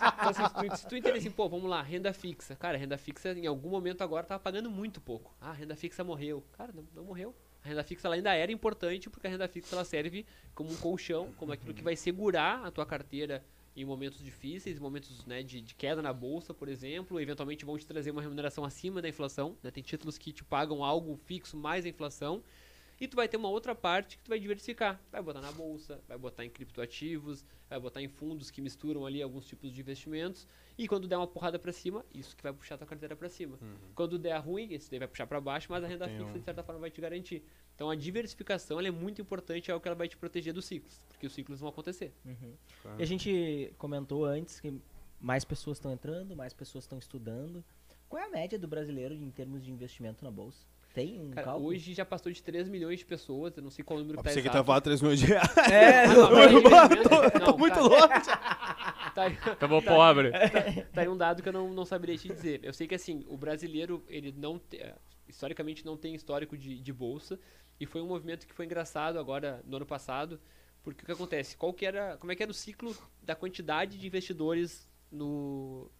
Então, assim, se, tu, se entender assim, pô, vamos lá, renda fixa. Cara, renda fixa em algum momento agora tava pagando muito pouco. Ah, renda fixa morreu. Cara, não, não morreu. A renda fixa ela ainda era importante porque a renda fixa ela serve como um colchão, como aquilo que vai segurar a tua carteira em momentos difíceis, momentos né, de, de, queda na bolsa, por exemplo, eventualmente vão te trazer uma remuneração acima da inflação. Né? Tem títulos que te pagam algo fixo mais a inflação. E tu vai ter uma outra parte que tu vai diversificar. Vai botar na bolsa, vai botar em criptoativos, vai botar em fundos que misturam ali alguns tipos de investimentos. E quando der uma porrada para cima, isso que vai puxar a tua carteira para cima. Uhum. Quando der ruim, esse daí vai puxar para baixo, mas a renda Tem fixa, um... de certa forma, vai te garantir. Então a diversificação é muito importante, é o que ela vai te proteger dos ciclos, porque os ciclos vão acontecer. Uhum. Claro. E a gente comentou antes que mais pessoas estão entrando, mais pessoas estão estudando. Qual é a média do brasileiro em termos de investimento na bolsa? Tem um Cara, cálculo? Hoje já passou de 3 milhões de pessoas, eu não sei qual número que tá exato. Você que falando 3 milhões de reais. É, não, [laughs] tô, tô, tô muito cara, longe. [laughs] Tá, Tamo tá, pobre. Tá, tá aí um dado que eu não, não saberia te dizer. Eu sei que assim, o brasileiro, ele não te, é, historicamente não tem histórico de, de bolsa, e foi um movimento que foi engraçado agora no ano passado, porque o que acontece? Qual que era, como é que era o ciclo da quantidade de investidores no,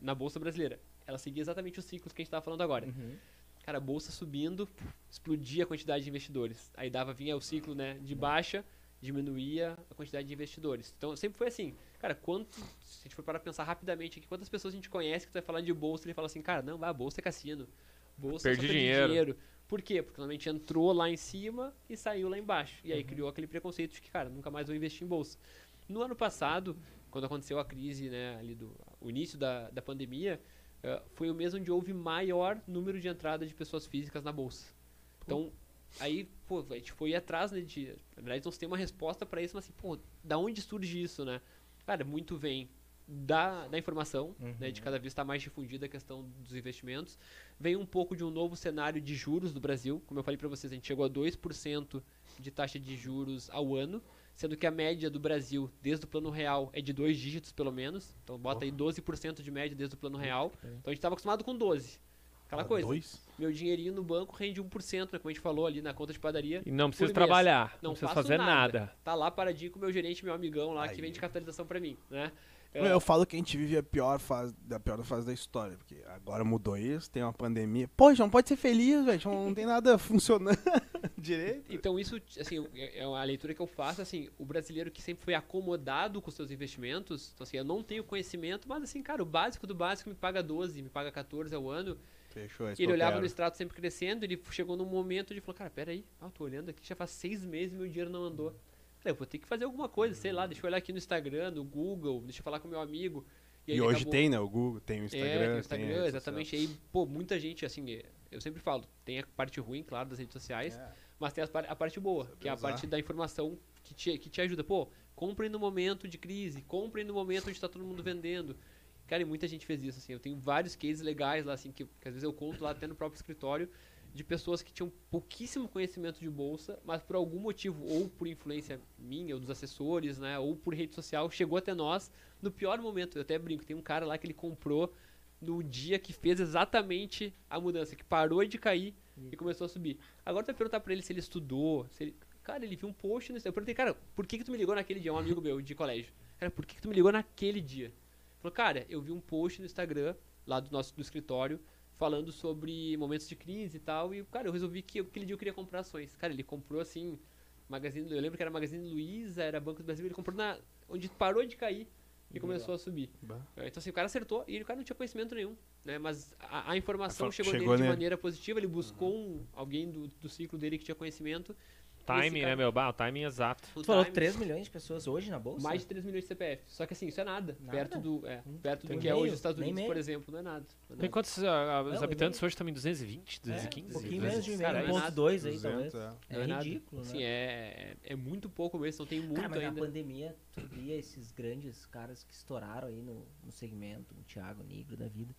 na bolsa brasileira? Ela seguia exatamente os ciclos que a gente estava falando agora. Uhum. Cara, a bolsa subindo, explodia a quantidade de investidores. Aí dava, vinha o ciclo né, de baixa, diminuía a quantidade de investidores. Então sempre foi assim. Cara, quanto. Se a gente for para pensar rapidamente aqui, quantas pessoas a gente conhece que vai falar de bolsa e fala assim, cara, não, vai, bolsa é cassino. Bolsa Perdi dinheiro. dinheiro. Por quê? Porque normalmente entrou lá em cima e saiu lá embaixo. E aí uhum. criou aquele preconceito de que, cara, nunca mais vou investir em bolsa. No ano passado, quando aconteceu a crise, né, ali do o início da, da pandemia, uh, foi o mês onde houve maior número de entrada de pessoas físicas na bolsa. Então, aí, pô, a gente foi atrás, né, de, na verdade, não tem uma resposta para isso, mas assim, pô, da onde surge isso, né? Cara, muito vem da, da informação, uhum. né, de cada vez estar tá mais difundida a questão dos investimentos. Vem um pouco de um novo cenário de juros do Brasil. Como eu falei para vocês, a gente chegou a 2% de taxa de juros ao ano, sendo que a média do Brasil, desde o plano real, é de dois dígitos pelo menos. Então bota aí 12% de média desde o plano real. Então a gente estava acostumado com 12%. Aquela ah, coisa. Dois? Meu dinheirinho no banco rende 1%, né, como a gente falou ali na conta de padaria. E não precisa trabalhar, não, não precisa fazer nada. nada. Tá lá paradinho com o meu gerente, meu amigão lá, Aí. que vende capitalização para mim, né? Eu, eu falo que a gente vive a pior fase, da pior fase da história, porque agora mudou isso, tem uma pandemia. Poxa, não pode ser feliz, velho, não tem nada [laughs] funcionando [laughs] direito. Então isso, assim, é, é uma leitura que eu faço, assim, o brasileiro que sempre foi acomodado com seus investimentos, então assim, eu não tenho conhecimento, mas assim, cara, o básico do básico me paga 12, me paga 14 ao ano. Fechou, é ele olhava no extrato sempre crescendo, ele chegou num momento de falou, cara, peraí, ah, tô olhando aqui, já faz seis meses e meu dinheiro não andou. Eu vou ter que fazer alguma coisa, sei lá, deixa eu olhar aqui no Instagram, no Google, deixa eu falar com meu amigo. E, e hoje acabou... tem, né? O Google, tem o Instagram. É, tem o Instagram, tem exatamente. Aí, pô, muita gente, assim, eu sempre falo, tem a parte ruim, claro, das redes sociais, é. mas tem a, parte boa, Sabe que é a parte da informação que te, que te ajuda. Pô, comprem no momento de crise, comprem no momento onde está todo mundo vendendo. Cara, e muita gente fez isso, assim. Eu tenho vários cases legais lá, assim, que, que às vezes eu conto lá até no próprio escritório, de pessoas que tinham pouquíssimo conhecimento de bolsa, mas por algum motivo, ou por influência minha, ou dos assessores, né, ou por rede social, chegou até nós no pior momento. Eu até brinco, tem um cara lá que ele comprou no dia que fez exatamente a mudança, que parou de cair e começou a subir. Agora tu vai perguntar pra ele se ele estudou, se ele... Cara, ele viu um post no Eu perguntei, cara, por que, que tu me ligou naquele dia? Um amigo meu de colégio. Cara, por que, que tu me ligou naquele dia? Ele falou, cara, eu vi um post no Instagram, lá do nosso do escritório, falando sobre momentos de crise e tal. E, cara, eu resolvi que aquele dia eu queria comprar ações. Cara, ele comprou assim. Magazine, eu lembro que era Magazine Luiza, era Banco do Brasil, ele comprou na, onde parou de cair e começou a subir. Bah. Então, assim, o cara acertou e o cara não tinha conhecimento nenhum. Né? Mas a, a informação a chegou, chegou nele de maneira positiva, ele buscou uhum. um, alguém do, do ciclo dele que tinha conhecimento Timing, né, meu? Bah, o timing exato. Tu falou 3 milhões de pessoas hoje na bolsa? Mais de 3 milhões de CPF. Só que assim, isso é nada. nada? Perto do, é, hum, perto do que é hoje os Estados Unidos, por exemplo, não é nada. Não é Tem quantos uh, os habitantes hoje também? 220, 215? É, um pouquinho menos de meio, 1.2 aí, talvez. É, é, é ridículo, né? Sim, é, é muito pouco mesmo, não tem muito cara, mas ainda. na pandemia, tu via esses grandes caras que estouraram aí no, no segmento, o Thiago Negro da vida,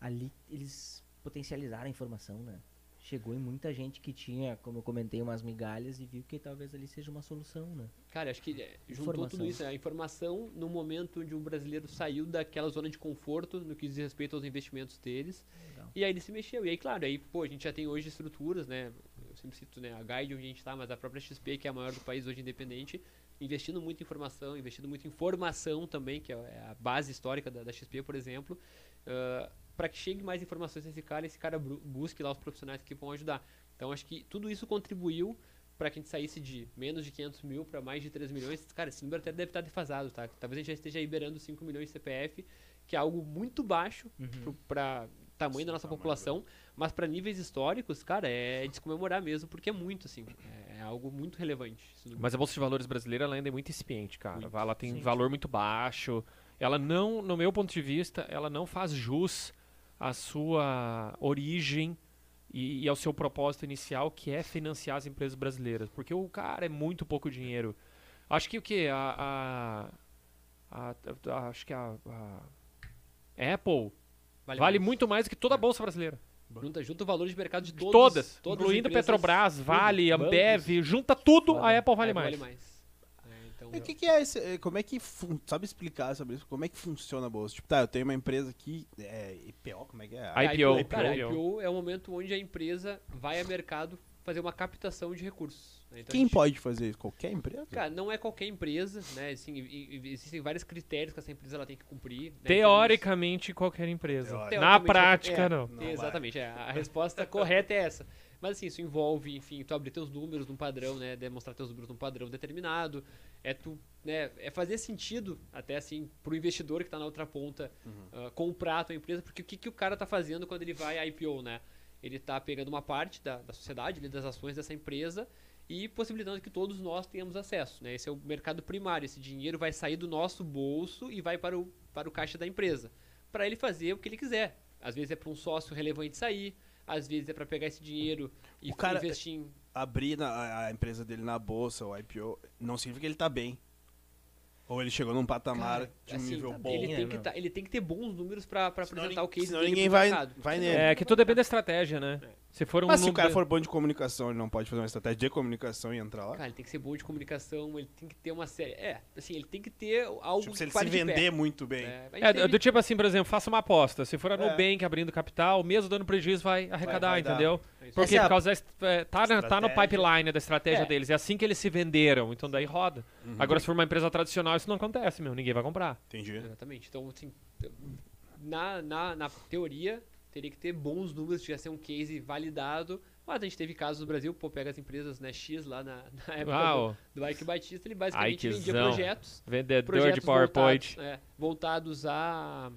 ali eles potencializaram a informação, né? Chegou em muita gente que tinha, como eu comentei, umas migalhas e viu que talvez ali seja uma solução, né? Cara, acho que é, juntou tudo isso, né? a informação no momento onde o brasileiro saiu daquela zona de conforto no que diz respeito aos investimentos deles. Legal. E aí ele se mexeu. E aí, claro, aí, pô, a gente já tem hoje estruturas, né? Eu sempre cito, né, a Guide onde a gente está, mas a própria XP, que é a maior do país hoje independente, investindo muito em informação, investindo muito em formação também, que é a base histórica da, da XP, por exemplo. Uh, para que chegue mais informações nesse cara, esse cara busque lá os profissionais que vão ajudar. Então acho que tudo isso contribuiu para que a gente saísse de menos de 500 mil para mais de 3 milhões. Cara, esse número até deve estar defasado, tá? Talvez a gente já esteja liberando 5 milhões de CPF, que é algo muito baixo para tamanho da nossa população, mas para níveis históricos, cara, é de se comemorar mesmo, porque é muito, assim, é, é algo muito relevante. Mas a Bolsa de Valores brasileira ela ainda é muito incipiente, cara. Muito. Ela tem Sim, valor muito baixo. Ela não, no meu ponto de vista, ela não faz jus à sua origem e, e ao seu propósito inicial, que é financiar as empresas brasileiras. Porque o cara é muito pouco dinheiro. Acho que o que? A, a, a- a- acho que a, Apple vale, mais. muito mais do que toda a Bolsa brasileira. Junta, junta o valor de mercado de todos, todas, incluindo as empresas, Petrobras, Vale, Ambev, junta tudo, Vale. a Apple vale aí mais. Vale mais. É, E o que, que é esse. eh, Como é que. fun- Sabe explicar sobre isso? Como é que funciona a bolsa? Tipo, tá, eu tenho uma empresa aqui. É, IPO, como é que é? Aí- IPO, Cara, IPO. IPO é o momento onde a empresa vai a mercado fazer uma captação de recursos. né? Então, Quem gente- pode fazer isso? Qualquer empresa? Cara, não é qualquer empresa, né? Assim, existem vários critérios que essa empresa ela tem que cumprir. né, Teoricamente, qualquer empresa. Teoricamente. Na prática, é, não. Não vai. exatamente, é, a resposta correta é essa. Mas assim, isso envolve, enfim, tu abrir teus números num padrão, né? Demonstrar teus números num padrão determinado. É tu, né? É fazer sentido, até assim, pro investidor que tá na outra ponta, ah, comprar a tua empresa, porque o que, que o cara tá fazendo quando ele vai IPO, né? Ele tá pegando uma parte da, da sociedade, das ações dessa empresa e possibilitando que todos nós tenhamos acesso, né? Esse é o mercado primário, esse dinheiro vai sair do nosso bolso e vai para o, para o caixa da empresa, para ele fazer o que ele quiser. Às vezes é para um sócio relevante sair, às vezes é para pegar esse dinheiro e O cara- investir em Abrir na- a, empresa dele na bolsa, o IPO, não significa que ele tá bem. Ou ele chegou num patamar Cara, de um assim, nível tá bom. ele, tem que meu? tá- ele tem que ter bons números para apresentar o case senão dele ninguém vai- mercado. vai Senão- nele. É que tudo depende da estratégia, né? Se for um Mas se o cara for bom de comunicação, ele não pode fazer uma estratégia de comunicação e entrar lá? Cara, ele tem que ser bom de comunicação, ele tem que ter uma série. É, assim, ele tem que ter algo Tipo, que se ele se vender muito bem. É, É, do tipo assim, por exemplo, faça uma aposta. Se for a É. Nubank abrindo capital, mesmo dando prejuízo, vai arrecadar, vai dar. entendeu? É isso. Por quê? Essa é Por causa da. é, Tá, na- tá no pipeline da estratégia É. deles. É assim que eles se venderam. Então daí roda. Uhum. Agora, se for uma empresa tradicional, isso não acontece, meu. Ninguém vai comprar. Entendi. Exatamente. Então, assim, na, na, na teoria, teria que ter bons números, tinha que ser um case validado. Mas a gente teve casos no Brasil, pô, pega as empresas, né, X lá na, na época do, do Ike Batista, ele basicamente vendia Ikezão. projetos, vendedor projetos de PowerPoint. voltados, é, voltados a,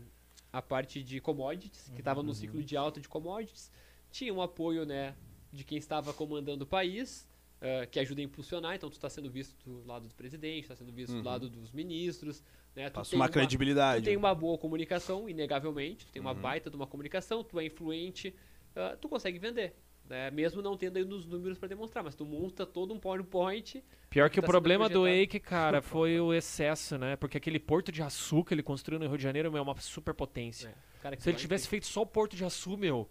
a parte de commodities, que estava no ciclo de alta de commodities. Tinha um apoio, né, de quem estava comandando o país, eh, que ajuda a impulsionar, então tu está sendo visto do lado do presidente, está sendo visto Uhum. do lado dos ministros, né, tu Passa tem uma credibilidade. Tu tem uma boa comunicação, inegavelmente, tu tem uma Uhum. baita de uma comunicação, tu é influente, ah, tu consegue vender. Né? Mesmo não tendo aí nos números para demonstrar, mas tu monta todo um PowerPoint. Pior que o tá sendo problema do. Eike, cara, foi o excesso, né? Porque aquele porto de Açu que ele construiu no Rio de Janeiro meu, é uma superpotência. né? Cara Se ele tivesse feito só o porto de Açu, meu,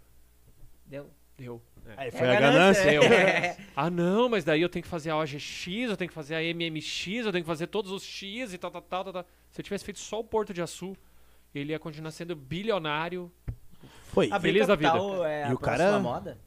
Deu. deu. É foi a ganância. Eu. É. [laughs] Ah, não, mas daí eu tenho que fazer a OGX, eu tenho que fazer a MMX, eu tenho que fazer todos os X e tal, tal, tal, tal, tal. Se eu tivesse feito só o Porto de Açu, ele ia continuar sendo bilionário. Foi. Abrir Feliz da capital vida. É E a o próxima cara- moda?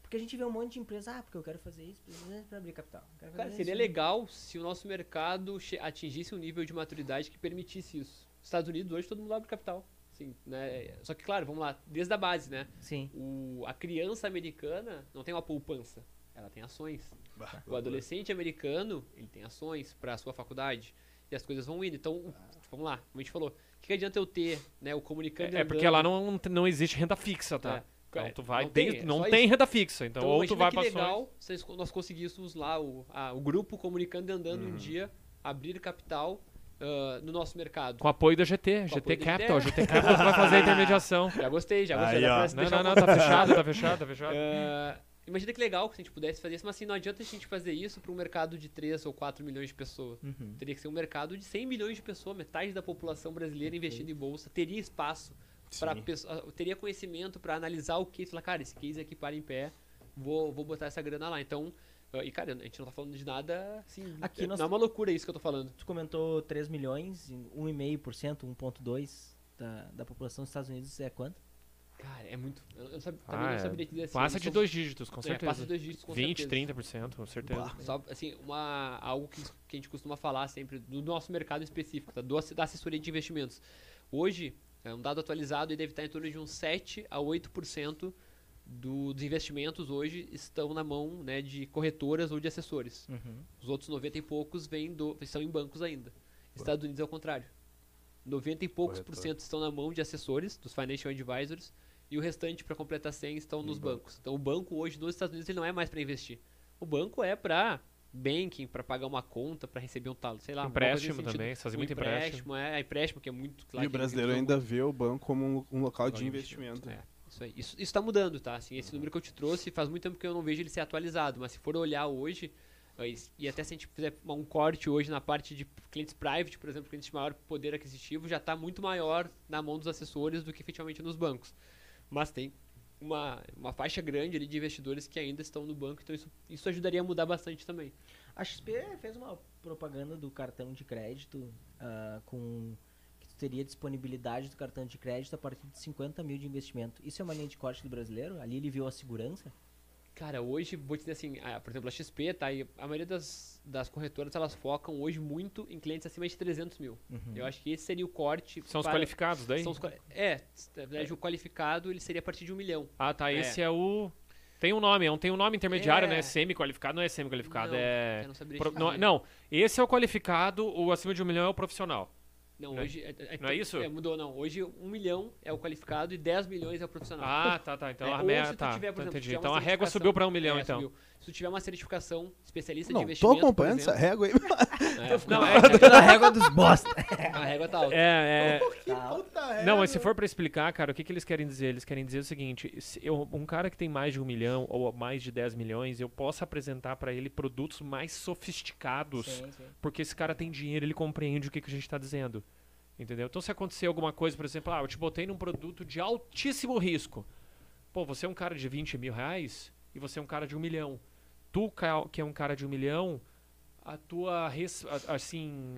Porque a gente vê um monte de empresa, ah, porque eu quero fazer isso, pra abrir capital. Quero Cara, seria isso. legal se o nosso mercado atingisse um nível de maturidade que permitisse isso. Estados Unidos hoje todo mundo abre capital. Sim, né? Só que, claro, vamos lá, desde a base, né? Sim. O, a criança americana não tem uma poupança, ela tem ações. Bah, O adolescente americano, ele tem ações para a sua faculdade e as coisas vão indo. Então, vamos lá, como a gente falou, o que, que adianta eu ter né, o comunicando É porque lá não, não existe renda fixa, tá? É. Então É, tu vai, não tem, tem, é não só tem renda fixa. Então, Então, ou tu vai que pra ações. legal se nós conseguíssemos lá o, a- o grupo comunicando e andando um dia, abrir capital ah, no nosso mercado. Com apoio da GT, Com GT da Capital. GT. Capital vai fazer a intermediação. [laughs] Já gostei, já gostei. Aí, pra Não, não, não, tá fechado, tá fechado, tá fechado. Ah, imagina que legal que a gente pudesse fazer isso, mas assim, não adianta a gente fazer isso para um mercado de 3 ou 4 milhões de pessoas. Uhum. Teria que ser um mercado de 100 milhões de pessoas, metade da população brasileira investindo em bolsa, teria espaço para Sim. teria conhecimento para analisar o case, falar, cara, esse case aqui para em pé, vou, vou botar essa grana lá. Então, ah, e cara, a gente não tá falando de nada assim, Aqui nós não é uma loucura isso que eu tô falando. Tu comentou 3 milhões, em 1,5%, 1,2% da, da população dos Estados Unidos é quanto? Cara, é muito, eu, eu sabe, também Ah, não é. saberia te dizer assim. Passa de sou- dois dígitos, com é, certeza. passa de dois dígitos com 20, certeza. 30%, com certeza. Só, assim, uma, algo que, que a gente costuma falar sempre do nosso mercado específico, tá? Do, da assessoria de investimentos. Hoje, É um dado atualizado e deve estar em torno de uns 7 a 8% do, dos investimentos hoje estão na mão né, de corretoras ou de assessores. Uhum. Os outros 90 e poucos vêm do, estão em bancos ainda. Estados Unidos é o contrário. 90 e poucos por Corretor. cento estão na mão de assessores, dos financial advisors, e o restante, para completar 100, estão nos bancos. Então o banco hoje nos Estados Unidos ele não é mais para investir. O banco é para banking, para pagar uma conta, para receber um talo, sei lá. Empréstimo também, Um muito empréstimo. É, empréstimo, que é muito claro. e o brasileiro ainda vê o banco como um, um local de de investimento. é, isso aí. Isso, isso tá mudando, tá? Assim, esse número que eu te trouxe faz muito tempo que eu não vejo ele ser atualizado, mas se for olhar hoje, eh, e até se a gente fizer um corte hoje na parte de clientes private, por exemplo, clientes de maior poder aquisitivo, já está muito maior na mão dos assessores do que efetivamente nos bancos. Mas tem uma, uma faixa grande ali de investidores que ainda estão no banco, então isso, isso ajudaria a mudar bastante também. A XP fez uma propaganda do cartão de crédito ah, com teria disponibilidade do cartão de crédito a partir de 50 mil de investimento. Isso é uma linha de corte do brasileiro? Ali ele viu a segurança? Cara, hoje, vou te dizer assim, ah, por exemplo, a XP, tá? E a maioria das, das corretoras, elas focam hoje muito em clientes acima de 300 mil. Uhum. Eu acho que esse seria o corte. São os para- qualificados daí? São os é, na verdade, o qualificado ele seria a partir de um milhão. Ah, tá. É. Esse é o. Tem um nome, é um- tem um nome intermediário, É. né? Semi-qualificado, não é semi-qualificado, Não, é. eu não pro- não, não, esse é o qualificado, o acima de um milhão é o profissional. Não, Não é- hoje. É, é- não é isso? É, mudou, não. Hoje um milhão é o qualificado e 10 milhões é o profissional. Ah, tá, tá. Então É, a tu Tá, tá, Então a régua subiu pra um milhão, É, então. subiu. Se tu tiver uma certificação especialista Não, de tô investimento. por acompanhando essa exemplo, régua aí. é, [laughs] Não, é, Toda a régua dos bosta. [laughs] a régua tá alta. é, é, Tá. Puta Não, mas se for pra explicar, cara, o que, que eles querem dizer? Eles querem dizer o seguinte: se eu- um cara que tem mais de um milhão ou mais de 10 milhões, eu posso apresentar pra ele produtos mais sofisticados, Sim, sim. porque esse cara tem dinheiro, ele compreende o que, que a gente tá dizendo. Entendeu? Então, se acontecer alguma coisa, por exemplo, ah, eu te botei num produto de altíssimo risco. Pô, você é um cara de 20 mil reais e você é um cara de um milhão. Tu, que é um cara de um milhão, a tua res- assim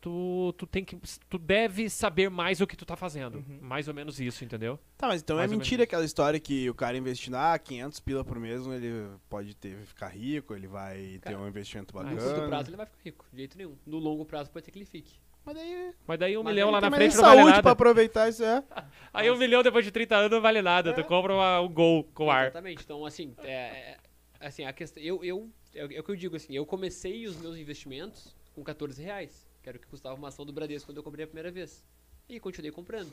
tu, tu tem que tu deve saber mais o que tu tá fazendo mais ou menos isso entendeu Tá, mas então Mais é mentira aquela história que o cara investindo ah, 500 pila por mês, ele pode ter, ficar rico, ele vai Cara, ter um investimento Ah, No bacana. curto prazo ele vai ficar rico, de jeito nenhum. No longo prazo pode ser que ele fique. Mas daí mas daí um Mas milhão lá na frente não vale nada pra aproveitar isso, é. [laughs] aí um milhão depois de 30 anos não vale nada tu compra uma- um gol com ar Exatamente. Então, assim, é, é- assim a questão, eu, eu, é, o- é o que eu digo, assim, eu comecei os meus investimentos com 14 reais, que era o que custava uma ação do Bradesco quando eu comprei a primeira vez. E continuei comprando.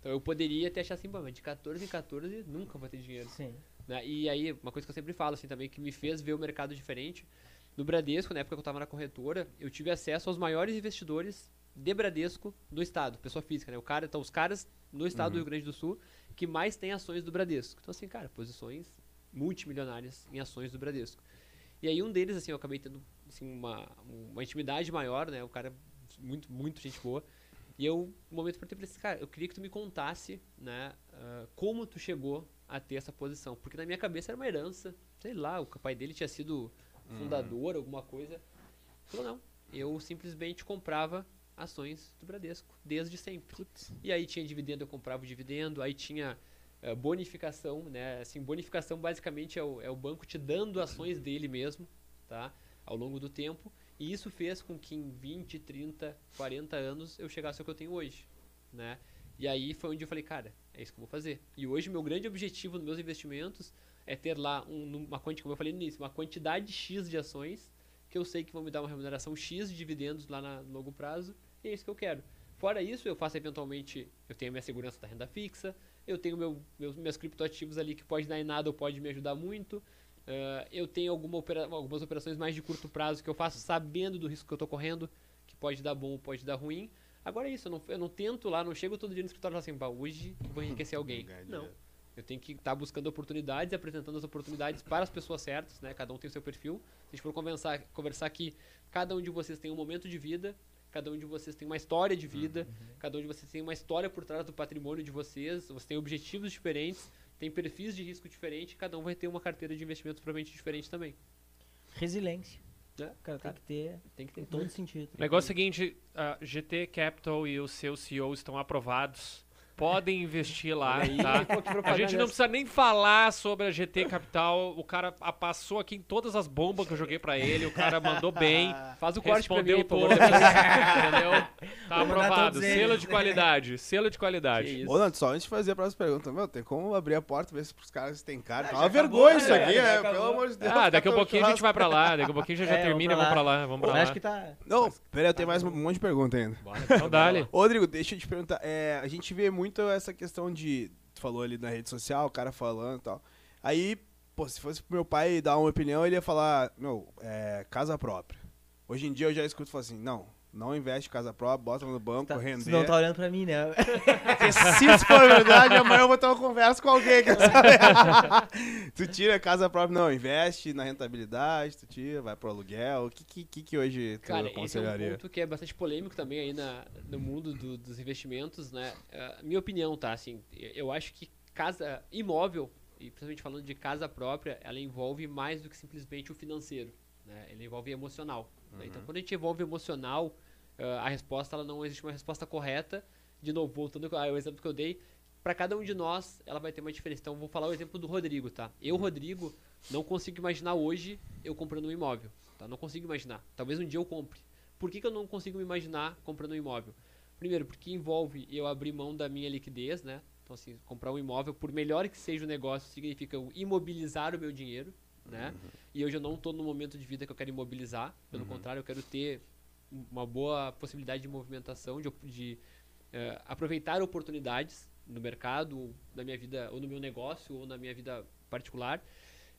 Então eu poderia até achar assim, "Pô, mas de 14 em 14 nunca vou ter dinheiro. Sim. né? E aí, uma coisa que eu sempre falo, assim, também, que me fez ver o mercado diferente. No Bradesco, na época que eu estava na corretora, eu tive acesso aos maiores investidores de Bradesco do estado, pessoa física, né? O cara, então, os caras no estado do Rio Grande do Sul que mais têm ações do Bradesco. Então, assim, cara, posições multimilionárias em ações do Bradesco. E aí, um deles, assim, eu acabei tendo assim, uma, uma intimidade maior, né? O cara, muito, muito gente boa. E eu, no momento, perguntei pra assim, cara, eu queria que tu me contasse, né, ah, como tu chegou a ter essa posição. Porque na minha cabeça era uma herança, sei lá, o pai dele tinha sido fundador, alguma coisa. Ele falou, não, eu simplesmente comprava ações do Bradesco, desde sempre. E aí tinha dividendo, eu comprava o dividendo, aí tinha bonificação, né, assim, bonificação basicamente é o, é o banco te dando ações dele mesmo, tá, ao longo do tempo. E isso fez com que em 20, 30, 40 anos eu chegasse ao que eu tenho hoje, né? E aí foi onde eu falei, cara, é isso que eu vou fazer. E hoje meu grande objetivo nos meus investimentos é ter lá um, uma quantidade, como eu falei no início, uma quantidade X de ações que eu sei que vão me dar uma remuneração X de dividendos lá na- no longo prazo, e é isso que eu quero. Fora isso, eu faço eventualmente, eu tenho a minha segurança da renda fixa, eu tenho meu, meus, meus criptoativos ali que pode dar em nada ou pode me ajudar muito. eh, eu tenho alguma opera- algumas operações mais de curto prazo que eu faço sabendo do risco que eu estou correndo, que pode dar bom ou pode dar ruim. Agora é isso, eu não, eu não tento lá, não chego todo dia no escritório e falo assim, "Bah, hoje eu vou [laughs] enriquecer alguém. Não. Eu tenho que estar buscando oportunidades, apresentando as oportunidades para as pessoas certas, né? Cada um tem o seu perfil. Se a gente for conversar, conversar aqui, cada um de vocês tem um momento de vida, cada um de vocês tem uma história de vida, cada um de vocês tem uma história por trás do patrimônio de vocês, vocês têm objetivos diferentes, tem perfis de risco diferentes, cada um vai ter uma carteira de investimentos provavelmente diferente também. Resiliência. É, O cara tem cara, que ter tem que ter em todo sentido. o negócio é o seguinte a GT Capital e o seu CEO estão aprovados podem investir lá, tá? A gente não precisa nem falar sobre a GT Capital. O cara passou aqui em todas as bombas que eu joguei pra ele. O cara mandou bem. [laughs] Faz o corte pra mim, por todas. favor. [laughs] entendeu? Tá aprovado. Selo de qualidade. Selo de qualidade. Ô, Nando, só antes de fazer a próxima pergunta, meu, tem como abrir a porta e ver se pros caras tem cara? Ah, Tá uma vergonha né, isso velho? aqui, é, pelo amor de Deus. Ah, daqui a pouquinho a gente vai pra lá. Daqui a pouquinho já, já [laughs] É, termina e vamos pra lá. Vamos pra lá. acho que tá. Não, pera aí, eu tenho mais um monte de pergunta ainda. Então dá-lhe. Ô, Rodrigo, deixa eu te perguntar. é, a gente vê muito essa questão de. Tu falou ali na rede social, o cara falando e tal. Aí, pô, se fosse pro meu pai dar uma opinião, ele ia falar, meu, é, casa própria. Hoje em dia eu já escuto falar assim, não, não investe em casa própria, bota no banco, Tá, render. você não tá olhando pra mim, né? Se isso for verdade, amanhã eu vou ter uma conversa com alguém, quer saber? [laughs] tu tira a casa própria, não, investe na rentabilidade, tu tira, vai pro aluguel. O que, que, que, que hoje tu Cara, esse é um aconselharia? ponto que é bastante polêmico também aí na, no mundo do- dos investimentos, né? Ah, minha opinião, tá? Assim, eu acho que casa imóvel, e principalmente falando de casa própria, ela envolve mais do que simplesmente o financeiro, né? Ela envolve emocional. Né? Então, quando a gente envolve emocional, ah, a resposta, ela não existe uma resposta correta. De novo, voltando ao exemplo que eu dei, para cada um de nós, ela vai ter uma diferença. Então, vou falar o exemplo do Rodrigo, tá? Eu, Rodrigo, não consigo imaginar hoje eu comprando um imóvel, tá? Não consigo imaginar. Talvez um dia eu compre. Por que, que eu não consigo me imaginar comprando um imóvel? Primeiro, porque envolve eu abrir mão da minha liquidez, né? Então, assim, comprar um imóvel, por melhor que seja o negócio, significa eu imobilizar o meu dinheiro, né? E hoje eu não estou no momento de vida que eu quero imobilizar. Pelo contrário, eu quero ter uma boa possibilidade de movimentação, de, de eh, aproveitar oportunidades no mercado, na minha vida, ou no meu negócio, ou na minha vida particular.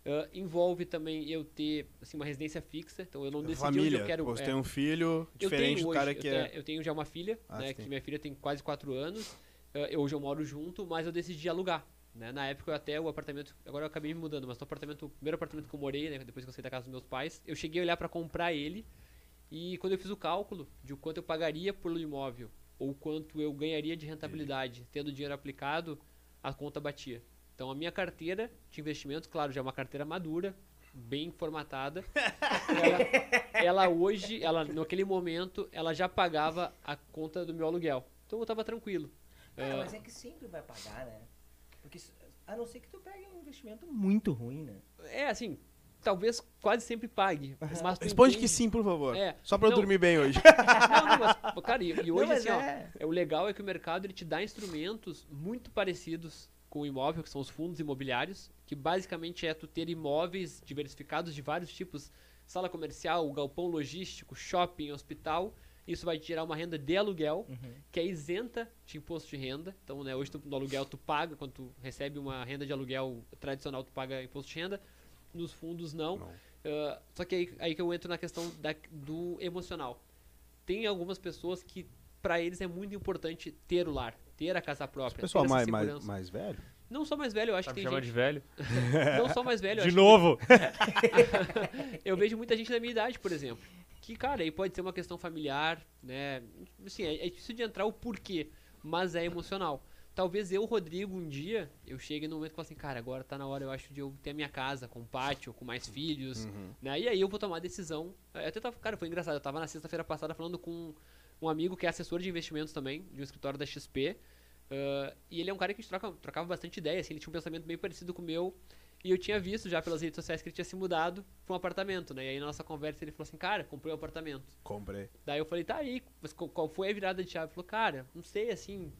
Eh, envolve também eu ter assim, uma residência fixa, então eu não decidi Família, eu quero. você é, tem um filho diferente do cara que eu, é... tenho, eu tenho já uma filha, Ah, né, que minha filha tem quase 4 anos. eh, eu, hoje eu moro junto, mas eu decidi alugar. Né? Na época eu até o apartamento, agora eu acabei me mudando, mas no apartamento, o primeiro apartamento que eu morei, né, depois que eu saí da casa dos meus pais, eu cheguei a olhar para comprar ele e quando eu fiz o cálculo de o quanto eu pagaria pelo imóvel ou quanto eu ganharia de rentabilidade tendo dinheiro aplicado, a conta batia. Então a minha carteira de investimentos, claro, já é uma carteira madura, bem formatada. [laughs] ela, ela hoje, ela naquele momento, ela já pagava a conta do meu aluguel. Então eu tava tranquilo. Cara, É, mas é que sempre vai pagar, né? Porque a não ser que tu pegue um investimento muito ruim, né? é assim, talvez quase sempre pague. Mas Responde entende- que sim, por favor. É, Só pra eu dormir bem hoje. [laughs] Não, não, mas, cara, e, e hoje Não, assim, ó, é. É, o legal é que o mercado ele te dá instrumentos muito parecidos com o imóvel, que são os fundos imobiliários, que basicamente é tu ter imóveis diversificados de vários tipos, sala comercial, galpão logístico, shopping, hospital. Isso vai te gerar uma renda de aluguel, Uhum. que é isenta de imposto de renda. Então, né, hoje tu, no aluguel tu paga, quando tu recebe uma renda de aluguel tradicional, tu paga imposto de renda. Nos fundos não. Não. Ah, só que aí, aí que eu entro na questão da- do emocional. Tem algumas pessoas que para eles é muito importante ter o lar, ter a casa própria. Pessoal mais, mais, mais velho? Não só mais velho, eu acho Tá que tem chamando de gente. velho? [laughs] Não só mais velho, eu De acho novo? que- [laughs] eu vejo muita gente da minha idade, por exemplo. Que, cara, aí pode ser uma questão familiar, né? Assim, é, é difícil de entrar o porquê, mas é emocional. Talvez eu, Rodrigo, um dia, eu chegue num momento que falo assim, cara, agora tá na hora, eu acho, de eu ter a minha casa, com pátio, com mais filhos, né? E aí eu vou tomar a decisão. Eu até tava, cara, foi engraçado, eu tava na sexta-feira passada falando com um amigo que é assessor de investimentos também, de um escritório da XP, ah, e ele é um cara que a gente troca, trocava bastante ideia, assim, ele tinha um pensamento bem parecido com o meu, e eu tinha visto já pelas redes sociais que ele tinha se mudado para um apartamento, né? E aí na nossa conversa ele falou assim, cara, comprei um apartamento. Comprei. Daí eu falei, tá aí, mas qual- foi a virada de chave? Ele falou, cara, não sei, assim,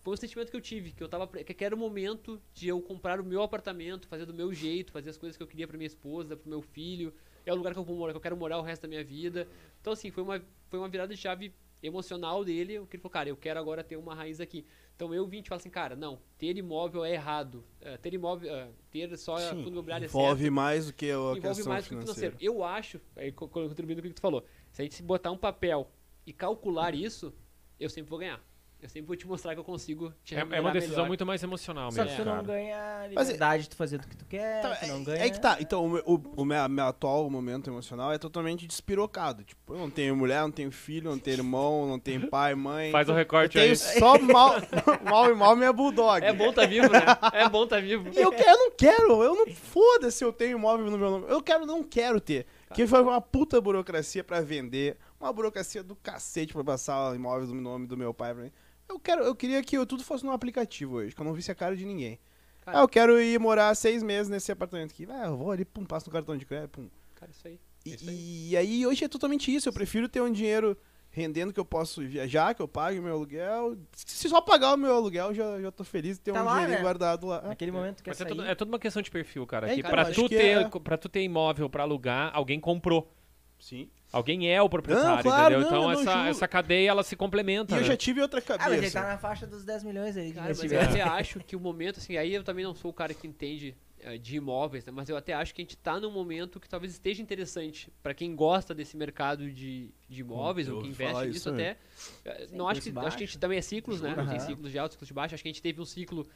foi um sentimento que eu tive, que eu tava, que era o momento de eu comprar o meu apartamento, fazer do meu jeito, fazer as coisas que eu queria pra minha esposa, pro meu filho, é o lugar que eu vou morar, que eu quero morar o resto da minha vida. Então assim, foi uma, foi uma virada de chave emocional dele, que ele falou, cara, eu quero agora ter uma raiz aqui. Então eu vim e te falo assim, cara, não, ter imóvel é errado. É, ter imóvel, é, ter só Sim, fundo imobiliário é certo envolve mais do que a envolve questão mais que o financeira. financeiro. Eu acho, aí co- co- contribuindo com o que tu falou, se a gente botar um papel e calcular isso, eu sempre vou ganhar. Eu sempre vou te mostrar que eu consigo te É, é remunerar uma decisão melhor. muito mais emocional Só mesmo, que tu não cara. ganha Mas é- liberdade de tu fazer do que tu quer, Então, tu não é, ganha... é que tá. Então, o, meu- o, o meu, meu atual momento emocional é totalmente despirocado. Tipo, eu não tenho mulher, não tenho filho, não tenho irmão, não tenho pai, mãe. Faz o eu recorte tenho aí. só mal, [laughs] mal e mal minha bulldog. É bom tá vivo, né? É bom tá vivo. E eu, eu não quero, eu não. Foda-se eu tenho imóvel no meu nome. Eu quero, não quero ter. Que foi uma puta burocracia pra vender. Uma burocracia do cacete pra passar imóveis no nome do meu pai pra mim. Eu, quero, eu queria que eu- tudo fosse num aplicativo hoje, que eu não visse a cara de ninguém. Cara. Ah, eu quero ir morar seis meses nesse apartamento aqui. Ah, eu vou ali, pum, passo no cartão de crédito, pum. Cara, isso aí. E, É isso aí. e aí hoje é totalmente isso. Eu prefiro ter um dinheiro rendendo que eu posso viajar, que eu pague o meu aluguel. Se só pagar o meu aluguel, já, já tô feliz de ter Tá um lá, dinheirinho né? guardado lá. Naquele momento que Mas é é, tudo, é tudo uma questão de perfil, cara. É, que cara, pra, tu que ter, é- pra tu ter imóvel pra alugar, alguém comprou. Sim. Alguém é o proprietário, Não, claro, entendeu? não, então eu essa, julgo. essa cadeia ela se E complementa. eu né? já tive outra Ah, mas ele cabeça. tá na faixa dos 10 milhões aí Cara, mas eu até acho que o momento, assim, aí eu também não sou o cara que entende eh, de imóveis, né, mas eu até acho que a gente tá num momento que talvez esteja interessante pra quem gosta desse mercado de, de imóveis eu ou que investe isso, nisso né? até. eh, Sim, não acho que, acho que a gente também é ciclos, né? Aham. Tem ciclos de alto, ciclos de baixo. Acho que a gente teve um ciclo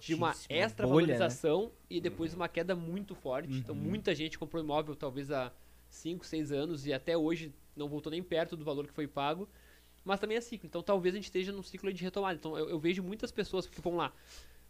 de uma extra bolha, né? valorização e depois uma queda muito forte. Então Uhum. muita gente comprou imóvel talvez há 5, 6 anos e até hoje não voltou nem perto do valor que foi pago. Mas também é ciclo. Então talvez a gente esteja num ciclo de retomada. Então eu, eu vejo muitas pessoas que vão lá.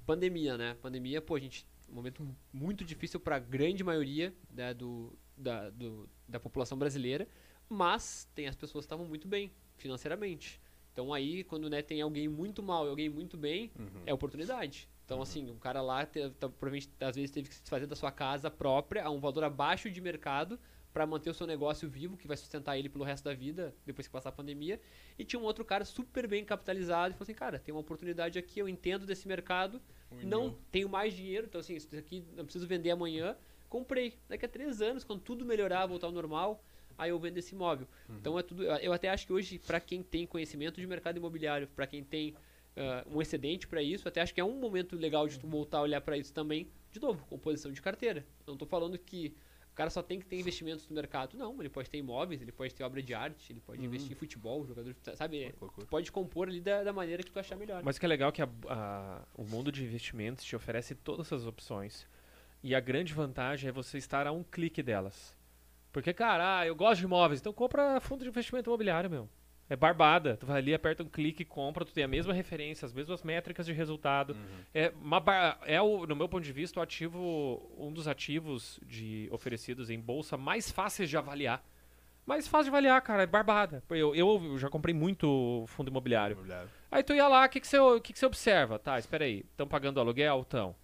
Pandemia, né? Pandemia, pô, a gente. Um momento muito difícil para a grande maioria né, do, da, do- da população brasileira. Mas tem as pessoas que estavam muito bem financeiramente. Então aí, quando né, tem alguém muito mal e alguém muito bem, é oportunidade. Então, assim, um cara lá te- tá- provavelmente às vezes teve que se desfazer da sua casa própria a um valor abaixo de mercado para manter o seu negócio vivo, que vai sustentar ele pelo resto da vida, depois que passar a pandemia. E tinha um outro cara super bem capitalizado e falou assim, cara, tem uma oportunidade aqui, eu entendo desse mercado, não tenho mais dinheiro, então assim, isso aqui não preciso vender amanhã. Comprei. Daqui a três anos, quando tudo melhorar, voltar ao normal, aí eu vendo esse imóvel. Então é tudo. Eu até acho que hoje, para quem tem conhecimento de mercado imobiliário, para quem tem ah, um excedente para isso, até acho que é um momento legal de tu voltar a olhar para isso também. De novo, composição de carteira. Não estou falando que cara só tem que ter investimentos no mercado. Não, ele pode ter imóveis, ele pode ter obra de arte, ele pode investir em futebol, jogador, de- sabe? Tu pode compor ali da, da maneira que tu achar melhor. Mas o que é legal é que a- a- o mundo de investimentos te oferece todas essas opções. E a grande vantagem é você estar a um clique delas. Porque, cara, ah, eu gosto de imóveis, então compra fundo de investimento imobiliário, meu. É barbada. Tu vai ali, aperta um clique, compra, tu tem a mesma referência, as mesmas métricas de resultado. É, uma bar- é o, no meu ponto de vista, o ativo, um dos ativos de, oferecidos em bolsa mais fáceis de avaliar. Mais fácil de avaliar, cara, é barbada. Eu, eu já comprei muito fundo imobiliário. Aí tu ia lá, o que, que, você, que, que você observa? Tá, espera aí. Estão pagando aluguel? Estão.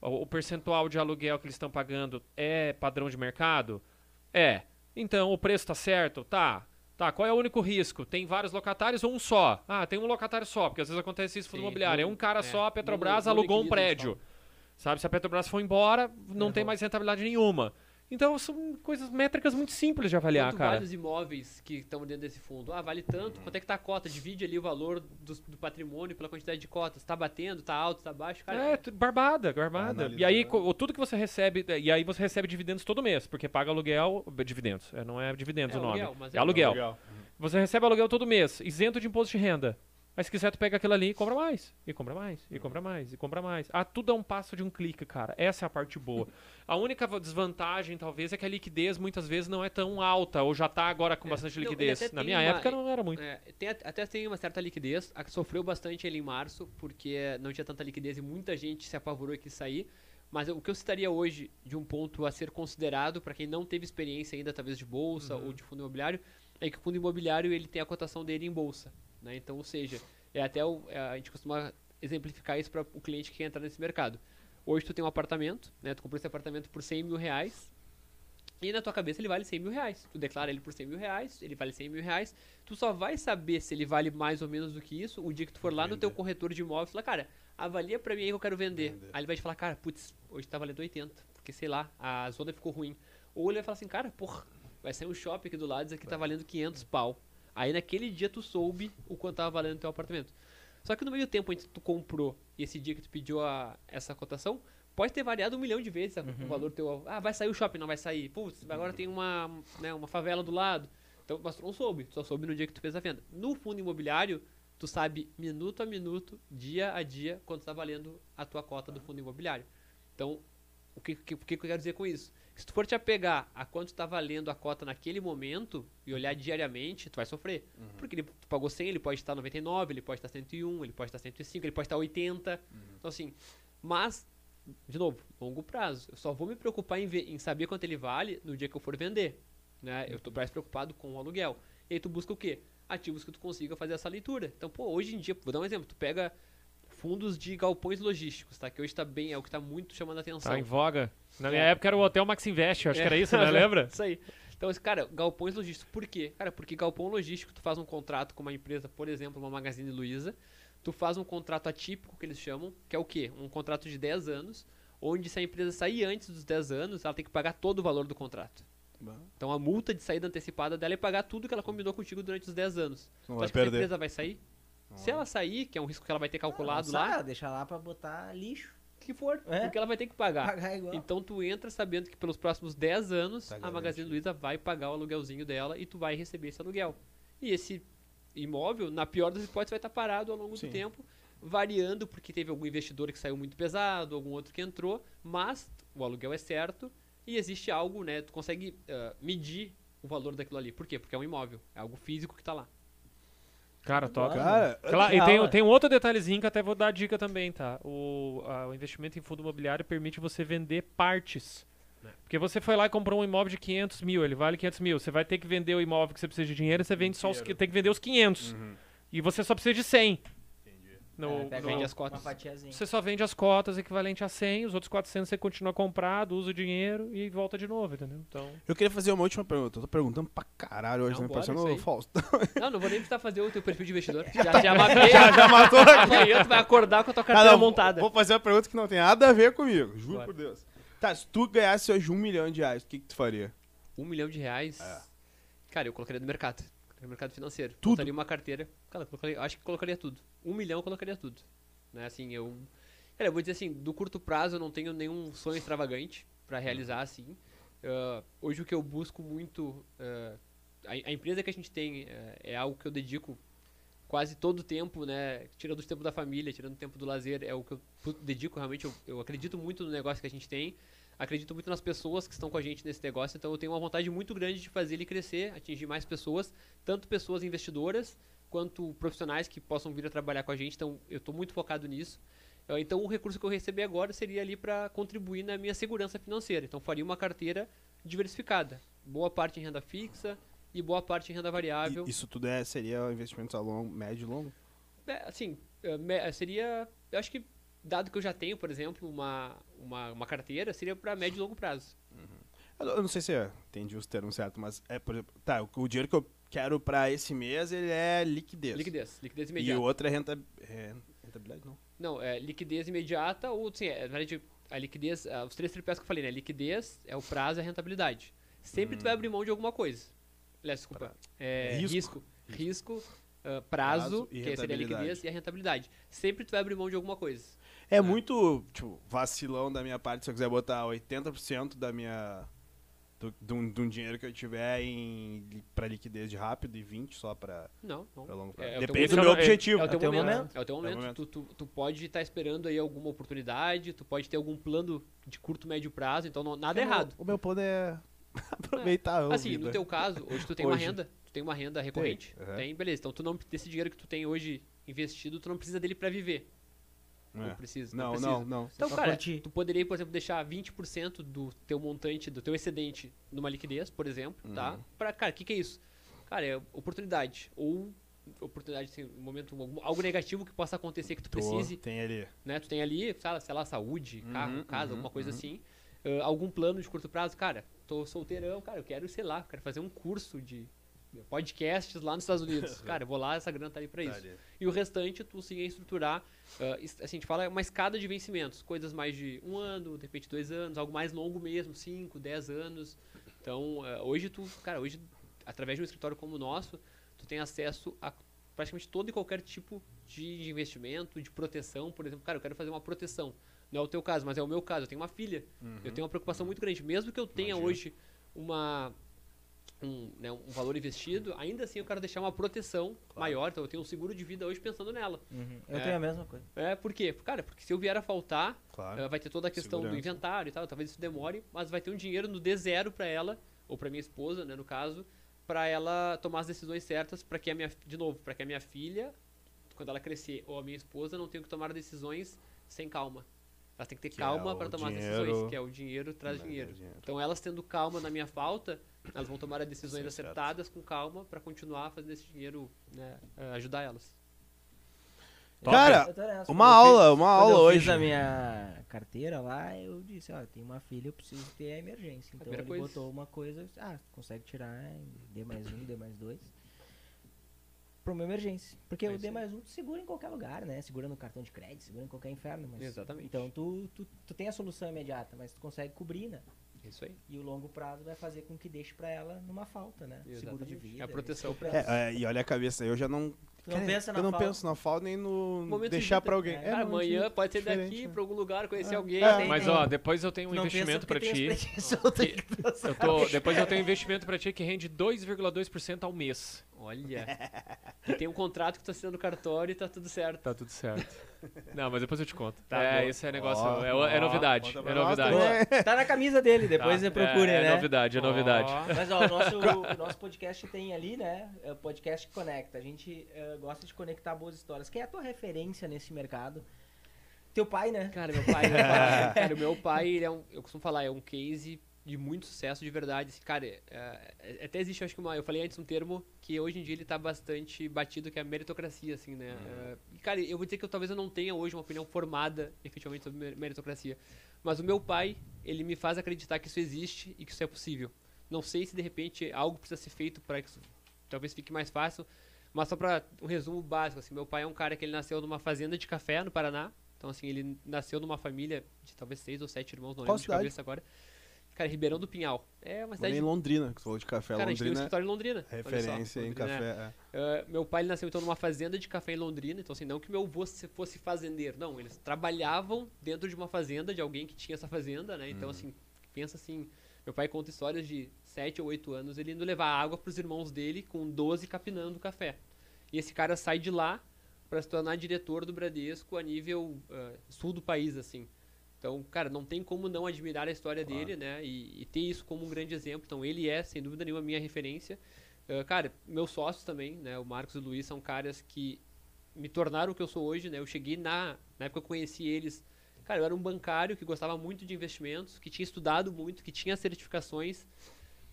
O, o percentual de aluguel que eles estão pagando é padrão de mercado? É. Então, o preço tá certo? Tá. Tá, qual é o único risco? Tem vários locatários ou um só? Ah, tem um locatário só, porque às vezes acontece isso no imobiliário. É um cara é, só, a Petrobras não- não alugou um prédio. Sabe, se a Petrobras for embora, não tem mais rentabilidade nenhuma. Então, são coisas métricas muito simples de avaliar, Quanto cara. vale os imóveis que estão dentro desse fundo? Ah, vale tanto. Quanto é que tá a cota? Divide ali o valor do, do patrimônio pela quantidade de cotas. Tá batendo, tá alto, tá baixo? Cara, É, barbada, barbada. Analisar. E aí, co- tudo que você recebe, e aí você recebe dividendos todo mês, porque paga aluguel, dividendos, é, não é dividendos É o nome. aluguel, mas é é aluguel. Legal. Você recebe aluguel todo mês, isento de imposto de renda. Mas se quiser, tu pega aquilo ali e compra mais. E compra mais, e compra mais, e compra mais. Ah, tudo é um passo de um clique, cara. Essa é a parte boa. A única va- desvantagem, talvez, é que a liquidez muitas vezes não é tão alta, ou já tá agora com É, bastante não, liquidez. Na minha uma- época não era muito. É, tem, at- até tem uma certa liquidez. A que sofreu bastante ele em março, porque não tinha tanta liquidez e muita gente se apavorou e quis sair. Mas o que eu citaria hoje de um ponto a ser considerado para quem não teve experiência ainda, talvez de bolsa ou de fundo imobiliário, é que o fundo imobiliário ele tem a cotação dele em bolsa. Né? Então, ou seja, é até o- é, a gente costuma exemplificar isso para o cliente que quer entrar nesse mercado. Hoje tu tem um apartamento, né? Tu comprou esse apartamento por 100 mil reais, e na tua cabeça ele vale 100 mil reais. Tu declara ele por 100 mil reais, ele vale 100 mil reais. Tu só vai saber se ele vale mais ou menos do que isso o dia que tu for lá no teu Vender. corretor de imóveis e falar, cara, avalia pra mim aí que eu quero vender. Vender. Aí ele vai te falar, cara, putz, hoje tá valendo 80, porque sei lá, a zona ficou ruim. Ou ele vai falar assim, cara, porra, vai sair um shopping aqui do lado, isso aqui tá valendo 500 pau. Aí naquele dia tu soube o quanto tava valendo o teu apartamento. Só que no meio tempo entre tu comprou e esse dia que tu pediu a, essa cotação, pode ter variado um milhão de vezes a- o valor teu. Ah, vai sair o shopping, não vai sair. Putz, agora tem uma, né, uma favela do lado. Então, mas tu não soube, tu só soube no dia que tu fez a venda. No fundo imobiliário, tu sabe minuto a minuto, dia a dia, quanto tá valendo a tua cota do fundo imobiliário. Então, o que, que que eu quero dizer com isso? Se tu for te apegar a quanto está valendo a cota naquele momento e olhar diariamente, tu vai sofrer. Porque ele tu pagou 100, ele pode estar 99, ele pode estar 101, ele pode estar 105, ele pode estar 80. Então assim, mas, de novo, longo prazo. Eu só vou me preocupar em, ver- em saber quanto ele vale no dia que eu for vender. Né? Eu estou mais preocupado com o aluguel. E aí tu busca o quê? ativos que tu consiga fazer essa leitura. Então, pô, hoje em dia, vou dar um exemplo, tu pega fundos de galpões logísticos, tá? Que hoje tá bem, é o que tá muito chamando a atenção. Tá em voga. Na minha É. época era o Hotel Max Invest, eu acho É. que era isso, né? [laughs] Lembra? Isso aí. Então, esse cara, galpões logísticos. Por quê? Cara, porque galpão logístico, tu faz um contrato com uma empresa, por exemplo, uma Magazine Luiza, tu faz um contrato atípico, que eles chamam, que é o quê? Um contrato de 10 anos, onde se a empresa sair antes dos 10 anos, ela tem que pagar todo o valor do contrato. Então, a multa de saída antecipada dela é pagar tudo que ela combinou contigo durante os 10 anos. Não tu vai acha que essa perder. empresa vai sair? Se ela sair, que é um risco que ela vai ter calculado Não, lá, Deixa lá pra botar lixo. que for, É. porque ela vai ter que pagar. Pagar. Então tu entra sabendo que pelos próximos 10 anos Tá a. Magazine Luiza vai pagar o aluguelzinho dela e tu vai receber esse aluguel. E esse imóvel, na pior das hipóteses, vai estar parado ao longo Sim. do tempo, variando porque teve algum investidor que saiu muito pesado, algum outro que entrou, mas o aluguel é certo e existe algo, né? Tu consegue ah, medir o valor daquilo ali. Por quê? Porque é um imóvel, é algo físico que tá lá. Cara, top. Cara, Claro, e tem, é. tem um outro detalhezinho que até vou dar dica também, tá? O, a- o investimento em fundo imobiliário permite você vender partes. É. Porque você foi lá e comprou um imóvel de 500 mil, ele vale 500 mil. Você vai ter que vender o imóvel que você precisa de dinheiro, você vende só os, tem que vender os 500. Uhum. E você só precisa de 100. No, É, pega vende uma- as cotas. Você só vende as cotas equivalente a 100, os outros 400 você continua comprado, usa o dinheiro e volta de novo, entendeu? Então, Eu queria fazer uma última pergunta. Eu tô perguntando pra caralho hoje, Não, né? bora, Parecendo isso o aí. Faustão. [laughs] Não, não vou nem precisar fazer o teu perfil de investidor. Já, já mapei. Já, já matou aqui. Amanhã tu vai acordar com a tua Tá, carteira não, montada. Vou fazer uma pergunta que não tem nada a ver comigo. Juro Bora. por Deus. Tá, se tu ganhasse hoje um milhão de reais, o que, que tu faria? Um milhão de reais. É. Cara, eu colocaria no mercado. No mercado financeiro. Tudo? Montaria uma carteira. Cara, colocaria, acho que colocaria tudo. Um milhão eu colocaria tudo. Né, assim, eu. Cara, eu vou dizer assim, do curto prazo eu não tenho nenhum sonho extravagante pra realizar assim. Ah, hoje o que eu busco muito. ah, a, a empresa que a gente tem eh, é algo que eu dedico quase todo o tempo, né? Tirando o tempo da família, tirando o tempo do lazer, é o que eu dedico realmente. Eu, eu acredito muito no negócio que a gente tem, acredito muito nas pessoas que estão com a gente nesse negócio, então eu tenho uma vontade muito grande de fazer ele crescer, atingir mais pessoas, tanto pessoas investidoras quanto profissionais que possam vir a trabalhar com a gente. Então eu estou muito focado nisso. Ah, Então o recurso que eu receber agora seria ali para contribuir na minha segurança financeira. Então faria uma carteira diversificada, boa parte em renda fixa e boa parte em renda variável. E- Isso tudo é, seria investimentos a longo, médio e longo? É, assim, me- seria. Eu acho que, dado que eu já tenho, por exemplo, uma, uma, uma carteira, seria para médio e longo prazo. Eu não- eu não sei se eu entendi os termos certos, mas é, por exemplo, tá, o, dinheiro que eu quero pra esse mês, ele é liquidez. Liquidez, liquidez E imediata. o outro é, renta, é rentabilidade, não. Não, é liquidez imediata ou, sim, é, na verdade, a liquidez, ah, os três tripés que eu falei, né? Liquidez, é o prazo e a rentabilidade. Sempre tu vai abrir mão de alguma coisa. Aliás, desculpa. É, Risco. risco. Risco, ah, prazo, Prazo e que seria a liquidez, e a rentabilidade. Sempre tu vai abrir mão de alguma coisa. É muito, tipo, vacilão da minha parte se eu quiser botar 80% da minha. Do, de, um, de um dinheiro que eu tiver em, pra liquidez de rápido e 20% só pra, Não, não. pra longo prazo. É, é Depende do meu É- objetivo. É o teu, teu momento. momento. É o teu momento. momento. Tu, tu, tu pode estar esperando aí alguma oportunidade, tu pode ter algum plano de curto, médio prazo, então não- nada é errado. O meu plano é [laughs] aproveitar a Assim, vida. no teu caso, hoje tu tem uma Hoje. renda, tu tem uma renda recorrente. aham. Tem, beleza. Então tu não desse dinheiro que tu tem hoje investido, tu não precisa dele pra viver. É. Não precisa. Não, precisa. não, não. Então, cara, curtir. tu poderia, por exemplo, deixar 20% do teu montante, do teu excedente numa liquidez, por exemplo, tá? Uhum. Pra, cara, o que que é isso? Cara, é oportunidade. Ou oportunidade, assim, um momento, algum- algo negativo que possa acontecer que tu Tô, precise Tem ali. né? Tu tem ali, sei lá, sei lá, saúde, carro, Uhum, casa, uhum, alguma coisa uhum. assim. Ah, algum plano de curto prazo, cara, tô solteirão, cara, eu quero, sei lá, quero fazer um curso de podcasts lá nos Estados Unidos. [laughs] cara, eu vou lá, essa grana tá ali pra isso. E o restante, tu sim é estruturar, assim, a gente fala uma escada de vencimentos, coisas mais de um ano, de repente dois anos, algo mais longo mesmo, cinco, dez anos. Então, ah, hoje tu, cara, hoje, através de um escritório como o nosso, tu tem acesso a praticamente todo e qualquer tipo de investimento, de proteção, por exemplo, cara, eu quero fazer uma proteção. Não é o teu caso, mas é o meu caso. Eu tenho uma filha. Eu tenho uma preocupação muito grande. Mesmo que eu tenha Imagino. hoje uma um, né, um valor investido, ainda assim eu quero deixar uma proteção maior. Então eu tenho um seguro de vida hoje pensando nela. Uhum. Eu É. tenho a mesma coisa. É, por quê? Cara, porque se eu vier a faltar, Claro. vai ter toda a questão do Segurança. inventário e tal, talvez isso demore, mas vai ter um dinheiro no D0 pra ela, ou pra minha esposa, né, no caso, pra ela tomar as decisões certas para que a minha, de novo, para que a minha filha, quando ela crescer, ou a minha esposa não tenha que tomar decisões sem calma. Elas têm que ter Que é calma o para tomar as dinheiro- decisões, que é o dinheiro traz dar dinheiro. dinheiro. Então elas tendo calma na minha falta, elas vão tomar as decisões Sim, certo. acertadas com calma para continuar fazendo esse dinheiro, né, eh, ajudar elas. Cara, Eu tô nessa. Uma eu fiz- aula, uma aula eu hoje. fiz a minha carteira lá, eu disse, ó, tem uma filha, eu preciso ter a emergência. Então primeira ele coisa. botou uma coisa, ah, consegue tirar em D mais um, D mais dois. Pra uma emergência. Porque É o D mais um tu segura em qualquer lugar, né? Segura no cartão de crédito, segura em qualquer inferno. Mas... Exatamente. Então tu, tu, tu tem a solução imediata, mas tu consegue cobrir, né? Isso aí. E o longo prazo vai fazer com que deixe pra ela numa falta, né? Seguro de Exatamente. vida. É a proteção eu penso. É, é, e olha a cabeça, eu já não. Tu não pensa na eu não falta. penso na falta nem no Momento de deixar vida. pra alguém. É. É, de amanhã vida pode ser daqui né? pra algum lugar, conhecer É. alguém. É. Mas ó, depois eu tenho um Não investimento tem ti. [laughs] tu Eu tô, depois eu tenho um investimento pra ti que rende 2,2% ao mês. Olha. e tem um contrato que tá assinando no cartório e tá tudo certo. Tá tudo certo. Não, mas depois eu te conto. Tá é, bom. esse é negócio. Ó, é, é ó, novidade. É novidade. também. Tá na camisa dele, depois Tá. você procurem, é, né? É novidade, é novidade. Mas ó, o nosso, [laughs] o nosso podcast tem ali, né? É o podcast que conecta. A gente eh, gosta de conectar boas histórias. Quem é a tua referência nesse mercado? Teu pai, né? Cara, meu pai, meu pai, [laughs] cara, o meu pai, ele é um, eu costumo falar, é um case de muito sucesso de verdade. Assim, cara, é, é- até existe, acho que uma, eu falei antes um termo que hoje em dia ele tá bastante batido, que é a meritocracia, assim, né? É, e, cara, eu vou dizer que eu, talvez eu não tenha hoje uma opinião formada, efetivamente, sobre mer- meritocracia. Mas o meu pai, ele me faz acreditar que isso existe e que isso é possível. Não sei se, de repente, algo precisa ser feito para que isso talvez fique mais fácil, mas só para um resumo básico, assim, meu pai é um cara que ele nasceu numa fazenda de café no Paraná, então assim, ele nasceu numa família de talvez seis ou sete irmãos, não Qual lembro de cidade? cabeça agora. Cara, Ribeirão do Pinhal. É uma cidade... em Londrina, que você falou de café. Cara, a gente tem um Londrina é escritório em Londrina. olha só, referência em Londrina, café. é. é. Uh, meu pai ele nasceu então numa fazenda de café em Londrina, então assim, não que meu avô se- fosse fazendeiro, não, eles trabalhavam dentro de uma fazenda de alguém que tinha essa fazenda, né? Então assim, pensa assim, meu pai conta histórias de 7 ou 8 anos ele indo levar água pros irmãos dele com 12 capinando café. E esse cara sai de lá para se tornar diretor do Bradesco a nível uh, sul do país, assim. Então, cara, não tem como não admirar a história Claro. dele, né? E, e ter isso como um grande exemplo. Então, ele é, sem dúvida nenhuma, a minha referência. Uh, cara, meus sócios também, né? O Marcos e o Luiz são caras que me tornaram o que eu sou hoje, né? Eu cheguei na, na época que eu conheci eles. Cara, eu era um bancário que gostava muito de investimentos, que tinha estudado muito, que tinha certificações,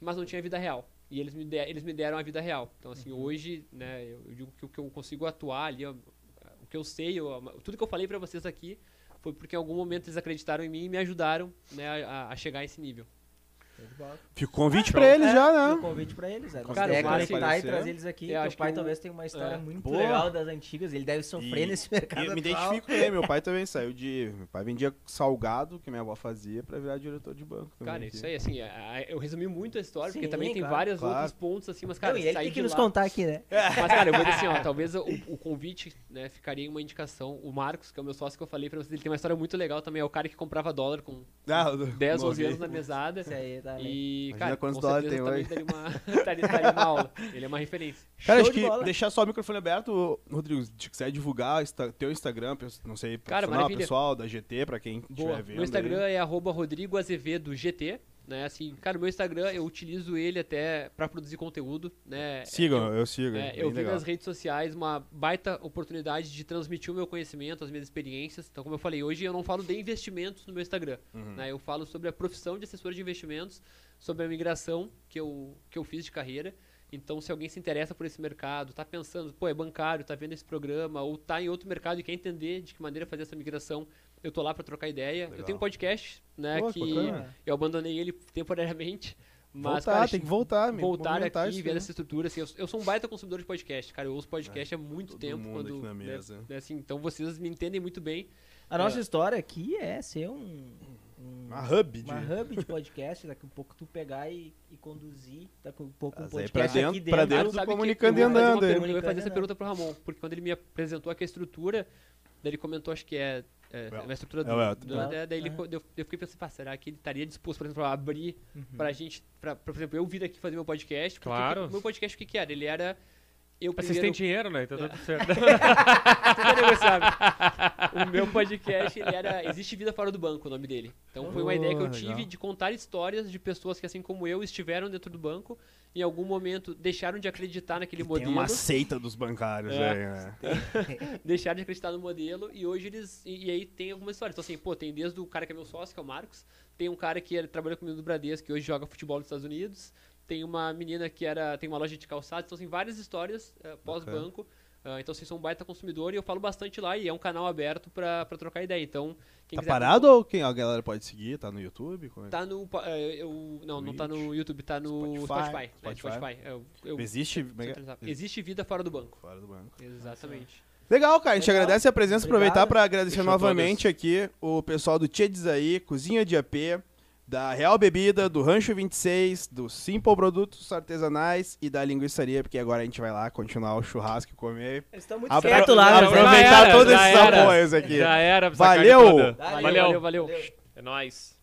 mas não tinha vida real. E eles me, eles me deram a vida real. Então, assim, hoje, né, eu, eu digo que o que eu consigo atuar ali, o que eu sei, eu- tudo que eu falei pra vocês aqui foi porque em algum momento eles acreditaram em mim e me ajudaram né, a, a chegar a esse nível. Fica o convite show. pra eles É, já, né? convite pra eles. É. Cara, é conectar e trazer eles aqui. Eu Teu acho pai que talvez tenha uma história é. muito Boa. legal das antigas. Ele deve sofrer E- nesse [laughs] mercado E eu me identifico com ele. Meu pai também saiu de. Meu pai vendia salgado, que minha avó fazia, pra virar diretor de banco. também Cara, aqui. isso aí, assim, é- é- eu resumi muito a história, porque Sim, também tem claro, vários claro. outros pontos, assim, mas, cara, Não, e ele sair tem que nos lá- contar aqui, né? [laughs] Mas, cara, eu vou dizer assim, ó, talvez o, o convite, né, ficaria em uma indicação. O Marcos, que é o meu sócio que eu falei pra vocês, ele tem uma história muito legal também. É o cara que comprava dólar com Ah, do- 10, 11 morri. anos na mesada. Esse aí tá bem. E, Imagina cara, quantos com dólares tem também daria uma, [laughs] daria, daria uma aula. Ele é uma referência. [laughs] Cara, Show acho de que bola. deixar só o microfone aberto, Rodrigo, se quiser divulgar insta- teu Instagram, não sei, Cara, profissional, maravilha. pessoal, da GT, pra quem Boa. estiver vendo. Meu Instagram aí. é arroba Rodrigo Azevedo GT. Né, assim, cara, o meu Instagram eu utilizo ele até pra produzir conteúdo, né? Sigam, Eu- eu, sigo. É, eu vi nas redes sociais uma baita oportunidade de transmitir o meu conhecimento, as minhas experiências. Então, como eu falei, hoje eu não falo de investimentos no meu Instagram. Uhum. né? Eu falo sobre a profissão de assessor de investimentos, sobre a migração que eu, que eu fiz de carreira. Então, se alguém se interessa por esse mercado, tá pensando, pô, é bancário, tá vendo esse programa, ou tá em outro mercado e quer entender de que maneira fazer essa migração, eu tô lá para trocar ideia. Legal. Eu tenho um podcast, né, Pô, que bacana. eu abandonei ele temporariamente. Mas, voltar, cara, tem que voltar, me voltar aqui, isso ver aí. essa estrutura. Assim, eu, eu sou um baita consumidor de podcast, cara. Eu ouço podcast há muito todo tempo. mundo Quando, aqui na né, mesa. né, assim, então vocês me entendem muito bem. A nossa É. história aqui é ser um. um Uma hub de... uma hub de podcast, daqui a pouco tu pegar e, e conduzir, daqui a pouco um Mas aí podcast pra dentro- aqui pra dentro. dentro- Sabe que comunicando eu e vou andando, Eu ia fazer essa pergunta pro Ramon, porque quando ele me apresentou aqui a estrutura, ele comentou, acho que é, é Well. uma estrutura do, É do- Well. né, daí ele, co- eu, eu fiquei pensando, pá, será que ele estaria disposto, por exemplo, a abrir Uhum. pra gente, pra, pra, por exemplo, eu vir aqui fazer meu podcast? Claro. meu podcast o que que era? Ele era Eu Mas vocês primeiro... têm dinheiro, né? Então tá tudo certo. [laughs] Tudo é negociável. o meu podcast, ele era Existe Vida Fora do Banco, o nome dele. Então foi uma Oh, ideia que eu legal. tive de contar histórias de pessoas que, assim como eu, estiveram dentro do banco, em algum momento deixaram de acreditar naquele Tem modelo. uma seita dos bancários É. aí, né? [laughs] deixaram de acreditar no modelo e hoje eles. E, e aí tem algumas histórias. Então, assim, pô, tem desde o cara que é meu sócio, que é o Marcos, tem um cara que trabalha comigo no Bradesco, que hoje joga futebol nos Estados Unidos, tem uma menina que era tem uma loja de calçados, então, assim, várias histórias eh, pós-banco. Ah, então, vocês são um baita consumidor e eu falo bastante lá e é um canal aberto pra, pra trocar ideia. Então, quem Tá quiser. parado ou quem a galera pode seguir? Tá no YouTube? Como é? Tá no. pa- eh, eu, não, não tá Twitch, no YouTube, tá no Spotify, Spotify. é, Spotify. Spotify. Eu, eu, Existe. é é? centralizava. Existe vida fora do banco. Fora do banco. Exatamente. Legal, cara. A gente Legal. agradece a presença. Aproveitar Obrigado. para agradecer Fechou novamente aqui o pessoal do Tchedes aí, Cozinha de AP, da Real Bebida, do Rancho 26, do Simple Produtos Artesanais e da Linguiçaria, porque agora a gente vai lá continuar o churrasco e comer. Eles estão muito Apro- quietos lá, né? aproveitar era, todos esses era. apoios aqui. Já era. Valeu! carne toda. Valeu, valeu, valeu. É nóis.